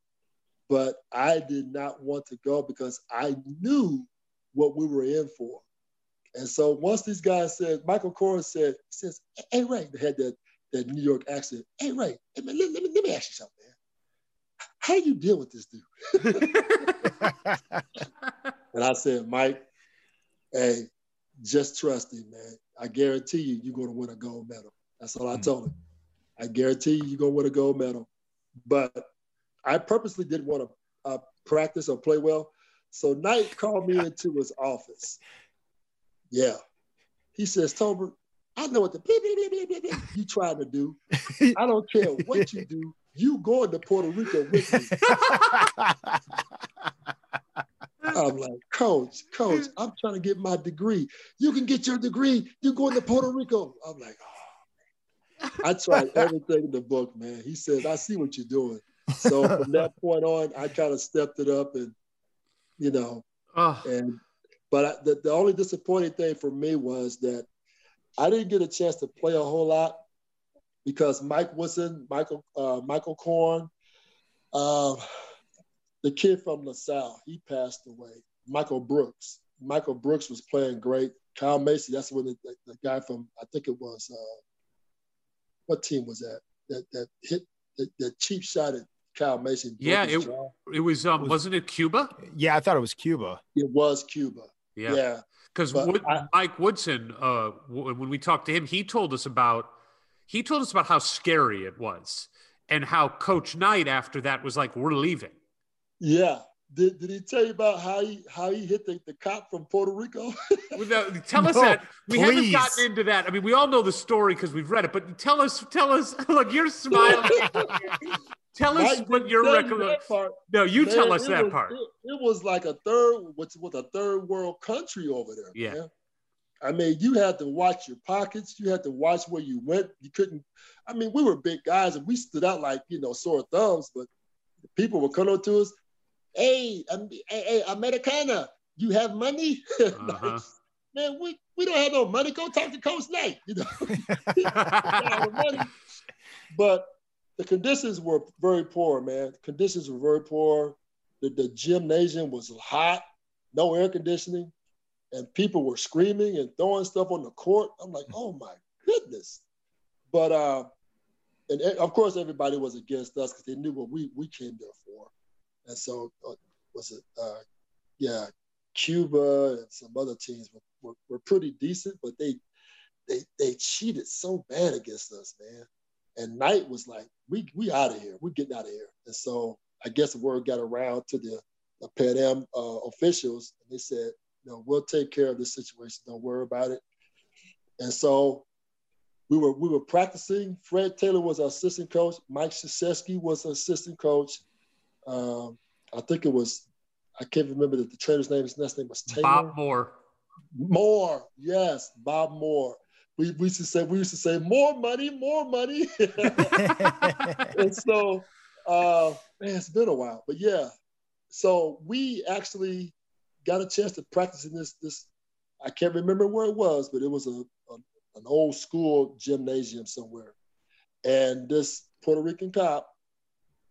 But I did not want to go because I knew what we were in for. And so once these guys said, Michael Korn said, he says, hey Ray, they had that, that New York accent. Hey Ray, hey, man, let, let me, let me ask you something, man. How do you deal with this dude? And I said, Mike, hey, just trust him, man. I guarantee you, you're going to win a gold medal. That's all I Hmm. told him. I guarantee you, you're going to win a gold medal. But I purposely didn't want to uh, practice or play well. So Knight called me into his office. Yeah. He says, Tolbert, I know what the beep, beep, beep, beep, beep, beep you trying to do. I don't care what you do. You going to Puerto Rico with me. I'm like, Coach, Coach, I'm trying to get my degree. You can get your degree. You're going to Puerto Rico. I'm like, oh. I tried everything in the book, man. He said, I see what you're doing. So from that point on, I kind of stepped it up and, you know, oh, and but I, the, the only disappointing thing for me was that I didn't get a chance to play a whole lot because Mike Woodson, Michael uh, Michael Korn, uh, the kid from LaSalle, he passed away. Michael Brooks. Michael Brooks was playing great. Kyle Macy, that's when the, the, the guy from I think it was uh, what team was that? That that hit that, that cheap shot at Kyle Macy. Yeah, it- jaw. it was um, wasn't it Cuba? yeah, I thought it was Cuba. it was Cuba. Yeah, yeah. because Wood, Mike Woodson, uh, w- when we talked to him, he told us about he told us about how scary it was and how Coach Knight after that was like, "We're leaving." Yeah. Did, did he tell you about how he how he hit the, the cop from Puerto Rico? Without- Tell us No, that. We haven't gotten into that. I mean, we all know the story because we've read it, but tell us, tell us. Look, you're smiling. tell us Mike what your tell you recollection. that part. No, you Man, tell us that was- part. It, it was like a third, what's with a third world country over there. Yeah. Man. I mean, you had to watch your pockets. You had to watch where you went. You couldn't. I mean, we were big guys and we stood out like you know sore thumbs, but people were coming up to us. Hey, um, hey, hey, Americana, you have money? Uh-huh. Man, we, we don't have no money. Go talk to Coach Knight. You know, We don't have no money. But the conditions were very poor, man. The conditions were very poor. The, the gymnasium was hot, no air conditioning, and people were screaming and throwing stuff on the court. I'm like, oh my goodness. But uh, and of course everybody was against us because they knew what we we came there for. And so uh, was it uh, yeah, Cuba and some other teams were, were, were pretty decent, but they they they cheated so bad against us, man. And Knight was like, we we out of here. We're getting out of here. And so I guess the word got around to the, the Pan Am uh, officials, and they said, no, we'll take care of this situation. Don't worry about it. And so we were we were practicing. Fred Taylor was our assistant coach. Mike Krzyzewski was assistant coach. Um, I think it was I can't remember the, the trainer's name. His last name was Taylor. Bob Moore. Moore, yes, Bob Moore. We, we used to say we used to say more money, more money. and so uh man, it's been a while. But yeah. So we actually got a chance to practice in this this I can't remember where it was, but it was a, a an old school gymnasium somewhere. And this Puerto Rican cop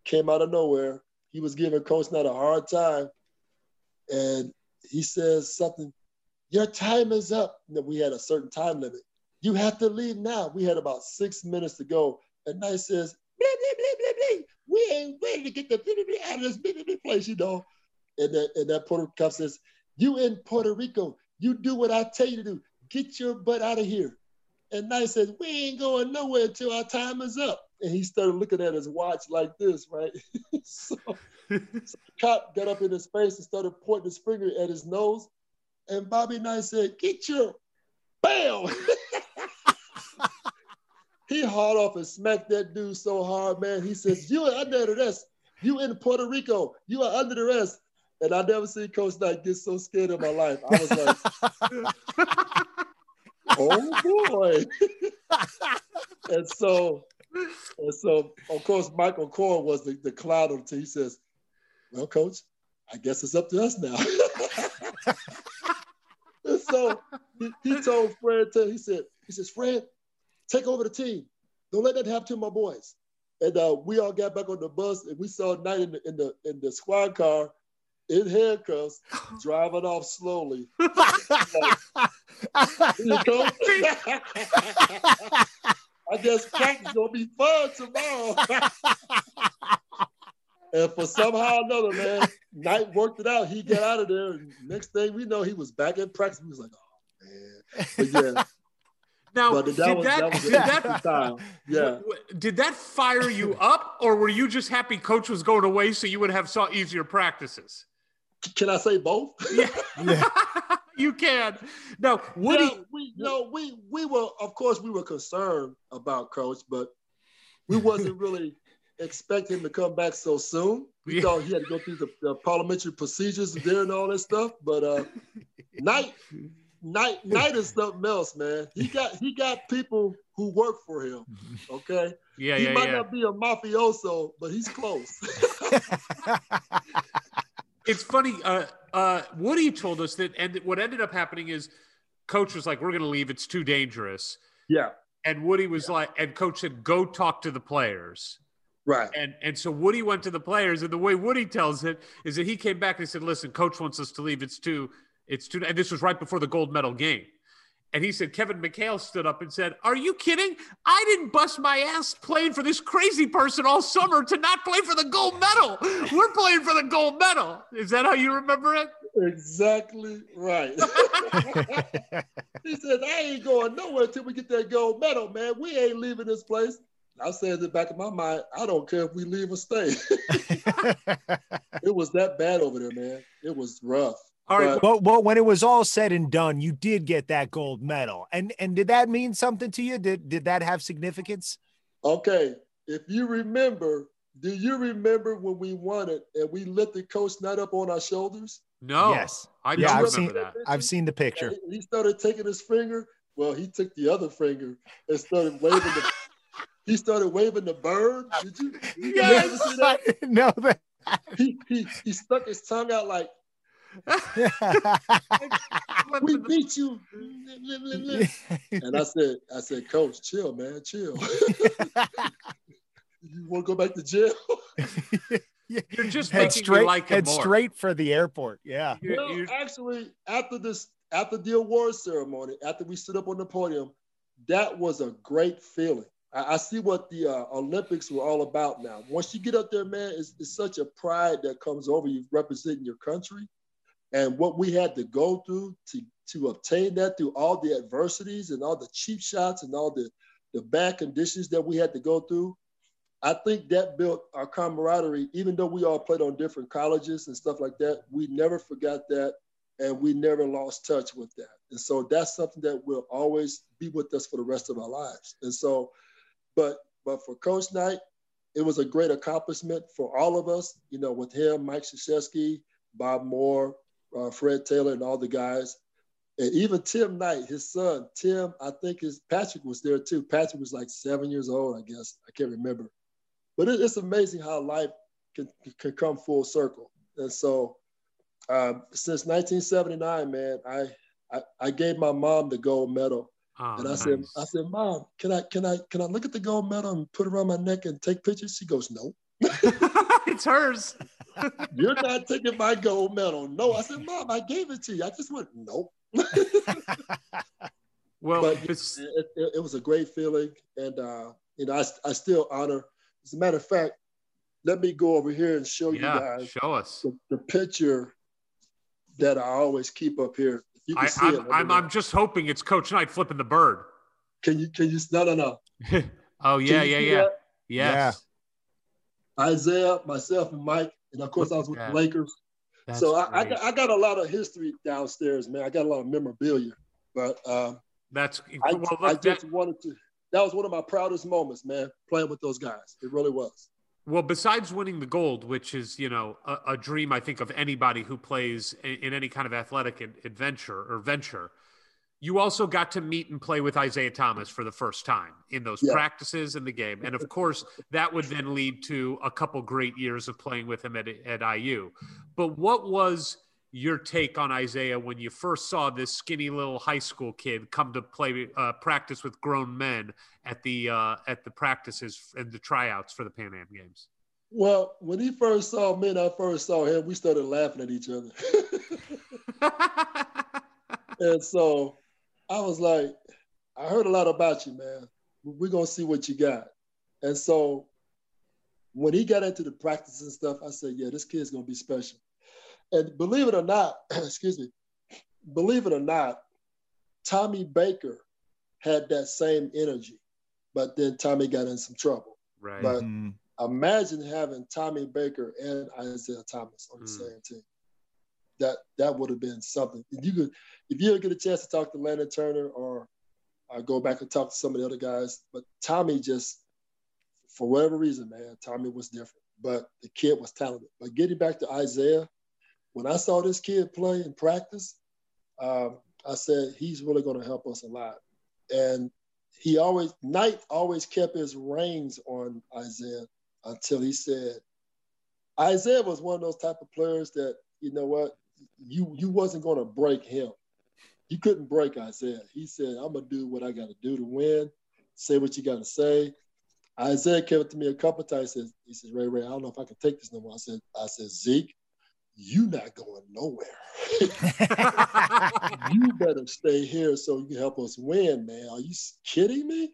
came out of nowhere. He was giving Coach Knight a hard time. And he says something, Your time is up. And we had a certain time limit. You have to leave now. We had about six minutes to go. And Knight says, blah, blah, blah, blah, blah. We ain't ready to get the blah, out of this blah, place, you know. And that, and that Puerto cop says, You in Puerto Rico, you do what I tell you to do. Get your butt out of here. And Knight says, We ain't going nowhere until our time is up. And he started looking at his watch like this, right? so, so the cop got up in his face and started pointing his finger at his nose. And Bobby Knight said, Get your bam! he hauled off and smacked that dude so hard, man. He says, You are under arrest. You in Puerto Rico. You are under arrest. And I never seen Coach Knight get so scared in my life. I was like, oh boy. and so, and so, of course, Michael Corn was the, the cloud of the team. He says, Well, coach, I guess it's up to us now. and so he, he told Fred, to, he said, he says, Fred, take over the team. Don't let that happen to my boys. And uh, we all got back on the bus and we saw Knight in the, in the, in the squad car in handcuffs, driving off slowly. you know? I guess practice gonna be fun tomorrow. and for somehow or another, man, Knight worked it out. He got out of there. And next thing we know, he was back in practice. He was like, oh man. But yeah. Now, But did that was- that, that was did that, time. Yeah. w- w- did that fire you up, or were you just happy coach was going away so you would have saw easier practices? Can I say both? Yeah, you can. No, Woody, Yeah, we no, we we were of course we were concerned about coach, but we wasn't really expecting him to come back so soon. We Yeah. thought he had to go through the, the parliamentary procedures there and all that stuff. But uh Knight Knight Knight is something else, man. He got he got people who work for him. Okay. yeah, he yeah, might yeah. not be a mafioso, but he's close. It's funny. Uh, uh, Woody told us that, and what ended up happening is, coach was like, "We're going to leave. It's too dangerous." yeah. And Woody was like, and coach said, "Go talk to the players." Right. And and so Woody went to the players, and the way Woody tells it is that he came back and he said, "Listen, coach wants us to leave. It's too, it's too." And this was right before the gold medal game. And he said, Kevin McHale stood up and said, Are you kidding? I didn't bust my ass playing for this crazy person all summer to not play for the gold medal. We're playing for the gold medal. Is that how you remember it? Exactly right. he said, I ain't going nowhere until we get that gold medal, man. We ain't leaving this place. I said in the back of my mind, I don't care if we leave or stay. it was that bad over there, man. It was rough. All right. But- Well, well, when it was all said and done, you did get that gold medal, and and did that mean something to you? Did did that have significance? Okay, if you remember, do you remember when we won it and we lifted Coach Knight up on our shoulders? No. Yes. I Yeah, don't I've remember seen- that. I've seen the picture. And He started taking his finger. Well, he took the other finger and started waving the. he started waving the bird. Did you? did you Yes. ever see that? no, that. He, he he stuck his tongue out like, "We beat you." And I said, I said, Coach, chill, man, chill. you want to go back to jail? You're just head making straight, me like head more. straight for the airport. Yeah. You're- well, you're- actually, after this, after the award ceremony, after we stood up on the podium, that was a great feeling. I, I see what the uh, Olympics were all about now. Once you get up there, man, it's, it's such a pride that comes over you representing your country. And what we had to go through to, to obtain that through all the adversities and all the cheap shots and all the, the bad conditions that we had to go through, I think that built our camaraderie, even though we all played on different colleges and stuff like that, we never forgot that and we never lost touch with that. And so that's something that will always be with us for the rest of our lives. And so, but but for Coach Knight, it was a great accomplishment for all of us, you know, with him, Mike Krzyzewski, Bob Moore, uh, Fred Taylor, and all the guys. And even Tim Knight, his son, Tim, I think his Patrick was there too. Patrick was like seven years old, I guess. I can't remember. But it, it's amazing how life can, can come full circle. And so um, since 1979, man, I I, I gave my mom the gold medal. Oh, And I said. I said, Mom, can I can I can I look at the gold medal and put it around my neck and take pictures? She goes, No, it's hers. you're not taking my gold medal. No. I said, Mom, I gave it to you. I just went, Nope. Well, But- It, it, it was a great feeling, and uh, you know, I, I still honor. As a matter of fact, let me go over here and show you guys show us. the, the picture that I always keep up here. If you can I, see I'm, let me I'm. I'm just hoping it's Coach Knight flipping the bird. Can you can you no no no oh yeah, Can you yeah, yeah. that? Yes. Isiah, myself, and Mike, and of course I was with Yeah. the Lakers. That's so I, I, got, I got a lot of history downstairs, man. I got a lot of memorabilia, but um, That's I, well. I Look, that, just wanted to. That was one of my proudest moments, man, playing with those guys. It really was. well, besides winning the gold, which is you know a, a dream, I think of anybody who plays in, in any kind of athletic adventure or venture. You also got to meet and play with Isiah Thomas for the first time in those Yeah. practices in the game, and of course that would then lead to a couple great years of playing with him at, at IU. But what was your take on Isiah when you first saw this skinny little high school kid come to play uh, practice with grown men at the uh, at the practices and the tryouts for the Pan Am Games? Well, when he first saw me and I first saw him, we started laughing at each other. and so I was like, I heard a lot about you, man. We're gonna see what you got. And so when he got into the practice and stuff, I said, Yeah, this kid's gonna be special. And believe it or not, excuse me, believe it or not, Tommy Baker had that same energy, but then Tommy got in some trouble. right. But Mm. imagine having Tommy Baker and Isiah Thomas on the Mm. same team. That that would have been something. If you could, if you ever get a chance to talk to Landon Turner or uh, go back and talk to some of the other guys, but Tommy just, for whatever reason, man, Tommy was different. But the kid was talented. But getting back to Isiah, when I saw this kid play in practice, um, I said he's really going to help us a lot. And he always Knight always kept his reins on Isiah until he said Isiah was one of those type of players that you know what you you wasn't going to break him. You couldn't break Isiah. He said, "I'm gonna do what I got to do to win. Say what you got to say." Isiah came up to me a couple of times. He says, "He says Ray Ray, I don't know if I can take this no more." I said, "I said Zeke, you not going nowhere. you better stay here so you can help us win, man. Are you kidding me?"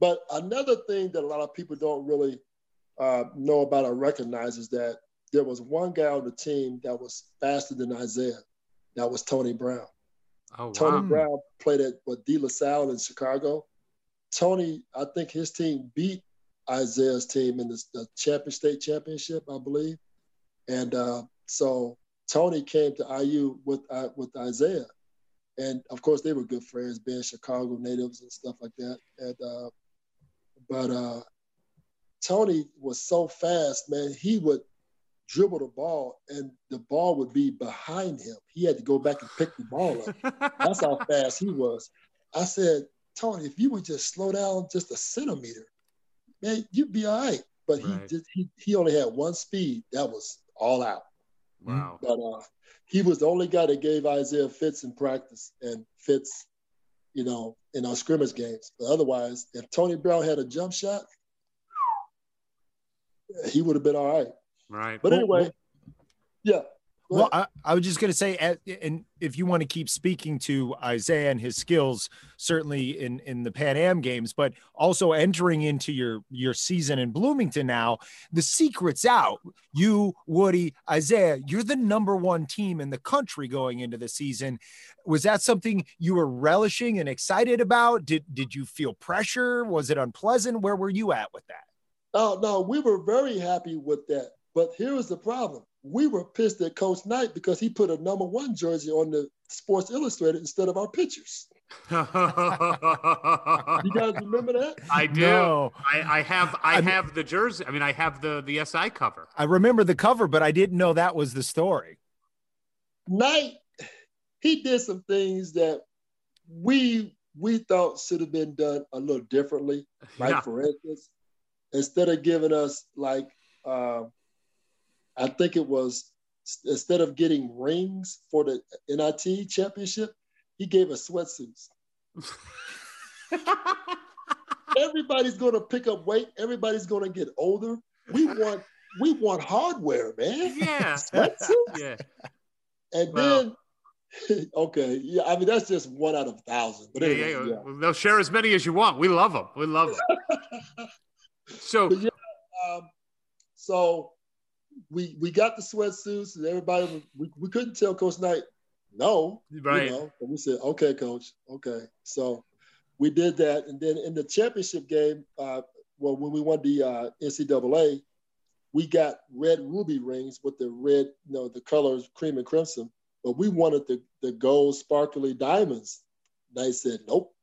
But another thing that a lot of people don't really uh, know about or recognize is that there was one guy on the team that was faster than Isiah. That was Tony Brown. oh Tony wow. Brown played at what De La Salle in Chicago. Tony, I think his team beat Isiah's team in the, the champion state championship, I believe. And uh, so Tony came to IU with uh, with Isiah, and of course they were good friends, being Chicago natives and stuff like that. And uh, but uh, Tony was so fast, man. He would dribble the ball, and the ball would be behind him. He had to go back and pick the ball up. That's how fast he was. I said, Tony, if you would just slow down just a centimeter, man, you'd be all right. But he Right. just he, he only had one speed. That was all out. wow. But uh, he was the only guy that gave Isiah fits in practice and fits, you know, in our scrimmage games. But otherwise, if Tony Brown had a jump shot, he would have been all right. Right. But anyway, well- yeah. Well. I, I was just going to say, and if you want to keep speaking to Isiah and his skills, certainly in in the Pan Am games, but also entering into your your season in Bloomington now, the secret's out. You, Woody, Isiah, you're the number one team in the country going into the season. Was that something you were relishing and excited about? Did did you feel pressure? Was it unpleasant? Where were you at with that? No, no, we were very happy with that. But here was the problem. We were pissed at Coach Knight because he put a number one jersey on the Sports Illustrated instead of our pictures. You guys remember that? I do. No. I, I have I I have the jersey. I mean, I have the the SI cover. I remember the cover, but I didn't know that was the story. Knight, he did some things that we we thought should have been done a little differently. Like Yeah. for instance, instead of giving us like uh, I think it was instead of getting rings for the NIT championship, he gave us sweatsuits. Everybody's going to pick up weight. Everybody's going to get older. We want we want hardware, man. Yeah. Sweatsuits. yeah. And Well- then, okay, yeah, I mean that's just one out of thousands. But Yeah, anyway, yeah, yeah. They'll share as many as you want. We love them. We love them. So yeah, um, so we we got the sweatsuits, and everybody we, we couldn't tell Coach Knight no, right. You know, we said, okay, Coach, okay. So we did that, and then in the championship game, uh, well, when we won the uh, NCAA, we got red ruby rings with the red, you know, the colors cream and crimson, but we wanted the the gold sparkly diamonds. They said, nope,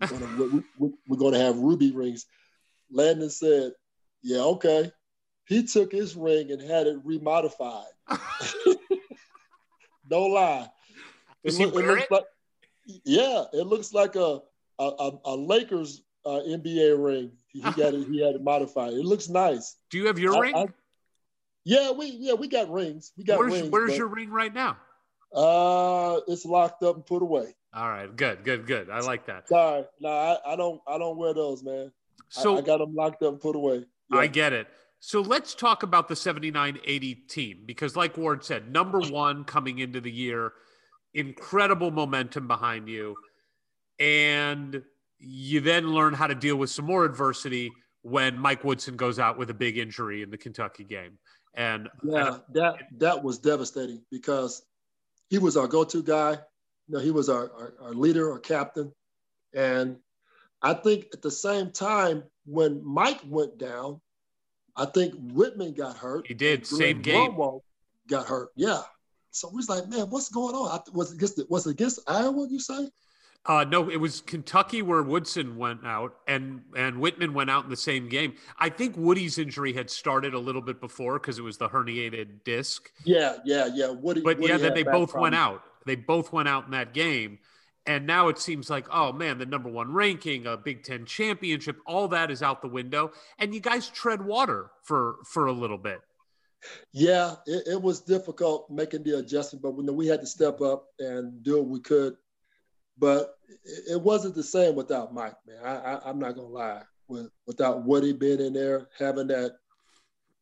we're gonna, we, we, we're gonna have ruby rings. Landon said, yeah, okay. He took his ring and had it remodified. no lie. Does he loo- wear looks it? Like, yeah, it looks like a a, a, a Lakers uh, NBA ring. He he got it. He had it modified. It looks nice. Do you have your I- ring? I- yeah, we yeah we got rings. We got where's rings. where's but, your ring right now? Uh, it's locked up and put away. All right, good, good, good. I like that. Sorry, no, I, I don't I don't wear those, man. I- So I, got them locked up and put away. Yeah. I get it. So let's talk about the 79 80 team because, like Ward said, number one coming into the year, incredible momentum behind you. And you then learn how to deal with some more adversity when Mike Woodson goes out with a big injury in the Kentucky game. And Yeah, that that was devastating because he was our go-to guy. You know, he was our, our, our leader, our captain. And I think at the same time, when Mike went down, I think Wittman got hurt. he did, same game. Grunwald got hurt. Yeah. So we was like, man, what's going on? I, was it against was it against Iowa? You say? Uh, no, it was Kentucky where Woodson went out and and Wittman went out in the same game. I think Woody's injury had started a little bit before because it was the herniated disc. Yeah, yeah, yeah. Woody, But Woody yeah, then they both went out. They both went out in that game. And now it seems like, oh man, the number one ranking, a Big Ten championship, all that is out the window. And you guys tread water for for a little bit. Yeah, it, it was difficult making the adjustment, but when we had to step up and do what we could. But it, wasn't the same without Mike, man. I, I'm not gonna lie. With, without Woody being in there, having that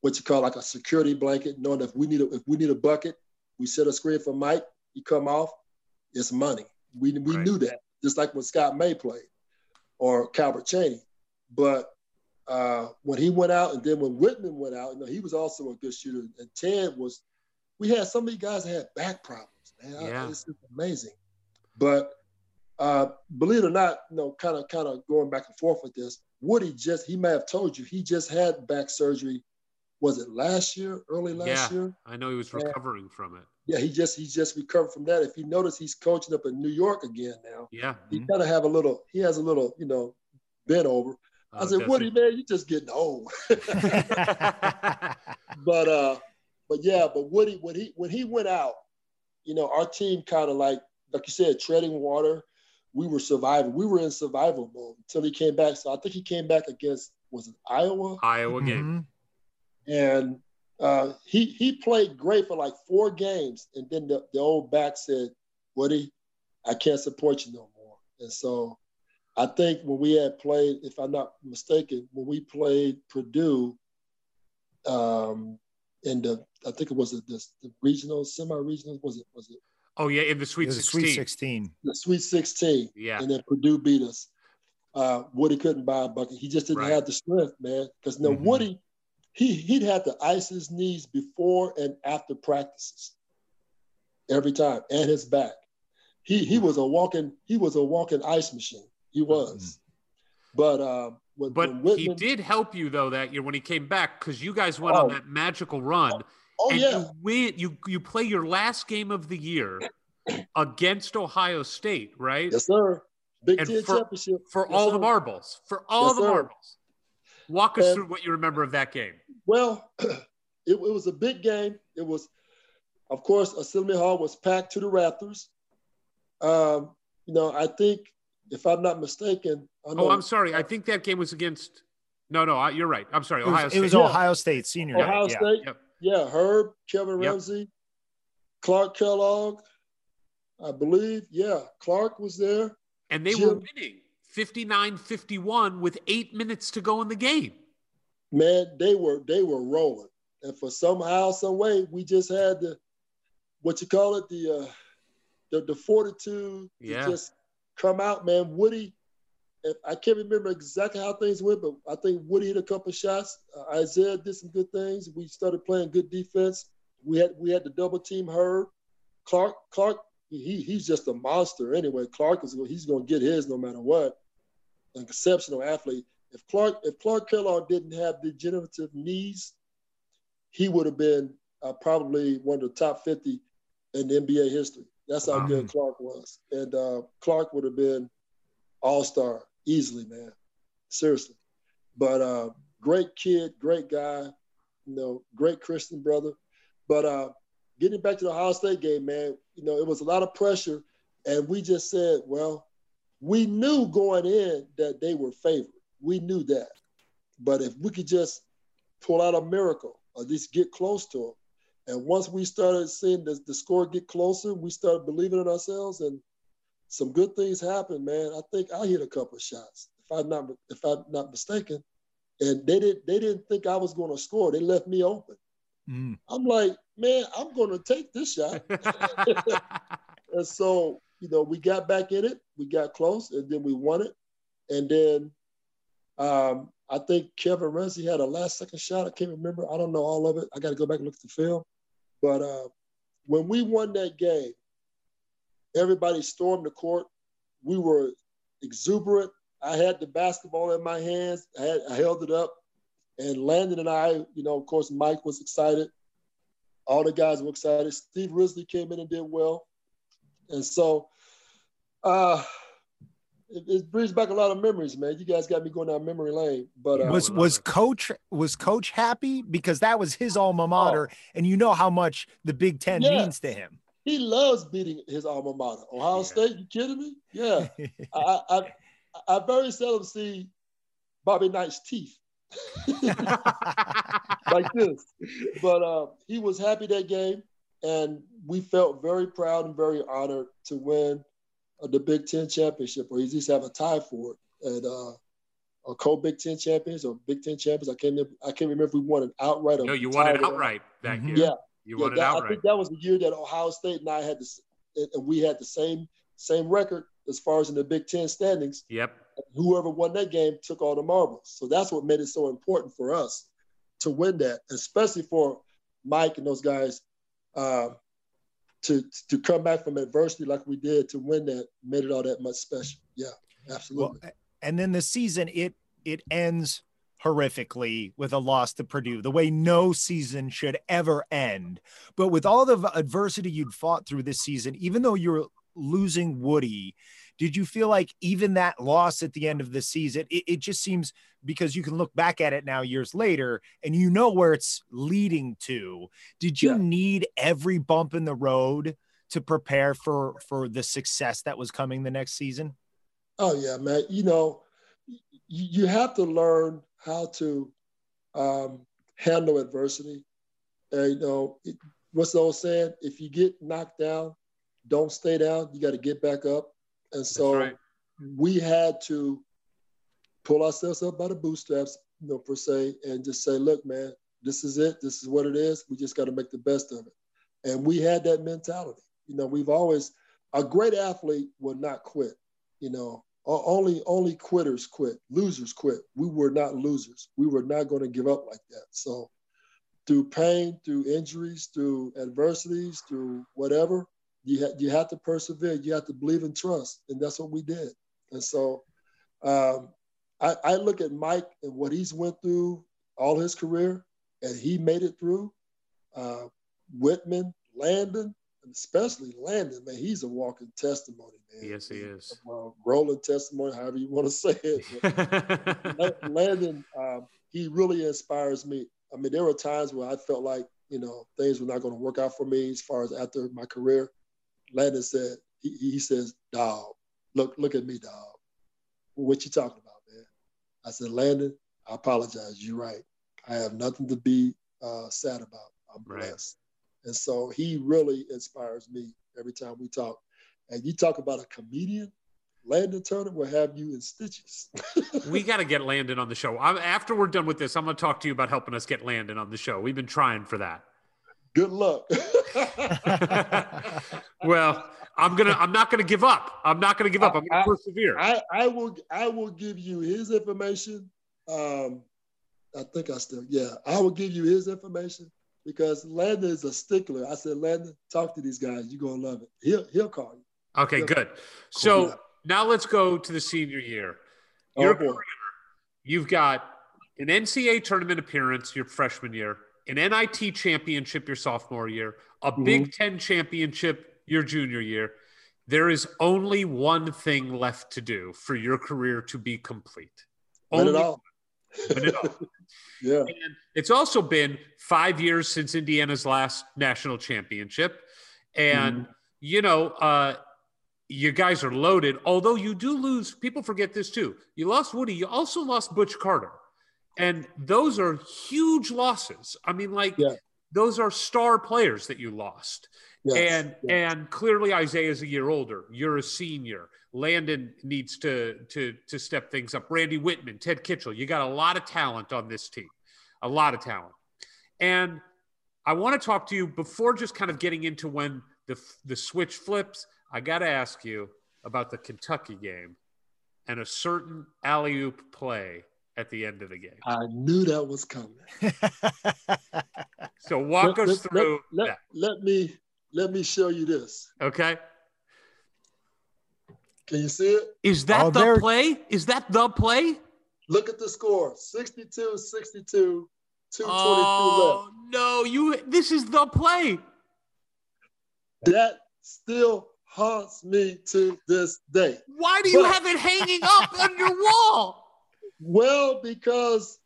what you call like a security blanket, knowing if we need a if we need a bucket, we set a screen for Mike. He come off, it's money. We we Right. knew that, just like when Scott May played or Calbert Cheaney. But uh, when he went out, and then when Wittman went out, you know, he was also a good shooter. And Ted was, we had so many guys that had back problems, man. I- Yeah. It's just amazing. But uh, believe it or not, you know, kind of kind of going back and forth with this, Woody just he may have told you he just had back surgery. Was it last year, early last Yeah. year? I know he was Yeah. recovering from it. Yeah, he just he just recovered from that. If you notice, he's coaching up in New York again now. Yeah. He kind of have a little, he has a little, you know, bent over. I Oh, said, does Woody, man, you're just getting old. but uh, but yeah, but Woody, when he when he went out, you know, our team kind of like like you said, treading water. We were surviving. We were in survival mode until he came back. So I think he came back against was it Iowa, Iowa Mm-hmm. game. And uh, he he played great for like four games, and then the, the old back said, Woody, I can't support you no more. And so I think when we had played, if I'm not mistaken, when we played Purdue, um, in the I think it was the, the, the regional, semi-regional, was it was it Oh yeah, in the Sweet It was 16. Sweet 16. the Sweet 16, Yeah. and then Purdue beat us. Uh, Woody couldn't buy a bucket. He just didn't Right. have the strength, man. Because no Mhm. Woody, he he'd have to ice his knees before and after practices every time, and his back. He he was a walking he was a walking ice machine. He was. But um, when, But when he did help you though that year when he came back because you guys went on Oh. that magical run. oh and yeah, you win. You you play your last game of the year against Ohio State, right? yes sir, Big And Ten for- championship For Yes, all the marbles. For all Yes, the marbles. Walk us And- through what you remember of that game. Well, it, it was a big game. It was, of course, Assembly Hall was packed to the Raptors. Um, you know, I think, if I'm not mistaken, I know Oh, I'm sorry. I think that game was against. No, no, I, you're right. I'm sorry. It Ohio was, State. it was Yeah. Ohio State senior. night, Ohio yeah. State. Yep. Yeah, Herb, Kelvin Yep. Ransey, Clark Kellogg, I believe. Yeah, Clark was there. And they Jim, were winning 59 51 with eight minutes to go in the game. Man, they were they were rolling. And for somehow, some way, we just had the what you call it, the uh the, the fortitude yeah. to just come out, man. Woody, if, I can't remember exactly how things went, but I think Woody hit a couple shots. Uh, Isiah did some good things. We started playing good defense. We had we had the double team Herb. Clark Clark he he's just a monster anyway. Clark is he's going to get his no matter what. An exceptional athlete. If Clark if Clark Kellogg didn't have degenerative knees, he would have been uh, probably one of the top 50 in NBA history. That's how wow. good Clark was. And uh, Clark would have been all star easily, man. Seriously. But uh, great kid, great guy, you know, great Christian brother. But uh, getting back to the Ohio State game, man, you know, it was a lot of pressure. And we just said, well, we knew going in that they were favored. We knew that. But if we could just pull out a miracle, or just get close to them, and once we started seeing the, the score get closer, we started believing in ourselves, and some good things happened, man. I think I hit a couple of shots, if I'm not if I'm not mistaken. And they didn't they didn't think I was going to score. They left me open. Mm. I'm like, man, I'm going to take this shot. and so, you know, we got back in it. We got close, and then we won it. And then um, I think Kelvin Ransey had a last second shot. I can't remember. I don't know all of it. I got to go back and look at the film. But uh, when we won that game, everybody stormed the court. We were exuberant. I had the basketball in my hands. I, had, I held it up. And Landon and I, you know, of course, Mike was excited. All the guys were excited. Steve Risley came in and did well. And so uh, it, it, brings back a lot of memories, man. You guys got me going down memory lane. But uh, was was coach was coach happy because that was his alma mater, oh. and you know how much the Big Ten yeah. means to him. He loves beating his alma mater, Ohio yeah. State. You kidding me? Yeah, I, I I very seldom see Bobby Knight's teeth like this, but uh, he was happy that game, and we felt very proud and very honored to win the Big Ten championship, or at least have a tie for it. And uh, or co Big Ten champions or Big Ten champions. I can't I can't remember if we won it outright. no, you won it outright that mm-hmm. year. Yeah, you yeah, won that, it outright. I think that was the year that Ohio State and I had the and we had the same same record as far as in the Big Ten standings. Yep. Whoever won that game took all the marbles. So that's what made it so important for us to win that, especially for Mike and those guys. Uh, to to come back from adversity like we did to win that made it all that much special. Yeah, absolutely. Well, and then the season it it ends horrifically with a loss to Purdue, the way no season should ever end. But with all the adversity you'd fought through this season, even though you're losing Woody, did you feel like even that loss at the end of the season, it, it just seems because you can look back at it now years later and you know where it's leading to. Did you yeah. need every bump in the road to prepare for for the success that was coming the next season? Oh yeah, man. You know, you have to learn how to um, handle adversity. And, you know, it, what's the old saying? If you get knocked down, don't stay down. You got to get back up. And so right. we had to pull ourselves up by the bootstraps, you know, per se, and just say, look, man, this is it. This is what it is. We just got to make the best of it. And we had that mentality. You know, we've always, a great athlete will not quit. You know, only only quitters quit. Losers quit. We were not losers. We were not going to give up like that. So, through pain, through injuries, through adversities, through whatever, you ha- you have to persevere. You have to believe and trust, and that's what we did. And so, um, I, I look at Mike and what he's went through all his career, and he made it through. Uh, Wittman, Landon, and especially Landon, man, he's a walking testimony, man. Yes, he is. Uh, rolling testimony, however you want to say it. Landon, um, he really inspires me. I mean, there were times where I felt like, you know, things were not going to work out for me as far as after my career. Landon said, he, he says, dog, look, look at me, dog. What you talking about, man? I said, Landon, I apologize. You're right. I have nothing to be uh, sad about. I'm blessed. And so he really inspires me every time we talk. And you talk about a comedian, Landon Turner will have you in stitches. we got to get Landon on the show. I'm, after we're done with this, I'm going to talk to you about helping us get Landon on the show. We've been trying for that. Good luck. well, I'm gonna. I'm not gonna give up. I'm not gonna give up. I'm gonna I- persevere. I, I will I will give you his information. Um, I think I still yeah. I will give you his information because Landon is a stickler. I said, Landon, talk to these guys. You're gonna love it. He'll he'll call you. okay, yeah. good. So Yeah. now let's go to the senior year. Oh, Your boy. career, you've got an NCAA tournament appearance your freshman year, an NIT championship your sophomore year, a Mm-hmm. Big Ten championship your junior year. There is only one thing left to do for your career to be complete. Win it all. win it all. Yeah. And it's also been five years since Indiana's last national championship. And, Mm-hmm. you know, uh, you guys are loaded, although you do lose. People forget this too. You lost Woody, you also lost Butch Carter. And those are huge losses. I mean, like, Yeah. Those are star players that you lost. Yes, and yes. and clearly Isiah's a year older. You're a senior. Landon needs to to to step things up. Randy Wittman, Ted Kitchell. You got a lot of talent on this team, a lot of talent. And I want to talk to you before just kind of getting into when the the switch flips. I got to ask you about the Kentucky game and a certain alley oop play at the end of the game. I knew that was coming. So walk Let- us let- through Let, that. let, let me let me show you this. Okay. Can you see it? Is that Oh, the there- play? Is that the play? Look at the score 62 62, 222 Oh no, you this is the play. That still haunts me to this day. Why do you But- have it hanging up on your wall? Well, because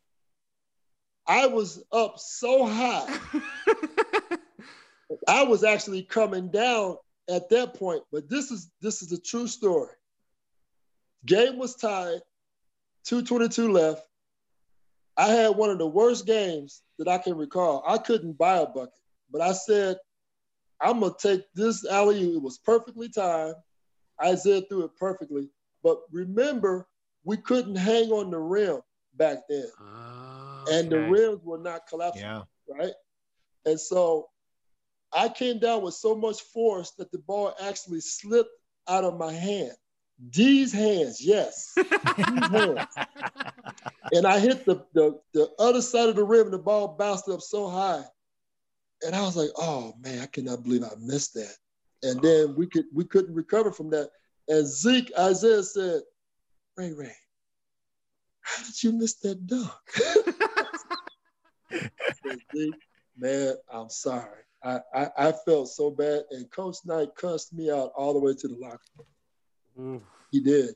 I was up so high. I was actually coming down at that point, but this is this is a true story. Game was tied, 222 left. I had one of the worst games that I can recall. I couldn't buy a bucket, but I said, I'm gonna take this alley. It was perfectly timed. Isiah threw it perfectly. But remember, we couldn't hang on the rim back then. Ah, and the rims were not collapsing yeah. right? And so I came down with so much force that the ball actually slipped out of my hand. These hands, yes, these hands. And I hit the, the the other side of the rim, and the ball bounced up so high. And I was like, "Oh man, I cannot believe I missed that." And then we could we couldn't recover from that. And Zeke Isiah said, "Ray Ray, how did you miss that dunk?" I said, Zeke, man, I'm sorry. I, I, I felt so bad. And Coach Knight cussed me out all the way to the locker room. Oof. He did.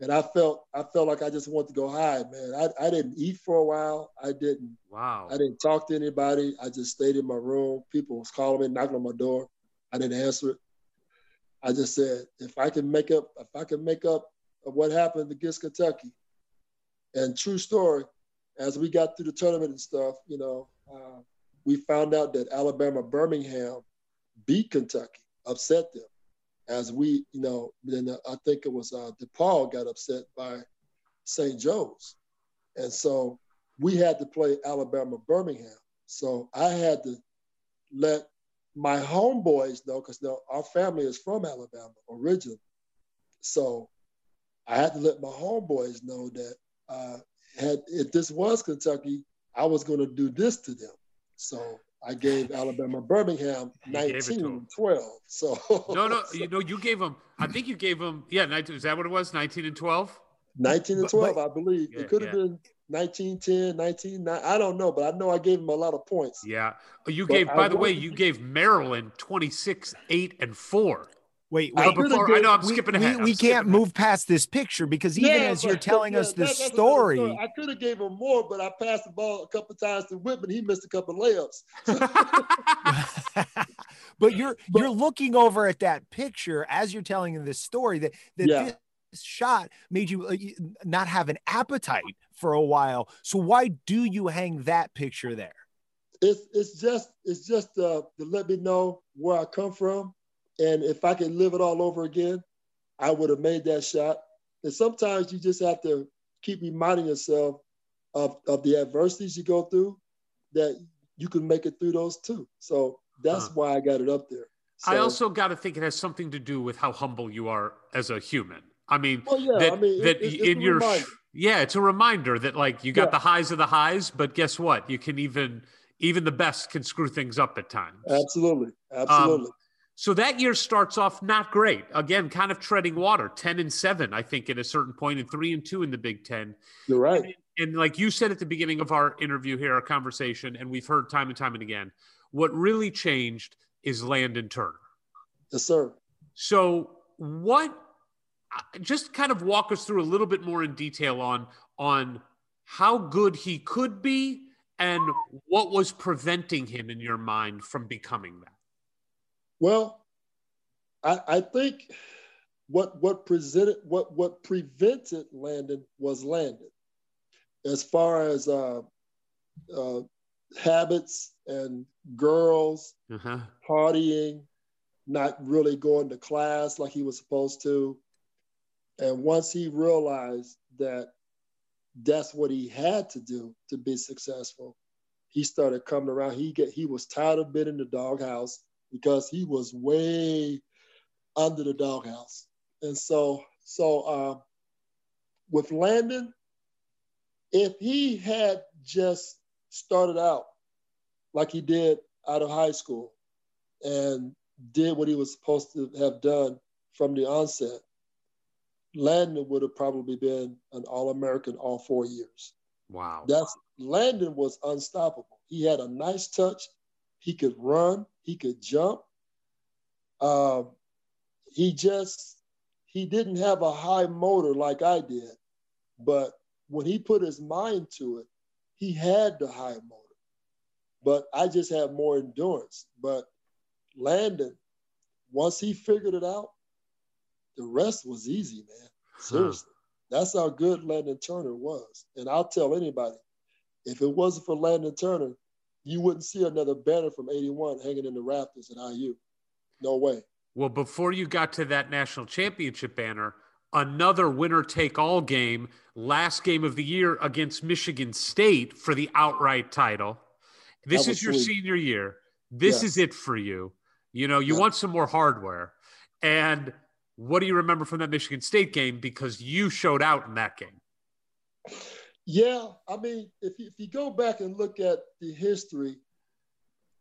And I felt I felt like I just wanted to go hide, man. I, I didn't eat for a while. I didn't Wow. I didn't talk to anybody. I just stayed in my room. People was calling me, knocking on my door. I didn't answer it. I just said, if I can make up, if I can make up of what happened against Kentucky, and true story, as we got through the tournament and stuff, you know, uh, we found out that Alabama Birmingham beat Kentucky, upset them. As we, you know, then I think it was uh, DePaul got upset by St. Joe's, and so we had to play Alabama Birmingham. So I had to let my homeboys know because our family is from Alabama originally. So I had to let my homeboys know that uh, had if this was Kentucky, I was going to do this to them. So I gave Alabama Birmingham You gave it to 19 them. 12. So No, no, so you know, you gave them. I think you gave them. Yeah, 19, is that what it was? Nineteen and twelve. 19 and 12, but- I believe. Yeah, it could have yeah. been 19 10, 19 9. I don't know, but I know I gave him a lot of points. Yeah. You But gave. I By the way, you gave Maryland twenty six, eight, and four. Wait, I wait. But before, I know I'm we, skipping we- ahead. I'm we can't ahead. move past this picture because even Yeah, as you're telling yeah, us the that- that's story, I could have gave him more, but I passed the ball a couple times to Wittman. He missed a couple of layups. but you're But- you're looking over at that picture as you're telling this story that that Yeah. this shot made you uh, not have an appetite for a while. So why do you hang that picture there? It's it's just it's just uh, to let me know where I come from, And if I could live it all over again, I would have made that shot. And sometimes you just have to keep reminding yourself of, of the adversities you go through that you can make it through those too. So that's Huh. why I got it up there. I also got to think it has something to do with how humble you are as a human. I mean, Well, yeah, that, I mean, that in your reminder. yeah, it's a reminder that like you got Yeah. the highs of the highs, but guess what? You can even even the best can screw things up at times. Absolutely. Um, Absolutely. So that year starts off not great. Again, kind of treading water. Ten and seven, I think, at a certain point, and three and two in the Big Ten. You're right. And like you said at the beginning of our interview here, our conversation, and we've heard time and time and again, what really changed is Landon Turner. Yes, sir. So what uh, just kind of walk us through a little bit more in detail on on how good he could be and what was preventing him in your mind from becoming that. Well, I, I think what what presented what what prevented Landon was Landon, as far as uh, uh, habits and girls Uh-huh. partying, not really going to class like he was supposed to, and once he realized that that's what he had to do to be successful, he started coming around. He get he was tired of being in the doghouse because he was way under the doghouse. And so, so uh, with Landon, if he had just started out like he did out of high school and did what he was supposed to have done from the onset, Landon would have probably been an All-American all four years. Wow. That's Landon was unstoppable. He had a nice touch. He could run. He could jump. Um, he just he didn't have a high motor like I did, but when he put his mind to it, he had the high motor. But I just had more endurance. But Landon, once he figured it out, the rest was easy, man. Seriously. That's how good Landon Turner was. And I'll tell anybody, if it wasn't for Landon Turner, you wouldn't see another banner from 81 hanging in the Raptors at IU. No way. Well, before you got to that national championship banner, another winner take all game, last game of the year against Michigan State for the outright title. This is your sweet. senior year. This is it for you. You know, you Yeah. want some more hardware. And what do you remember from that Michigan State game? Because you showed out in that game. Yeah, I mean, if you, if you go back and look at the history,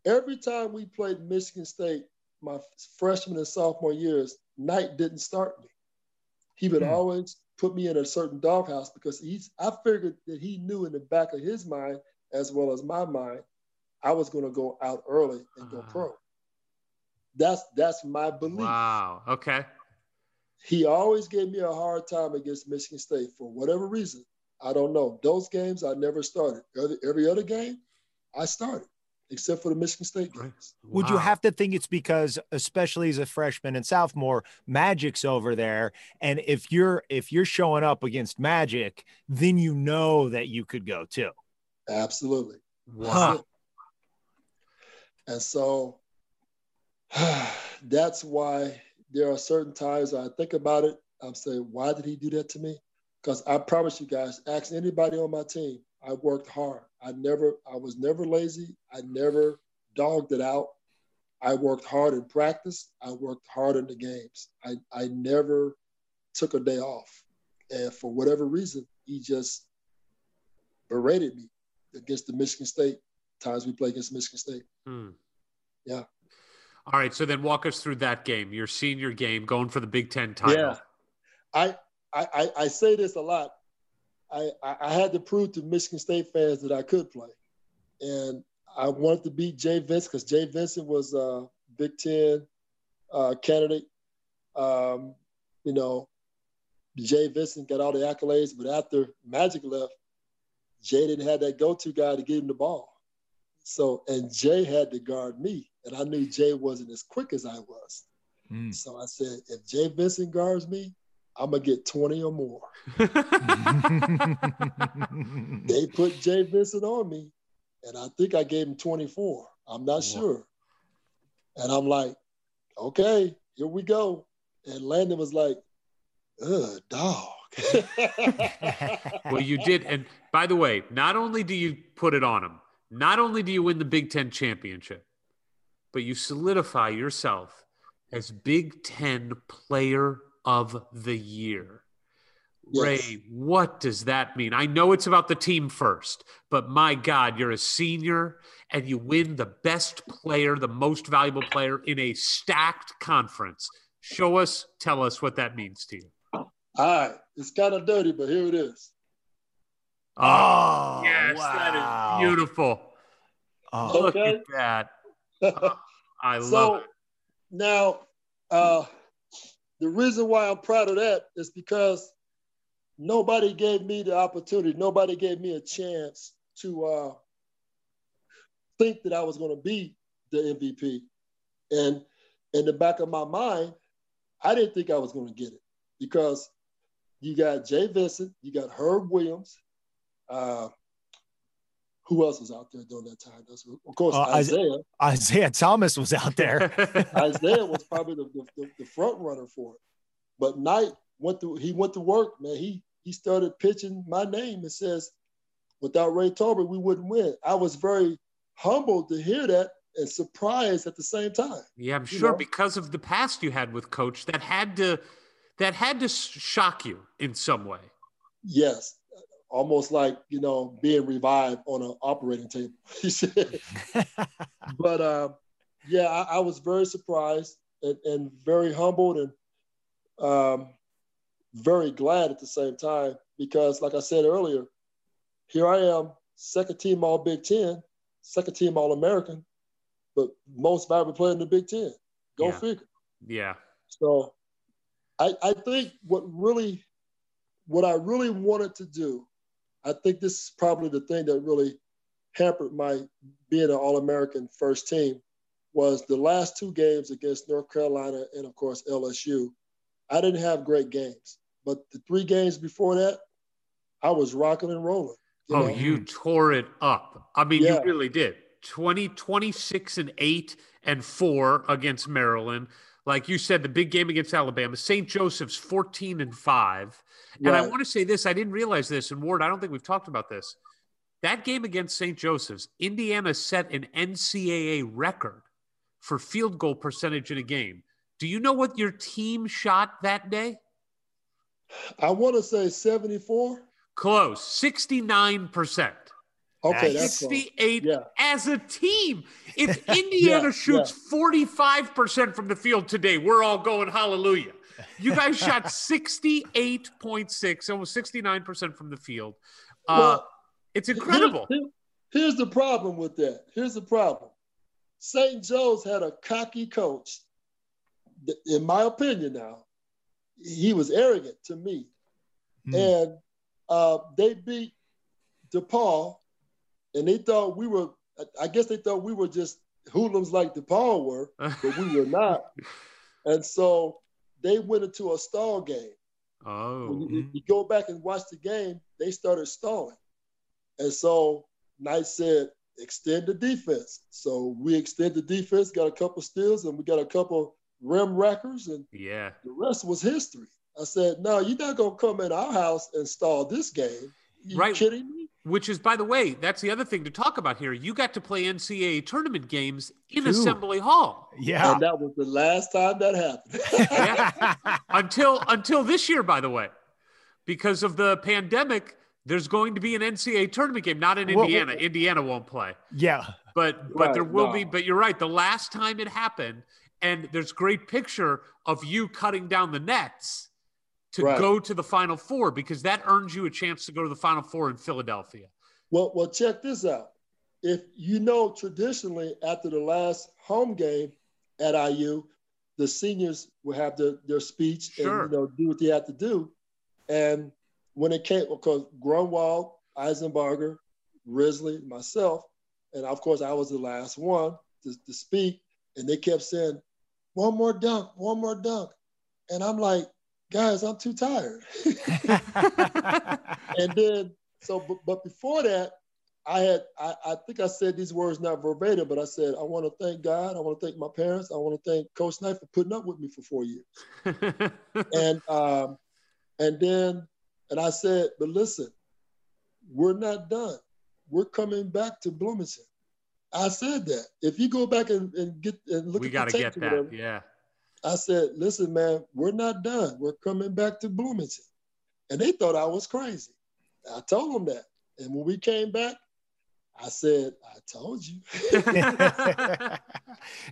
every time we played Michigan State, my freshman and sophomore years, Knight didn't start me. He would Hmm. always put me in a certain doghouse because he's. I figured that he knew in the back of his mind, as well as my mind, I was going to go out early and go Ah. pro. That's that's my belief. Wow. Okay. He always gave me a hard time against Michigan State for whatever reason. I don't know. Those games I never started. Every, every other game, I started, except for the Michigan State Right. games. Would you have to think it's because, especially as a freshman and sophomore, Magic's over there, and if you're if you're showing up against Magic, then you know that you could go too. Absolutely. Wow. And so that's why there are certain times I think about it. I'm saying, why did he do that to me? Because I promise you guys, ask anybody on my team, I worked hard. I never, I was never lazy. I never dogged it out. I worked hard in practice. I worked hard in the games. I, I never took a day off. And for whatever reason, he just berated me against the Michigan State times we played against Michigan State. Hmm. Yeah. All right. So then walk us through that game, your senior game, going for the Big Ten title. Yeah. I, I, I, I say this a lot. I, I, I had to prove to Michigan State fans that I could play. And I wanted to beat Jay Vincent because Jay Vincent was a Big Ten uh, candidate. Um, you know, Jay Vincent got all the accolades, but after Magic left, Jay didn't have that go-to guy to give him the ball. So, and Jay had to guard me, and I knew Jay wasn't as quick as I was. Mm. So I said, if Jay Vincent guards me, I'm gonna get 20 or more. They put Jay Vincent on me, and I think I gave him 24. I'm not Wow. sure. And I'm like, okay, here we go. And Landon was like, ugh, dog. well, you did. And by the way, not only do you put it on him, not only do you win the Big Ten championship, but you solidify yourself as Big Ten Player of the Year. Yes. Ray, what does that mean? I know it's about the team first, but my God, you're a senior and you win the best player, the most valuable player in a stacked conference. Show us, tell us what that means to you. All right. It's kind of dirty, but here it is. Oh, yes, wow. that is beautiful. Oh, look at that. Oh, I love so, it. Now, uh, the reason why I'm proud of that is because nobody gave me the opportunity, nobody gave me a chance to uh, think that I was going to be the MVP. And in the back of my mind, I didn't think I was going to get it because you got Jay Vincent, you got Herb Williams. Uh, who else was out there during that time? That's, of course, uh, Isaiah. Isiah Thomas was out there. Isiah was probably the, the, the, front runner for it. But Knight went to he went to work, man. He he started pitching my name and says, without Ray Tolbert, we wouldn't win. I was very humbled to hear that and surprised at the same time. Yeah, I'm sure know? because of the past you had with Coach, that had to that had to shock you in some way. Yes, almost like you know being revived on an operating table. but uh, yeah, I, I, was very surprised and, and very humbled and um, very glad at the same time because, like I said earlier, here I am, second team All Big Ten, second team All American, but most valuable player in the Big Ten. Go yeah. figure. Yeah. So I, I think what really, what I really wanted to do, I think this is probably the thing that really hampered my being an All American first team was the last two games against North Carolina and, of course, LSU. I didn't have great games, but the three games before that, I was rocking and rolling. You oh, know? you tore it up. I mean, yeah. you really did. 20, 26 and 8 and 4 against Maryland. Like you said, the big game against Alabama, St. Joseph's 14 and 5. And right. I want to say this, I didn't realize this, and Ward, I don't think we've talked about this. That game against St. Joseph's, Indiana set an NCAA record for field goal percentage in a game. Do you know what your team shot that day? I want to say 74. Close, 69%. Okay, that's 68 yeah. as a team. If Indiana yeah, shoots yeah. 45% from the field today, we're all going hallelujah. You guys shot 68.6, almost 69% from the field. Uh, well, it's incredible. Here's, here's the problem with that. Here's the problem. St. Joe's had a cocky coach. In my opinion, now, he was arrogant to me. Mm. And uh, they beat DePaul and they thought we were. I guess they thought we were just hoodlums like DePaul were, but we were not. And so they went into a stall game. Oh. When you, mm-hmm. you, go back and watch the game, they started stalling. And so Knight said, extend the defense. So we extend the defense, got a couple steals, and we got a couple rim wreckers, and yeah, the rest was history. I said, no, you're not gonna come in our house and stall this game. You right. kidding me? Which is, by the way, that's the other thing to talk about here. You got to play NCAA tournament games in Assembly Hall. Yeah, and that was the last time that happened. yeah. Until until this year, by the way, because of the pandemic, there's going to be an NCAA tournament game, not in Indiana. Well, Indiana won't play. Yeah, but but right, there will no. be. But you're right. The last time it happened, and there's great picture of you cutting down the nets to right. go to the Final Four because that earns you a chance to go to the Final Four in Philadelphia. Well, well, check this out. If you know, traditionally after the last home game at IU, the seniors will have their, their speech sure. and you know do what they have to do. And when it came, because Grunwald, Isenbarger, Risley, myself, and of course I was the last one to, to speak, and they kept saying, "One more dunk, one more dunk," and I'm like, guys, I'm too tired. and then, so, but, but before that, I had, I, I think I said these words not verbatim, but I said, I want to thank God. I want to thank my parents. I want to thank Coach Knight for putting up with me for four years. and, um, and then, and I said, but listen, we're not done. We're coming back to Bloomington. I said that. If you go back and, and get and look we at got to the get tape that. whatever, Yeah. I said, listen, man, we're not done. We're coming back to Bloomington. And they thought I was crazy. I told them that. And when we came back, I said, I told you.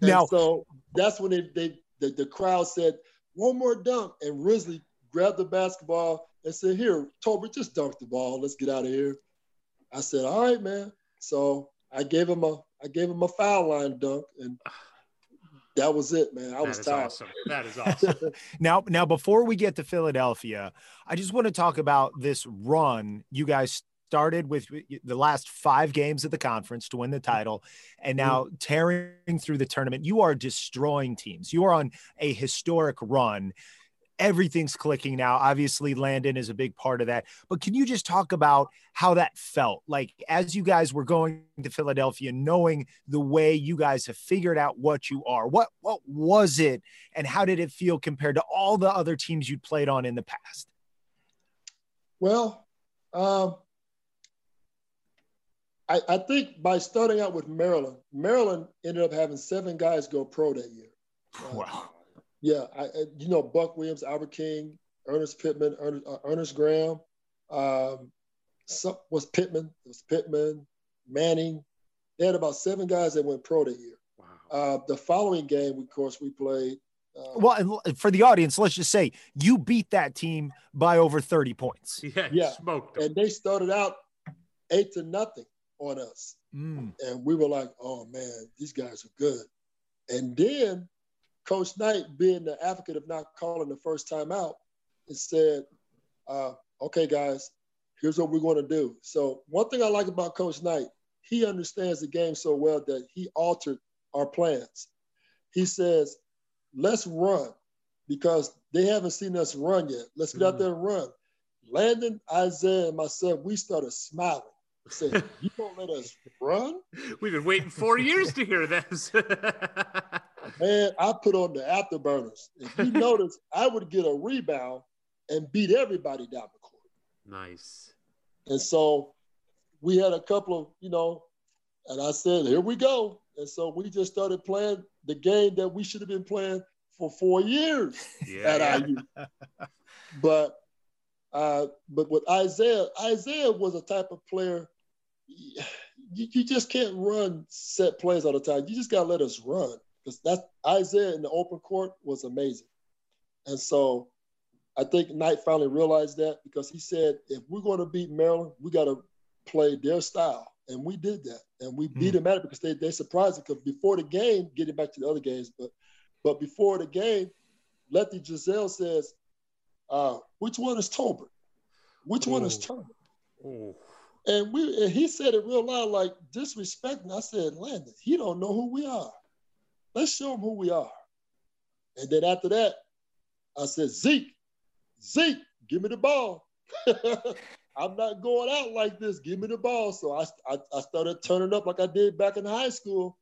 Now, so that's when they, they the, the crowd said, one more dunk. And Risley grabbed the basketball and said, Here, Toby, just dunk the ball. Let's get out of here. I said, All right, man. So I gave him a I gave him a foul line dunk, and that was it, man. I That was tired. awesome. That is awesome. now, now, before we get to Philadelphia, I just want to talk about this run you guys started with the last five games of the conference to win the title, and now mm-hmm. tearing through the tournament. You are destroying teams. You are on a historic run. Everything's clicking now. Obviously, Landon is a big part of that. But can you just talk about how that felt? Like as you guys were going to Philadelphia, knowing the way you guys have figured out what you are. What what was it, and how did it feel compared to all the other teams you played on in the past? Well, um, I, I think by starting out with Maryland, Maryland ended up having seven guys go pro that year. Wow. Yeah, I, I- you know Buck Williams, Albert King, Ernest Pittman, Ernest, uh, Ernest Graham, um, some, was Pittman, it was Pittman, Manning. They had about seven guys that went pro that year. wow. Uh, the following game, of course, we played. Uh, Well, and for the audience, let's just say you beat that team by over 30 points. Yeah. yeah. Smoked 'em. and they started out eight to nothing on us. Mm. and we were like, "Oh man, these guys are good." And then Coach Knight, being the advocate of not calling the first time out, it said, uh, "Okay, guys, here's what we're going to do." So one thing I like about Coach Knight, he understands the game so well that he altered our plans. He says, "Let's run." Because they haven't seen us run yet. Let's get out Mm. there and run. Landon, Isiah, and myself, we started smiling. Said, "You gonna let us run?" We've been waiting four years to hear this. Man, I put on the afterburners. If you notice, I would get a rebound and beat everybody down the court. nice. And so we had a couple of, you know, and I said, here we go. And so we just started playing the game that we should have been playing for four years Yeah. at. IU. But uh, but with Isiah, Isiah was a type of player. You, you just can't run set plays all the time. You just gotta let us run because that Isiah in the open court was amazing. And so I think Knight finally realized that because he said, if we're going to beat Maryland, we got to play their style. And we did that. And we beat them at it because they, they surprised it. Because before the game, getting back to the other games, but but before the game, Lefty Driesell says, uh, which one is Tolbert? Which one is Ooh. Turner? And we and he said it real loud, like disrespecting. I said, Landon, he don't know who we are. Let's show them who we are. And then after that, I said, Zeke, Zeke, give me the ball. I'm not going out like this. Give me the ball. So I, I, I started turning up like I did back in high school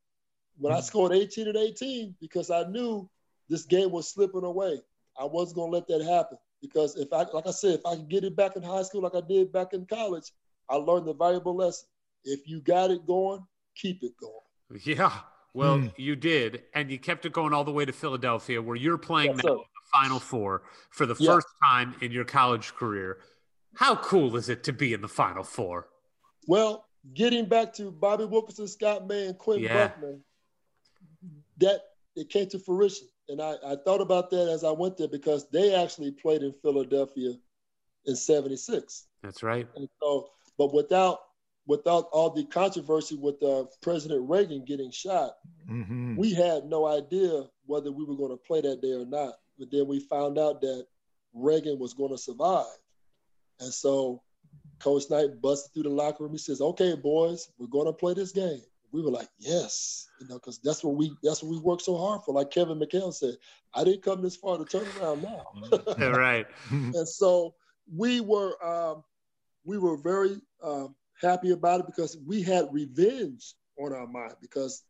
when I mm-hmm. scored 18 and 18 because I knew this game was slipping away. I wasn't going to let that happen because if I, like I said, if I could get it back in high school like I did back in college, I learned the valuable lesson. If you got it going, keep it going. yeah. Well, Hmm. you did, and you kept it going all the way to Philadelphia, where you're playing Yes, now the Final Four for the Yeah. first time in your college career. How cool is it to be in the Final Four? Well, getting back to Bobby Wilkerson, Scott May, and Quinn Yeah. Buckner, that it came to fruition. And I, I thought about that as I went there because they actually played in Philadelphia in 76. That's right. And so, but without without all the controversy with uh, President Reagan getting shot, Mhm. we had no idea whether we were going to play that day or not. But then we found out that Reagan was going to survive. And so Coach Knight busted through the locker room. He says, okay, boys, we're going to play this game. We were like, yes, you know, because that's what we that's what we worked so hard for. Like Kevin McHale said, I didn't come this far to turn around now. Right. and so we were um, we were very um, happy about it because we had revenge on our mind. Because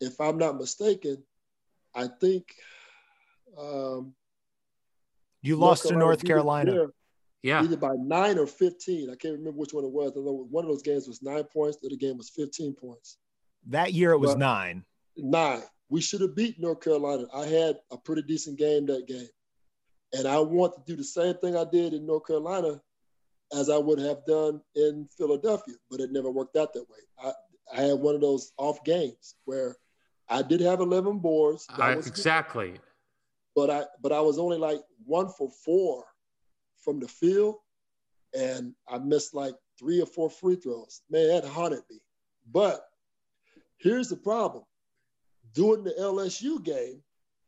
if I'm not mistaken, I think um, you lost to North Carolina. Yeah. Either by nine or 15. I can't remember which one it was. I know one of those games was nine points, the other game was 15 points. That year it was But- nine. Nine. We should have beat North Carolina. I had a pretty decent game that game. And I want to do the same thing I did in North Carolina as I would have done in Philadelphia, but it never worked out that way. I, I had one of those off games where I did have 11 boards. I, was good, exactly. but I but I was only like one for four from the field, and I missed like three or four free throws. Man, that haunted me. But here's the problem: during the LSU game,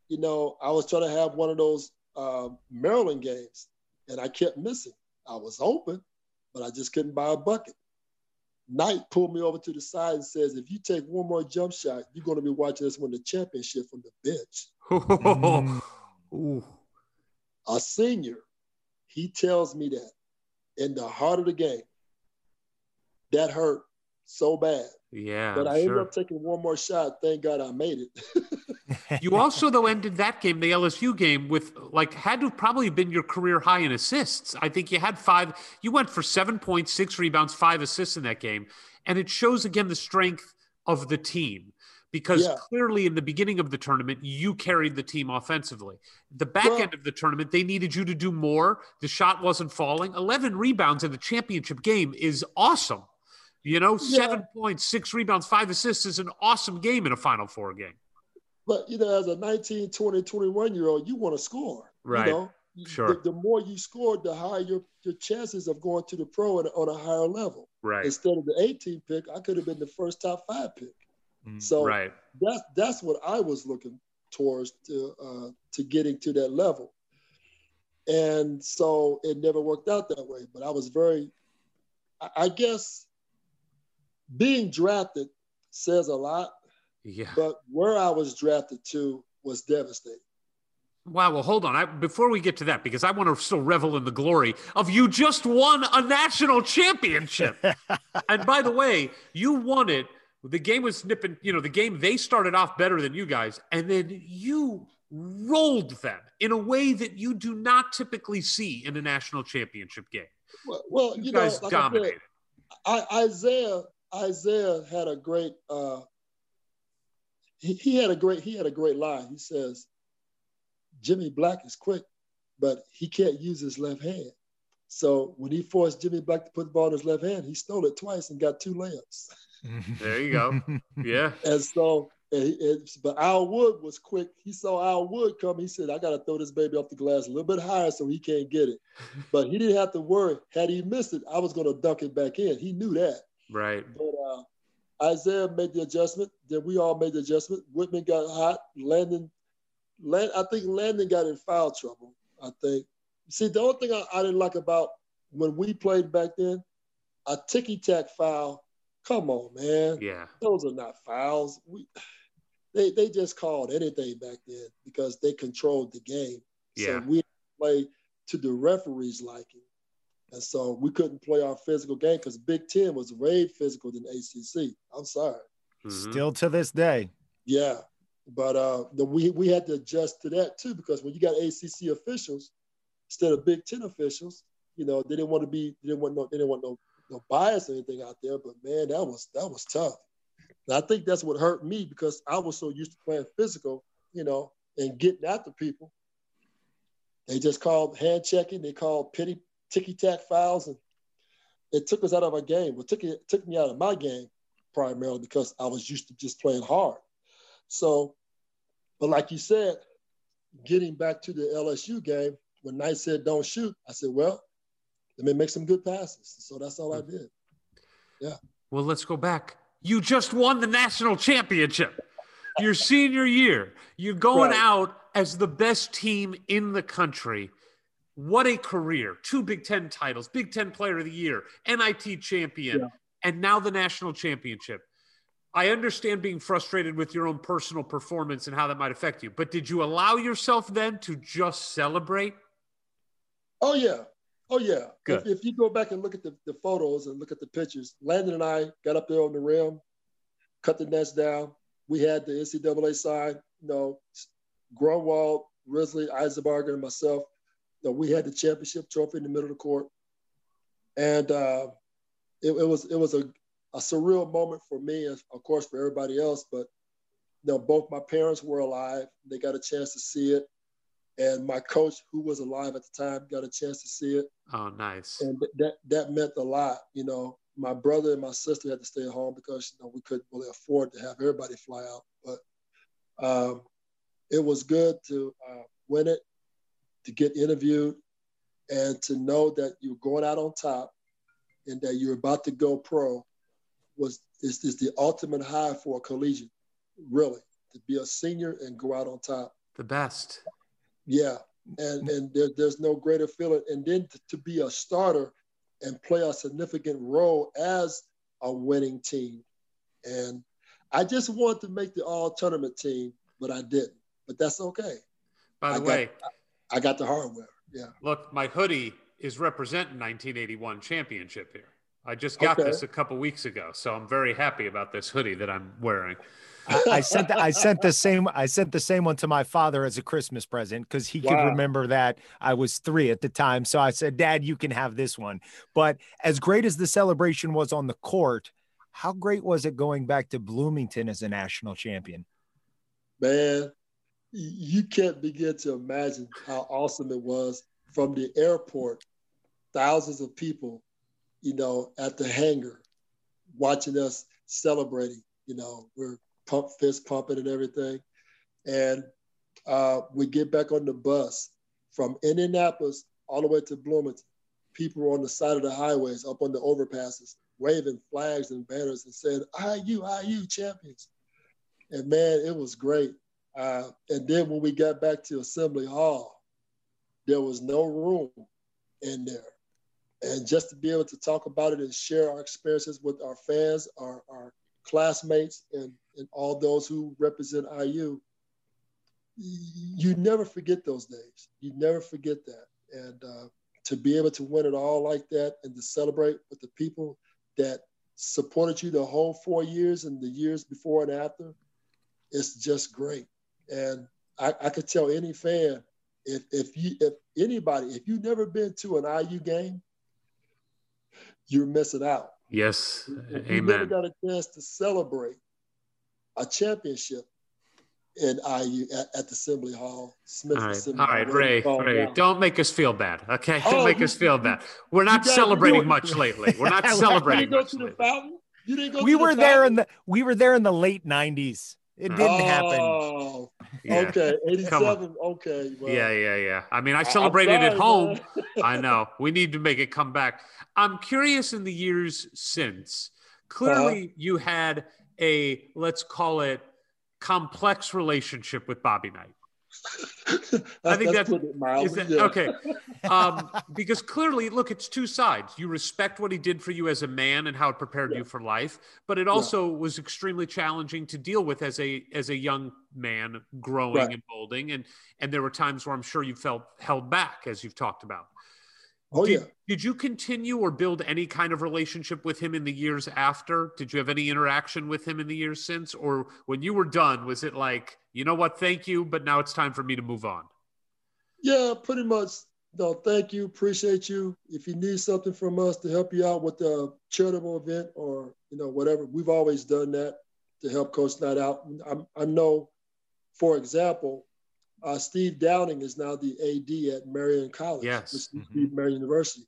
you know, I was trying to have one of those um, Maryland games, and I kept missing. I was open, but I just couldn't buy a bucket. Knight pulled me over to the side and says, "If you take one more jump shot, you're going to be watching us win the championship from the bench." Mm. A senior, he tells me that in the heart of the game. That hurt so bad. Yeah. But I'm I ended sure. up taking one more shot. Thank God I made it. You also though ended that game, the LSU game, with like had to have probably been your career high in assists. I think you had five. You went for seven points, six rebounds, five assists in that game, and it shows again the strength of the team because Yeah. clearly in the beginning of the tournament you carried the team offensively. The back Well- end of the tournament they needed you to do more. The shot wasn't falling. Eleven rebounds in the championship game is awesome. You know, seven points, six rebounds, five assists is an awesome game in a Final Four game. but, you know, as a 19, 20, 21 year old, you want to score. Right. You know, Sure. The, the more you score, the higher your, your chances of going to the pro on, on a higher level. Right. Instead of the 18 pick, I could have been the first top five pick. Mm, So right. that's that's what I was looking towards to uh, to getting to that level. And so it never worked out that way. But I was very, I, I guess, being drafted says a lot. Yeah. But where I was drafted to was devastating. Wow. Well, hold on. I, before we get to that, because I want to still revel in the glory of you just won a national championship. and by the way, you won it. The game was nipping, you know, the game, they started off better than you guys, and then you rolled them in a way that you do not typically see in a national championship game. Well, well You, you, guys know, like dominated. I said, I, Isiah Isiah had a great uh, he, he had a great he had a great line. He says, Jimmy Black is quick, but he can't use his left hand. So when he forced Jimmy Black to put the ball in his left hand, he stole it twice and got two layups. There you go. Yeah. And so, and he- and- but Al Wood was quick. He saw Al Wood come. He said, "I got to throw this baby off the glass a little bit higher so he can't get it." But he didn't have to worry. Had he missed it, I was going to dunk it back in. He knew that. Right. But uh, Isiah made the adjustment. Then we all made the adjustment. Wittman got hot. Landon, Land, I think Landon got in foul trouble. I think. See, the only thing I, I didn't like about when we played back then, a ticky tack foul. Come on, man. Yeah. Those are not fouls. We, they they just called anything back then because they controlled the game. Yeah. So we play to the referee's liking. And so we couldn't play our physical game because Big Ten was way physical than ACC. I'm sorry. Mhm. Still to this day. Yeah, but uh, the, we we had to adjust to that too because when you got ACC officials instead of Big Ten officials, you know they didn't want to be they didn't want no they didn't want no no bias or anything out there. But man, that was that was tough. And I think that's what hurt me because I was so used to playing physical, you know, and getting after people. They just called hand checking. They called pity ticky tack fouls, and it took us out of our game. Well, took it took me out of my game primarily because I was used to just playing hard. So, but like you said, getting back to the LSU game, when Knight said don't shoot, I said, well, let me make some good passes. So that's all I mm-hmm. did. Yeah. Well, let's go back. You just won the national championship. Your senior year. You're going Right. out as the best team in the country. What a career. Two Big Ten titles, Big Ten Player of the Year, NIT champion, Yeah. and now the national championship. I understand being frustrated with your own personal performance and how that might affect you, but did you allow yourself then to just celebrate? Oh yeah, Oh yeah. If, if you go back and look at the, the photos and look at the pictures, Landon and I got up there on the rim, cut the nets down. We had the NCAA sign, you know, Grunwald, Risley, Isenbarger, and myself. Know, we had the championship trophy in the middle of the court. And uh, it, it was it was a, a surreal moment for me, and of course for everybody else. But you know, both my parents were alive; they got a chance to see it, and my coach, who was alive at the time, got a chance to see it. Oh, nice. And that that meant a lot. You know, my brother and my sister had to stay at home because you know we couldn't really afford to have everybody fly out. But um, it was good to uh, win it, to get interviewed, and to know that you're going out on top and that you're about to go pro was is, is the ultimate high for a collegiate, really, to be a senior and go out on top. The best. Yeah, and and there, there's no greater feeling. And then to, to be a starter and play a significant role as a winning team. And I just wanted to make the all tournament team, but I didn't. But that's okay. By the I got- way, I got the hardware. Yeah. look, my hoodie is representing 1981 championship here. I just got Okay. this a couple weeks ago, so I'm very happy about this hoodie that I'm wearing. I, I sent the, I sent the same I sent the same one to my father as a Christmas present because he could remember that I was three at the time. So I said, Dad, you can have this one. But as great as the celebration was on the court, how great was it going back to Bloomington as a national champion? man, y- you can't begin to imagine how awesome it was from the airport, thousands of people, you know, at the hangar, watching us celebrating. You know, we're pump fist pumping and everything, and uh, we get back on the bus from Indianapolis all the way to Bloomington. People were on the side of the highways, up on the overpasses, waving flags and banners and saying, "IU, IU champions." And man, it was great. Uh, and then when we got back to Assembly Hall, there was no room in there. And just to be able to talk about it and share our experiences with our fans, our, our classmates, and, and all those who represent IU, you never forget those days. You never forget that. And uh, to be able to win it all like that and to celebrate with the people that supported you the whole four years and the years before and after, it's just great. And I, I could tell any fan if if you if anybody if you've never been to an IU game, you're missing out. Yes, If you never got a chance to celebrate a championship in IU at, at the Assembly Hall, Smith All right, Assembly all Hall, right, where Ray, Ray, now. don't make us feel bad, okay? Oh, don't Oh, make you- us feel bad. We're not celebrating much lately. We're not You You celebrating didn't go to the fountain. You didn't go. We to the were there in the we were there in the late 90s. It didn't happen. Oh, Yeah. okay, eighty-seven. Okay, well, Yeah, yeah, yeah. I mean, I celebrated at home. I know. We need to make it come back. I'm curious in the years since. Clearly, Uh-huh. you had a, let's call it, complex relationship with Bobby Knight. I think that's- mildly, that, yeah. Okay. Um, because clearly, look, it's two sides. You respect what he did for you as a man and how it prepared you for life, but it also was extremely challenging to deal with as a as a young man growing Right. and molding. And and there were times where I'm sure you felt held back, as you've talked about. Oh did, yeah. did you continue or build any kind of relationship with him in the years after? Did you have any interaction with him in the years since? Or when you were done, was it like, you know what, thank you, but now it's time for me to move on? Yeah, pretty much. No, thank you, appreciate you. If you need something from us to help you out with a charitable event or you know whatever, we've always done that to help Coach Knight out. I, I know, for example, uh, Steve Downing is now the AD at Marian College, Yes. Mm-hmm. Marian University.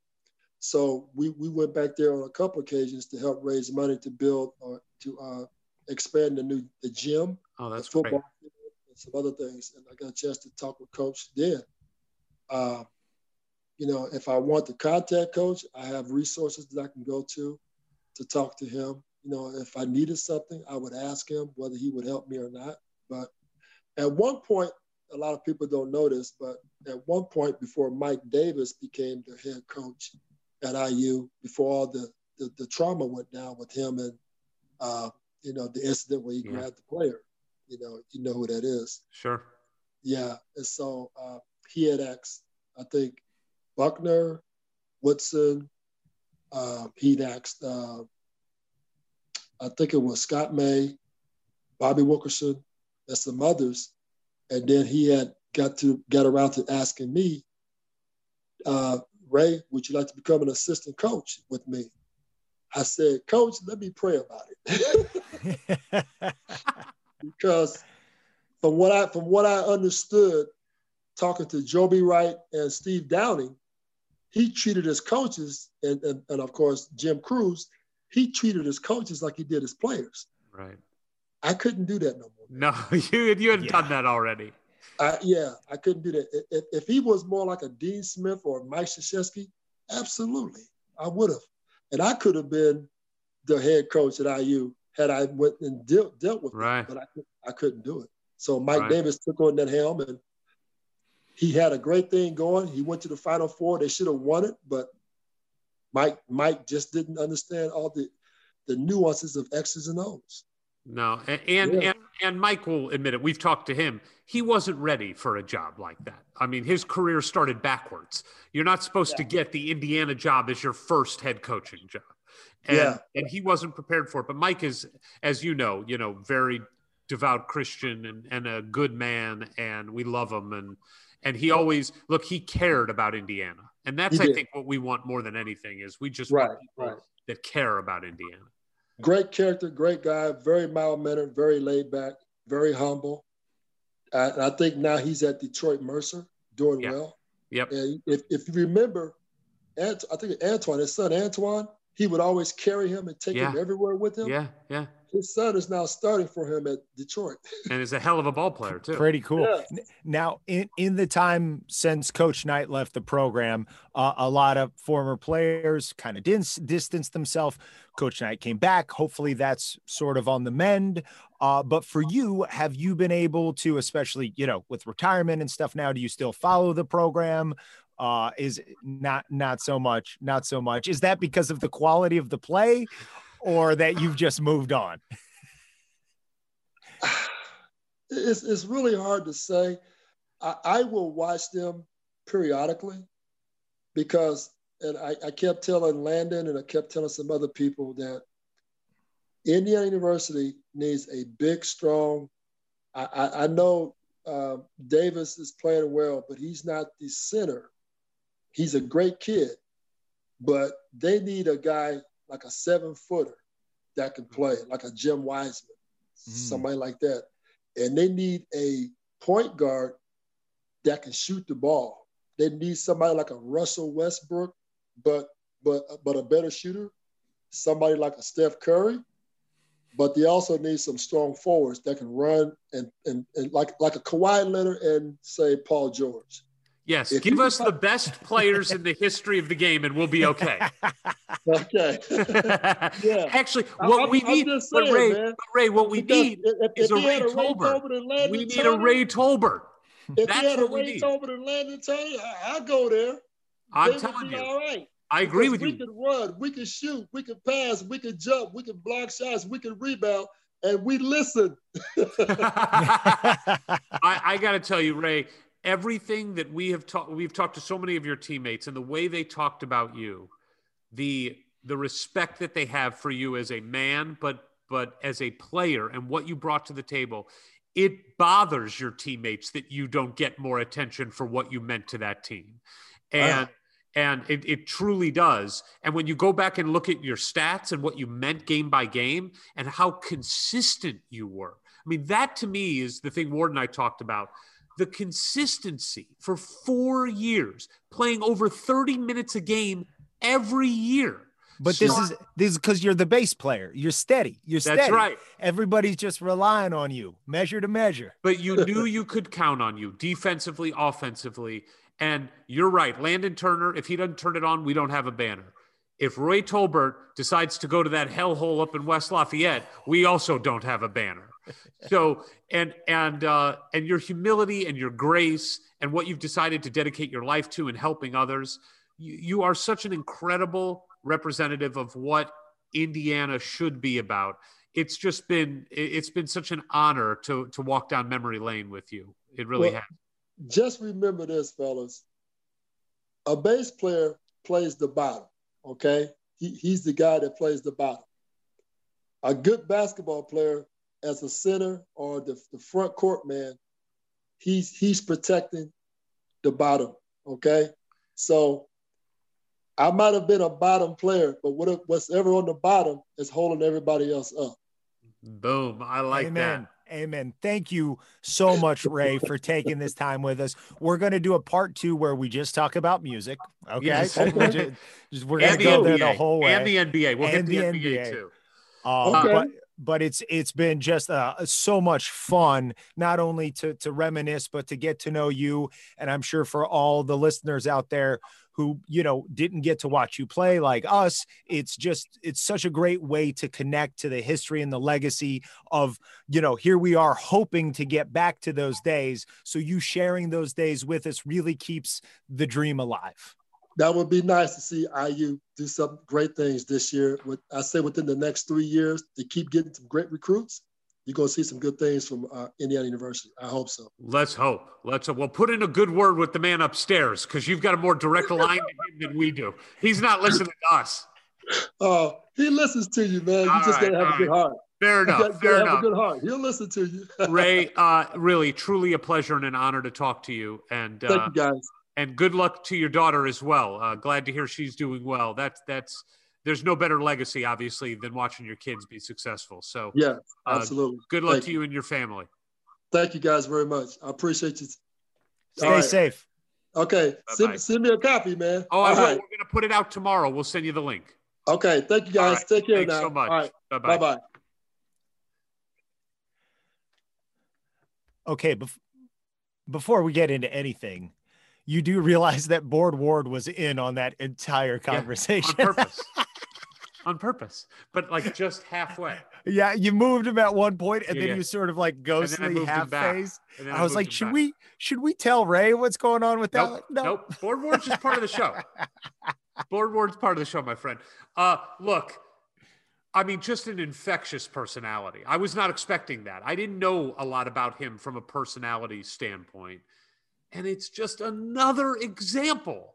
So we, we went back there on a couple occasions to help raise money to build or to uh, expand the new the gym Oh, that's the football field, and some other things. And I got a chance to talk with Coach then. Uh, you know, if I want to contact Coach, I have resources that I can go to to talk to him. You know, if I needed something, I would ask him whether he would help me or not. But at one point, a lot of people don't know this, but at one point before Mike Davis became the head coach at IU, before all the, the, the trauma went down with him and, uh, you know, the incident where he Yeah. grabbed the player, you know, you know who that is. Sure. Yeah. And so uh, he had asked, I think, Buckner, Woodson. Uh, he'd asked, uh, I think it was Scott May, Bobby Wilkerson, and some others. And then he had got to get around to asking me, uh, Ray, would you like to become an assistant coach with me? I said, Coach, let me pray about it. because from what I from what I understood, talking to Joby Wright and Steve Downing, he treated his coaches and, and, and of course Jim Crews, he treated his coaches like he did his players. Right. I couldn't do that no more. No, you you had Yeah. done that already. I, yeah, I couldn't do that. If, if he was more like a Dean Smith or Mike Krzyzewski, absolutely, I would have, and I could have been the head coach at IU had I went and dealt dealt with Right. it, but I, I couldn't do it. So Mike Right. Davis took on that helm, and he had a great thing going. He went to the Final Four. They should have won it, but Mike Mike just didn't understand all the the nuances of X's and O's. No, a- and Yeah. and and Mike will admit it. We've talked to him. He wasn't ready for a job like that. I mean, his career started backwards. You're not supposed to get the Indiana job as your first head coaching job. And, Yeah. and he wasn't prepared for it. But Mike is, as you know, you know, very devout Christian and, and a good man, and we love him. And and he always look, he cared about Indiana. And that's I think what we want more than anything is we just Right, want people right. that care about Indiana. Great character, great guy, very mild mannered, very laid back, very humble. Uh, and I think now he's at Detroit Mercy, doing Yeah. well. Yep. And if, if you remember, Ant, I think Antoine, his son Antoine, he would always carry him and take him everywhere with him. Yeah, yeah. His son is now starting for him at Detroit. And is a hell of a ball player too. Pretty cool. Yeah. Now, in, in the time since Coach Knight left the program, uh, a lot of former players kind of dis- distanced themselves. Coach Knight came back. Hopefully, that's sort of on the mend. Uh, but for you, have you been able to, especially you know, with retirement and stuff now, do you still follow the program? Uh, is not not so much, not so much. Is that because of the quality of the play, or that you've just moved on? it's, it's really hard to say. I, I will watch them periodically because, and I, I kept telling Landon and I kept telling some other people that Indiana University needs a big, strong. I, I, I know uh, Davis is playing well, but he's not the center. He's a great kid, but they need a guy like a seven footer that can play, mm-hmm. like a Jim Wiseman, mm-hmm. somebody like that. And they need a point guard that can shoot the ball. They need somebody like a Russell Westbrook, but but but a better shooter. Somebody like a Steph Curry, but they also need some strong forwards that can run and and, and like like a Kawhi Leonard and say Paul George. Yes, If give us the best players in the history of the game, and we'll be okay. Okay. Yeah. Actually, what I'm- we I'm need, just but Ray, but Ray, what we Because need if, if, is a Ray a Ray Tolbert. Tolbert We need a Ray Tolbert. If That's he had a Ray. Tolbert and Landon I, I'll go there. I'm They telling you, all right. I agree Because with we you. could run, we could shoot, we could pass, we could jump, we could block shots, we could rebound, and we listen. I, I got to tell you, Ray, everything that we have talked, we've talked to so many of your teammates, and the way they talked about you, the the respect that they have for you as a man, but but as a player, and what you brought to the table, it bothers your teammates that you don't get more attention for what you meant to that team, and. Wow. And it, it truly does. And when you go back and look at your stats and what you meant game by game and how consistent you were, I mean, that to me is the thing Ward and I talked about. The consistency for four years, playing over 30 minutes a game every year. But this is this is because you're the bass player. You're steady. You're steady. That's right. Everybody's just relying on you, measure to measure. But you knew you could count on you defensively, offensively. And you're right. Landon Turner, if he doesn't turn it on, we don't have a banner. If Ray Tolbert decides to go to that hellhole up in West Lafayette, we also don't have a banner. So and and uh, and your humility and your grace and what you've decided to dedicate your life to and helping others, you, you are such an incredible representative of what Indiana should be about. It's just been it- it's been such an honor to to walk down memory lane with you. It really Well, has. Just remember this, fellas. A bass player plays the bottom. Okay, he, he's the guy that plays the bottom. A good basketball player, as a center or the, the front court man, he's he's protecting the bottom. Okay, so I might have been a bottom player, but what what's ever on the bottom is holding everybody else up. Boom! I like Amen. that. Amen. Thank you so much, Ray, for taking this time with us. We're going to do a part two where we just talk about music. Okay. Yes. We're, just, just- we're going And to the go there NBA. the whole way. And the NBA. We'll And get the, the NBA, NBA. too. Uh, Okay. but but it's it's been just uh, so much fun not only to to reminisce but to get to know you. And i'm sure for all the listeners out there who you know didn't get to watch you play like us it's just it's such a great way to connect to the history and the legacy of you know here we are hoping to get back to those days. So you sharing those days with us really keeps the dream alive That would be nice to see IU do some great things this year. With I say within the next three years, to keep getting some great recruits, you're going to see some good things from uh, Indiana University. I hope so. Let's hope. Let's hope. Well, put in a good word with the man upstairs because you've got a more direct line to him than we do. He's not listening to us. Oh, he listens to you, man. You All just right, got to have a good right. heart. Fair You enough. got Fair to have enough. a good heart. He'll listen to you. Ray, uh, really, truly a pleasure and an honor to talk to you. And Thank uh, you, guys. And good luck to your daughter as well. Uh, glad to hear she's doing well. That's that's there's no better legacy, obviously, than watching your kids be successful. So Yeah, uh, absolutely. good luck Thank to you and your family. Thank you guys very much. I appreciate you. stay All right. safe Okay, send, send me a copy, man. Oh, I All will. right. We're gonna put it out tomorrow. We'll send you the link. Okay, thank you guys. right. Take care Thanks now. so much. All right, Bye bye bye. bye. okay bef- before we get into anything you do realize that board ward was in on that entire Yeah, conversation on purpose. on purpose, but like just halfway. yeah you moved him at one point and Yeah, then yeah. was sort of like ghostly half back. phase And then i was like should back. we should we tell ray what's going on with that Nope, no nope. Board Ward's just part of the show. Board Ward's part of the show, my friend. Uh, look, I mean, just an infectious personality. I was not expecting that. I didn't know a lot about him from a personality standpoint. And it's just another example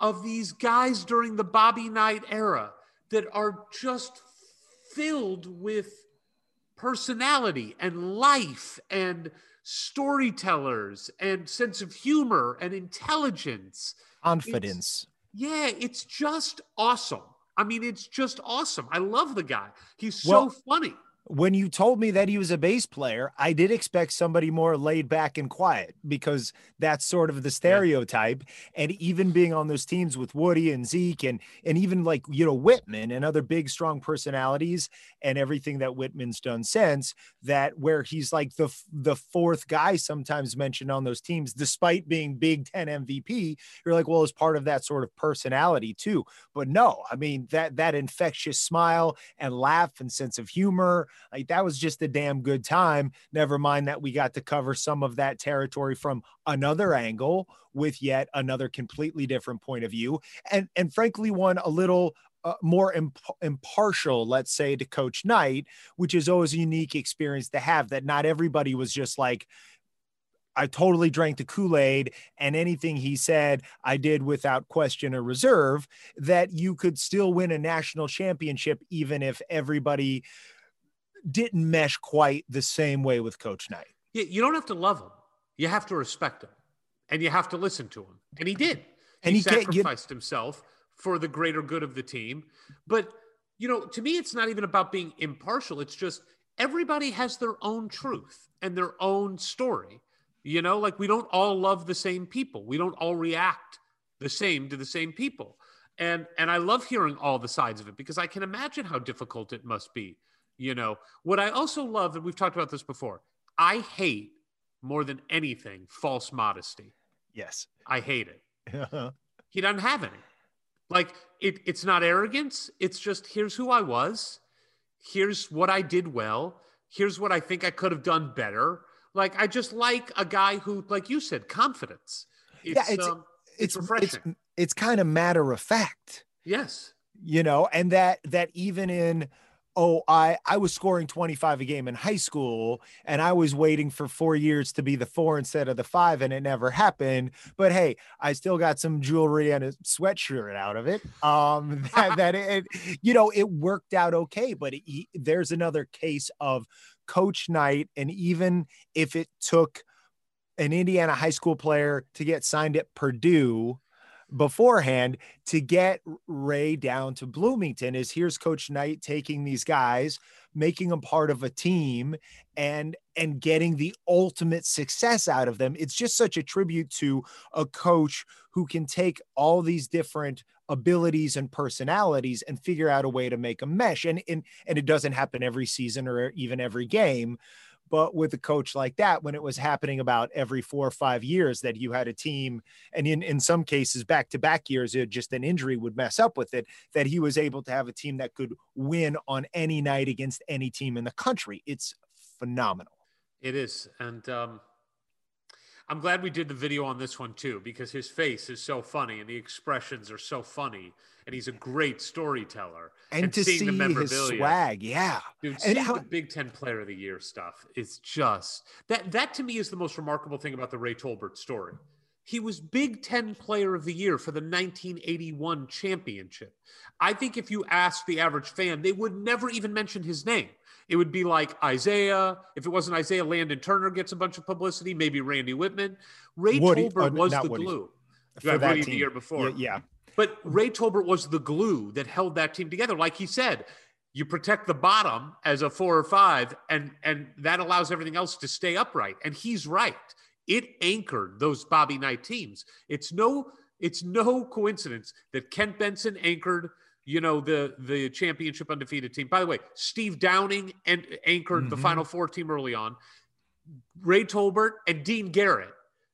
of these guys during the Bobby Knight era that are just filled with personality and life and storytellers and sense of humor and intelligence. confidence Yeah, it's just awesome. I mean, it's just awesome. I love the guy. He's so Well- funny. When you told me that he was a bass player, I did expect somebody more laid back and quiet because that's sort of the stereotype. And even being on those teams with Woody and Zeke and and even like you know Wittman and other big strong personalities and everything that Wittman's done since that where he's like the the fourth guy sometimes mentioned on those teams despite being Big 10 MVP, you're like well as part of that sort of personality too. But no, I mean that that infectious smile and laugh and sense of humor like that was just a damn good time. Never mind that we got to cover some of that territory from another angle with yet another completely different point of view, and and frankly one a little uh, more imp- impartial, let's say, to Coach Knight, which is always a unique experience to have. That not everybody was just like. I totally drank the Kool Aid, and anything he said, I did without question or reserve. That you could still win a national championship, even if everybody didn't mesh quite the same way with Coach Knight. You, you don't have to love him. You have to respect him, and you have to listen to him. And he did. And he, he can't- you- sacrificed himself for the greater good of the team. But you know, to me, it's not even about being impartial. It's just everybody has their own truth and their own story. You know, like we don't all love the same people. We don't all react the same to the same people. And and I love hearing all the sides of it because I can imagine how difficult it must be. You know, what I also love, and we've talked about this before, I hate more than anything false modesty. Yes. I hate it. He doesn't have any. Like it, it's not arrogance. It's just here's who I was. Here's what I did well. Here's what I think I could have done better. Like I just like a guy who, like you said, confidence. It's, Yeah, it's- um, it's, refreshing. It's, it's kind of matter of fact. yes. you know and that that even in oh, I I was scoring 25 a game in high school and I was waiting for 4 years to be the 4 instead of the 5 and it never happened, but hey, I still got some jewelry and a sweatshirt out of it. Um that, that it you know, it worked out okay, but it, there's another case of coach Knight and even if it took an Indiana high school player to get signed at Purdue beforehand to get Ray down to Bloomington is here's coach Knight taking these guys making them part of a team and and getting the ultimate success out of them. It's just such a tribute to a coach who can take all these different abilities and personalities and figure out a way to make a mesh and and, and it doesn't happen every season or even every game but with a coach like that, when it was happening about every four or five years that you had a team, and in, in some cases, back to back years, it just an injury would mess up with it, that he was able to have a team that could win on any night against any team in the country. It's phenomenal. It is. And, um, I'm glad we did the video on this one too, because his face is so funny and the expressions are so funny, and he's a great storyteller. And, and to see his swag, yeah, dude, seeing how, the Big Ten Player of the Year stuff is just that. That to me is the most remarkable thing about the Ray Tolbert story. He was Big Ten Player of the Year for the 1981 championship. I think if you ask the average fan, they would never even mention his name. It would be like Isiah. If it wasn't Isiah, Landon Turner gets a bunch of publicity. Maybe Randy Wittman. Ray Woody, Tolbert uh, was the Woody. glue. For that Woody the year before. Yeah, yeah. But Ray Tolbert was the glue that held that team together. Like he said, you protect the bottom as a four or five, and and that allows everything else to stay upright. And he's right. It anchored those Bobby Knight teams. It's no it's no coincidence that Kent Benson anchored you know the the championship undefeated team. By the way, Steve Downing and anchored mm-hmm. the Final Four team early on. Ray Tolbert and Dean Garrett,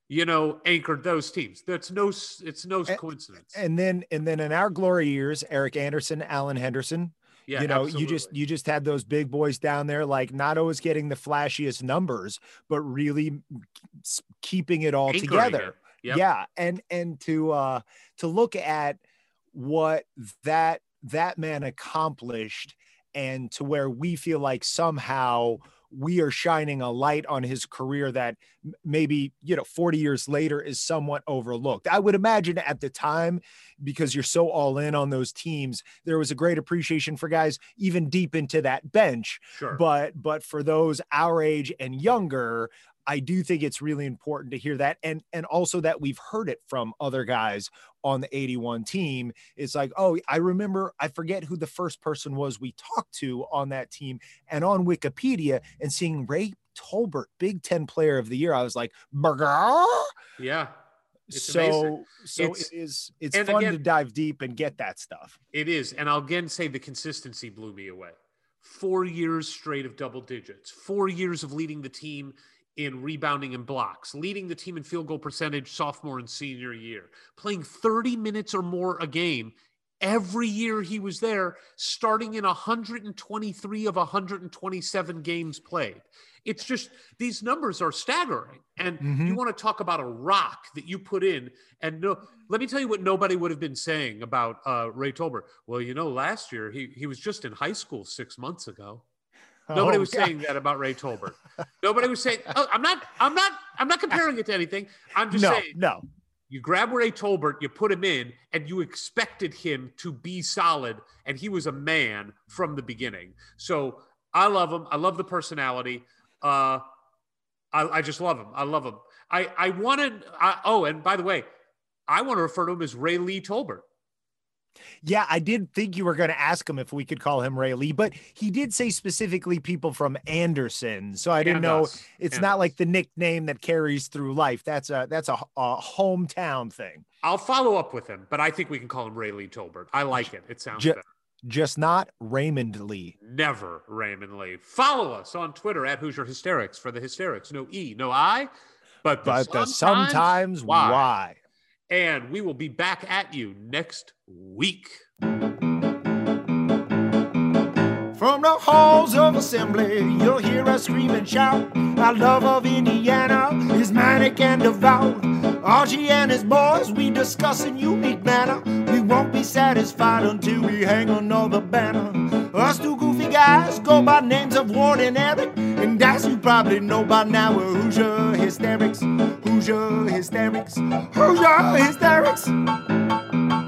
you know, anchored those teams. That's no it's no and, coincidence. And then and then in our glory years, Eric Anderson, Alan Henderson. Yeah, you know, absolutely. you just you just had those big boys down there, like not always getting the flashiest numbers, but really keeping it all Anchoring together. It. Yep. Yeah, and and to uh to look at what that that man accomplished and to where we feel like somehow we are shining a light on his career that maybe you know 40 years later is somewhat overlooked i would imagine at the time because you're so all in on those teams there was a great appreciation for guys even deep into that bench sure. but but for those our age and younger I do think it's really important to hear that and and also that we've heard it from other guys on the 81 team. It's like, oh, I remember I forget who the first person was we talked to on that team and on Wikipedia and seeing Ray Tolbert, Big 10 player of the year. I was like, burger. Yeah. It's so amazing. so it's, it is it's fun again, to dive deep and get that stuff. It is. And I'll again say the consistency blew me away. Four years straight of double digits, four years of leading the team in rebounding and blocks, leading the team in field goal percentage sophomore and senior year, playing 30 minutes or more a game every year he was there, starting in 123 of 127 games played. It's just these numbers are staggering. And mm-hmm. you want to talk about a rock that you put in. And no, let me tell you what nobody would have been saying about uh, Ray Tolbert. Well, you know, last year he, he was just in high school six months ago. Nobody oh, was God. saying that about Ray Tolbert. Nobody was saying, oh, I'm not, I'm not, I'm not comparing it to anything. I'm just no, saying, no. You grab Ray Tolbert, you put him in, and you expected him to be solid, and he was a man from the beginning. So I love him. I love the personality. Uh, I, I just love him. I love him. I, I wanted. I, oh, and by the way, I want to refer to him as Ray Lee Tolbert. Yeah, I did think you were going to ask him if we could call him Ray Lee, but he did say specifically people from Anderson. So I didn't know it's not like the nickname that carries through life. That's a that's a, a, hometown thing. I'll follow up with him, but I think we can call him Ray Lee Tolbert. I like it. It sounds better. Just not Raymond Lee. Never Raymond Lee. Follow us on Twitter at Hoosier Hysterics for the hysterics. No E, no I, but the, but sometimes, the sometimes why. why. And we will be back at you next week. From the halls of assembly, you'll hear us scream and shout. Our love of Indiana is manic and devout. Archie and his boys, we discuss in unique manner. We won't be satisfied until we hang another banner. Us two goofy guys go by names of Ward and Eric. And as you probably know by now, we're Hoosier Hysterics. Hoosier Hysterics. Hoosier Hysterics.